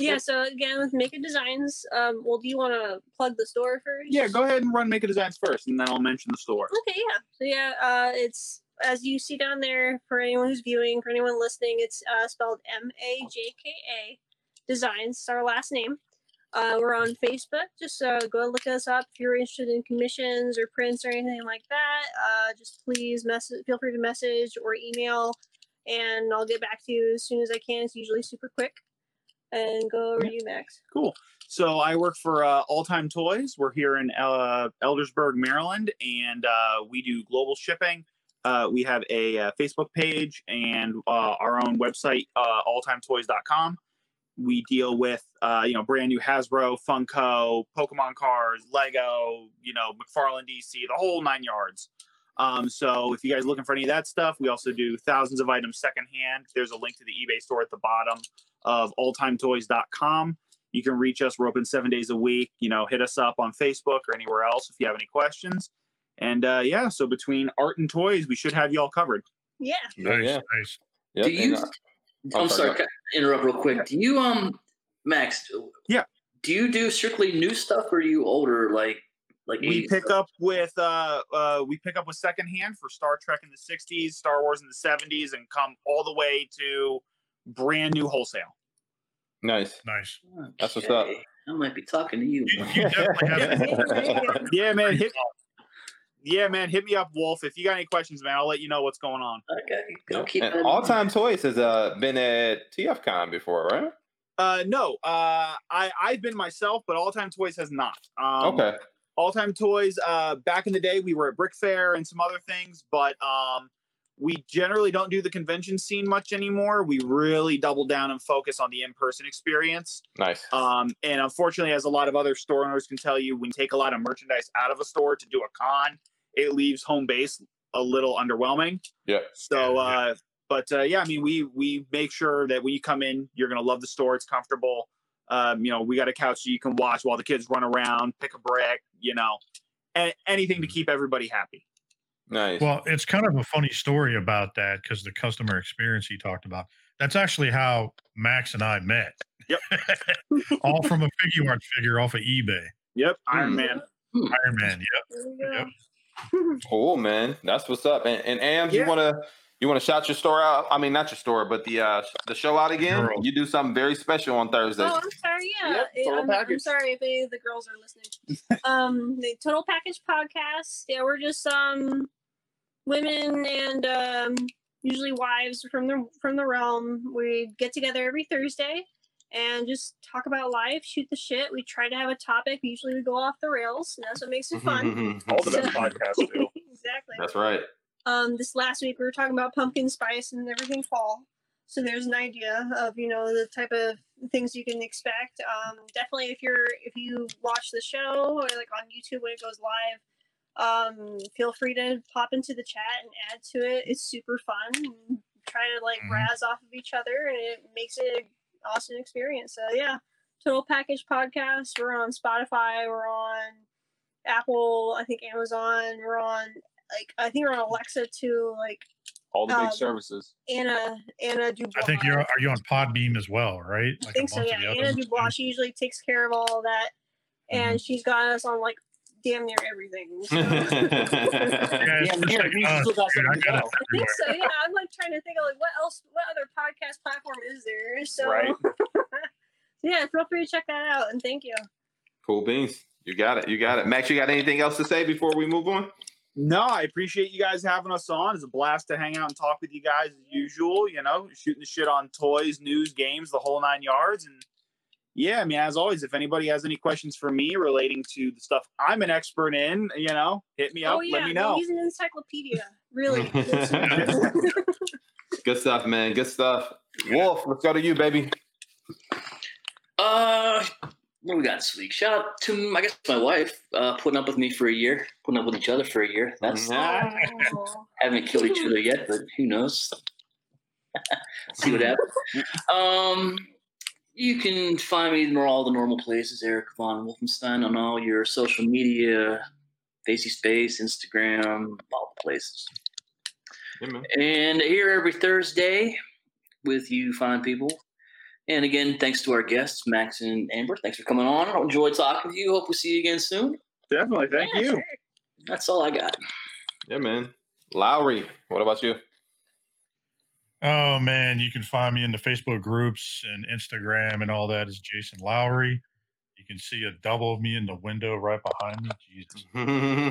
Yeah, so again with Majka Designs, um, well, do you want to plug the store first? Yeah, go ahead and run Majka Designs first, and then I'll mention the store. Okay, yeah. So yeah, uh, it's as you see down there for anyone who's viewing, for anyone listening, it's uh, spelled M A J K A Designs. It's our last name. Uh, we're on Facebook. Just uh, go look us up if you're interested in commissions or prints or anything like that. Uh, just please message. Feel free to message or email, and I'll get back to you as soon as I can. It's usually super quick. And go over to you, Max. Cool. So I work for uh, All Time Toys. We're here in uh, Eldersburg, Maryland, and uh, we do global shipping. Uh, we have a, uh Facebook page and uh, our own website, uh, alltimetoys.com. We deal with uh, you know brand new Hasbro, Funko, Pokemon cards, Lego, you know McFarlane DC, the whole nine yards. Um, so if you guys are looking for any of that stuff, we also do thousands of items secondhand. There's a link to the eBay store at the bottom of alltimetoys.com. You can reach us. We're open seven days a week. You know, hit us up on Facebook or anywhere else if you have any questions. And uh, yeah, so between art and toys, we should have you all covered. Yeah. nice, yeah. nice. Yep, Do you? and, uh, I'm I'm sorry, sorry. Can I interrupt real quick. Do you um, Max? Yeah. Do you do strictly new stuff, or do you older like like We 80s pick stuff? up with uh, uh, we pick up with secondhand for Star Trek in the '60s, Star Wars in the '70s, and come all the way to brand new wholesale. nice. Nice. That's what's up. I might be talking to you. You, you have *laughs* Yeah, man. Hit, yeah, man. Hit me up, Wolf. If you got any questions, man, I'll let you know what's going on. Okay, I'll keep that And in All. Time Toys has uh, been at TFCon before, right? Uh, no, uh, I I've been myself, but All Time Toys has not. Um, okay. All Time Toys. Uh, back in the day, we were at Brick Fair and some other things, but um, we generally don't do the convention scene much anymore. We really double down and focus on the in-person experience. Nice. Um, and unfortunately, as a lot of other store owners can tell you, when you take a lot of merchandise out of a store to do a con, it leaves home base a little underwhelming. Yeah. So, Yeah, uh, but uh, yeah, I mean, we we make sure that when you come in, you're gonna love the store. It's comfortable. Um, you know, we got a couch so you can watch while the kids run around, pick a brick. You know, and anything to keep everybody happy. Nice. Well, it's kind of a funny story about that because the customer experience he talked about. That's actually how Max and I met. Yep. *laughs* All from a figure art figure off of eBay. Yep, Iron Hmm. Man. Iron Man. Yep. There. Yep. Cool, man. That's what's up. And and Am, you wanna you wanna shout your store out? I mean, not your store, but the uh the show out again. Girls. You do something very special on Thursday. Oh, I'm sorry. Yeah, Yep, total I'm, I'm sorry if any of the girls are listening. *laughs* um, the Total Package podcast. Yeah, we're just um women and um usually wives from the from the realm. We get together every Thursday and just talk about life, shoot the shit. We try to have a topic. Usually we go off the rails, and that's what makes it fun. All the best So- podcasts *laughs* do. exactly. That's right. Um, this last week we were talking about pumpkin spice and everything fall. So there's an idea of you know the type of things you can expect. Um, definitely if you're if you watch the show or like on YouTube when it goes live, um, feel free to pop into the chat and add to it. It's super fun. Try to like Mhm. razz off of each other, and it makes it an awesome experience. So yeah, Total Package Podcast. We're on Spotify. We're on Apple. I think Amazon. We're on like I think we're on Alexa too. Like All the big Um, services. Anna Anna Dubois. I think you're are you on Podbean as well, right? I think so. bunch Yeah, of the Anna ones, Dubois. too? She usually takes care of all of that, and she's got us on like damn near everything. So- Yeah, Yeah, it's *laughs* like you us, still got dude, I something to got it go. I think so. Yeah, I'm like trying to think of like what else, what other podcast platform is there? So Right. *laughs* yeah, feel free to check that out, and thank you. Cool beans. You got it. You got it. Max, you got anything else to say before we move on? No, I appreciate you guys having us on. It's a blast to hang out and talk with you guys as usual. You know, shooting the shit on toys, news, games, the whole nine yards. And yeah, I mean, as always, if anybody has any questions for me relating to the stuff I'm an expert in, you know, hit me up. oh yeah, let me know. he's an encyclopedia. Really. *laughs* *laughs* Good stuff, man. Good stuff. Wolf, let's go to you, baby. Uh, what we got this week? Shout out to I guess my wife, uh, putting up with me for a year, putting up with each other for a year. That's. Oh. haven't killed each other yet, but who knows? *laughs* See what happens. Um, you can find me in all the normal places, Eric Von Wolfenstein, on all your social media, Facey Space, Instagram, all the places. Yeah. And here every Thursday with you fine people. And again, thanks to our guests, Max and Amber. Thanks for coming on. I enjoyed talking with you. Hope we see you again soon. Definitely. Thank Yeah, you. sure. That's all I got. Yeah, man. Lowery, what about you? Oh man, you can find me in the Facebook groups and Instagram and all that is Jason Lowery. You can see a double of me in the window right behind me. Jesus. *laughs* Uh, *laughs* yeah,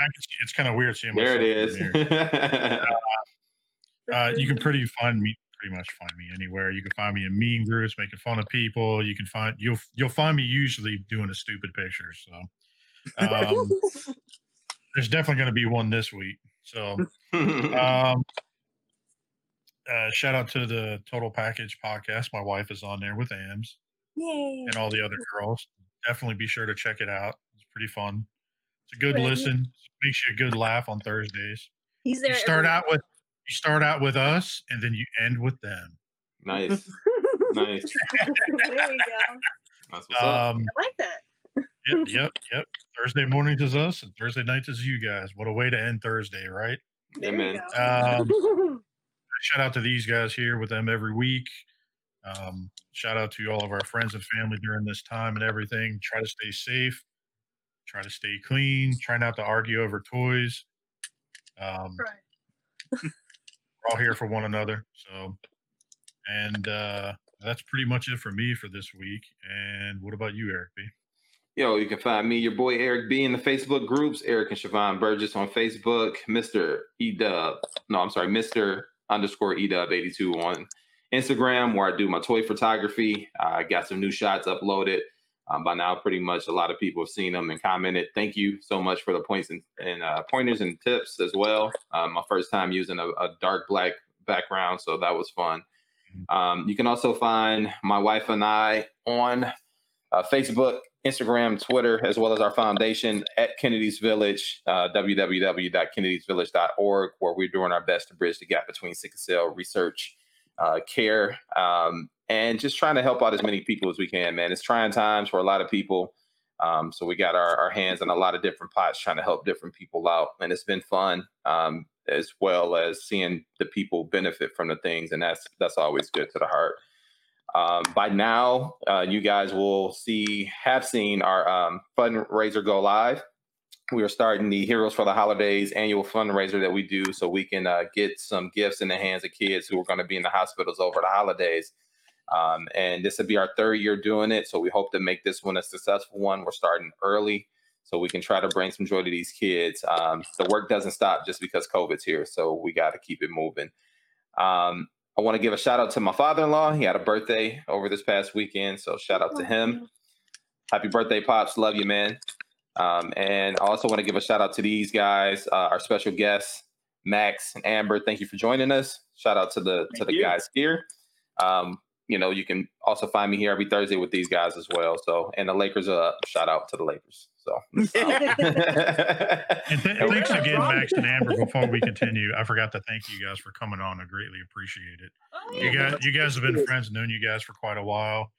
*laughs* I can see, it's kind of weird seeing there it is. myself is. in there. Uh, you can pretty find me pretty much find me anywhere. You can find me in mean groups making fun of people. You can find you'll you'll find me usually doing a stupid picture. So um, there's definitely going to be one this week. So um, uh, shout out to the Total Package podcast. My wife is on there with Ams Yay. and all the other girls. Definitely be sure to check it out. It's pretty fun. It's a good listen. Makes you a good laugh on Thursdays. He's there. You start out with you start out with us, and then you end with them. nice. Nice. *laughs* there we go. That's what's up. Um, I like that. yep, *laughs* yep, yep. Thursday mornings is us, and Thursday nights is you guys. What a way to end Thursday, right? Yeah, There we man. go. Um, *laughs* shout out to these guys here with them every week. Um, shout out to all of our friends and family during this time and everything. Try to stay safe. Try to stay clean. Try not to argue over toys. Um, right. All here for one another. So, and uh, that's pretty much it for me for this week. And what about you, Eric B? Yo, you can find me, your boy Eric B, in the Facebook groups. Eric and Siobhan Burgess on Facebook. Mr. Edub, no, I'm sorry, Mr. underscore Edub82 on Instagram, where I do my toy photography. I got some new shots uploaded. Um, by now, pretty much a lot of people have seen them and commented. Thank you so much for the points and, and uh, pointers and tips as well. Um, my first time using a, a dark black background, so that was fun. Um, you can also find my wife and I on uh, Facebook, Instagram, Twitter, as well as our foundation at Kennedy's Village, uh, www.kennedysvillage.org, where we're doing our best to bridge the gap between sickle cell research, uh, care, um, and just trying to help out as many people as we can, man. It's trying times for a lot of people. Um, so we got our, our hands in a lot of different pots trying to help different people out. And it's been fun, um, as well as seeing the people benefit from the things. And that's that's always good to the heart. Um, by now, uh, you guys will see, have seen our um, fundraiser go live. We are starting the Heroes for the Holidays annual fundraiser that we do so we can uh, get some gifts in the hands of kids who are going to be in the hospitals over the holidays. Um, and this will be our third year doing it. So we hope to make this one a successful one. We're starting early. so we can try to bring some joy to these kids. Um, the work doesn't stop just because COVID's here, so we got to keep it moving. Um, I want to give a shout out to my father-in-law. He had a birthday over this past weekend, so shout out to him. Happy birthday, pops! Love you, man. Um, and I also want to give a shout out to these guys, uh, our special guests, Max and Amber. Thank you for joining us. Shout out to the to the you. guys here. Um, you know, you can also find me here every Thursday with these guys as well. So, and the Lakers, uh, shout out to the Lakers. So, *laughs* And *laughs* th- thanks again, Max and Amber. Before we *laughs* continue, I forgot to thank you guys for coming on. I greatly appreciate it. Oh, You guys, you guys have been friends, known you guys for quite a while.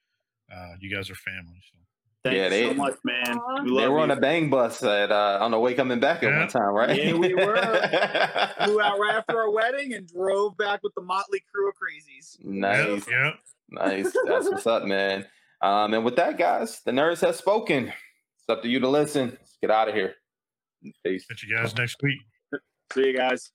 Uh, you guys are family. So. Thank Yeah, they- so much, man. We love they were on a bang bus at uh, on the way coming back at Yeah. one time, right? Yeah, we were. *laughs* Flew out right after our wedding and drove back with the motley crew of crazies. nice, Yep, yep. nice. *laughs* That's what's up, man. Um, and with that, guys, the nerds have spoken. It's up to you to listen. Let's get out of here. Peace. Catch you guys next week. See you guys.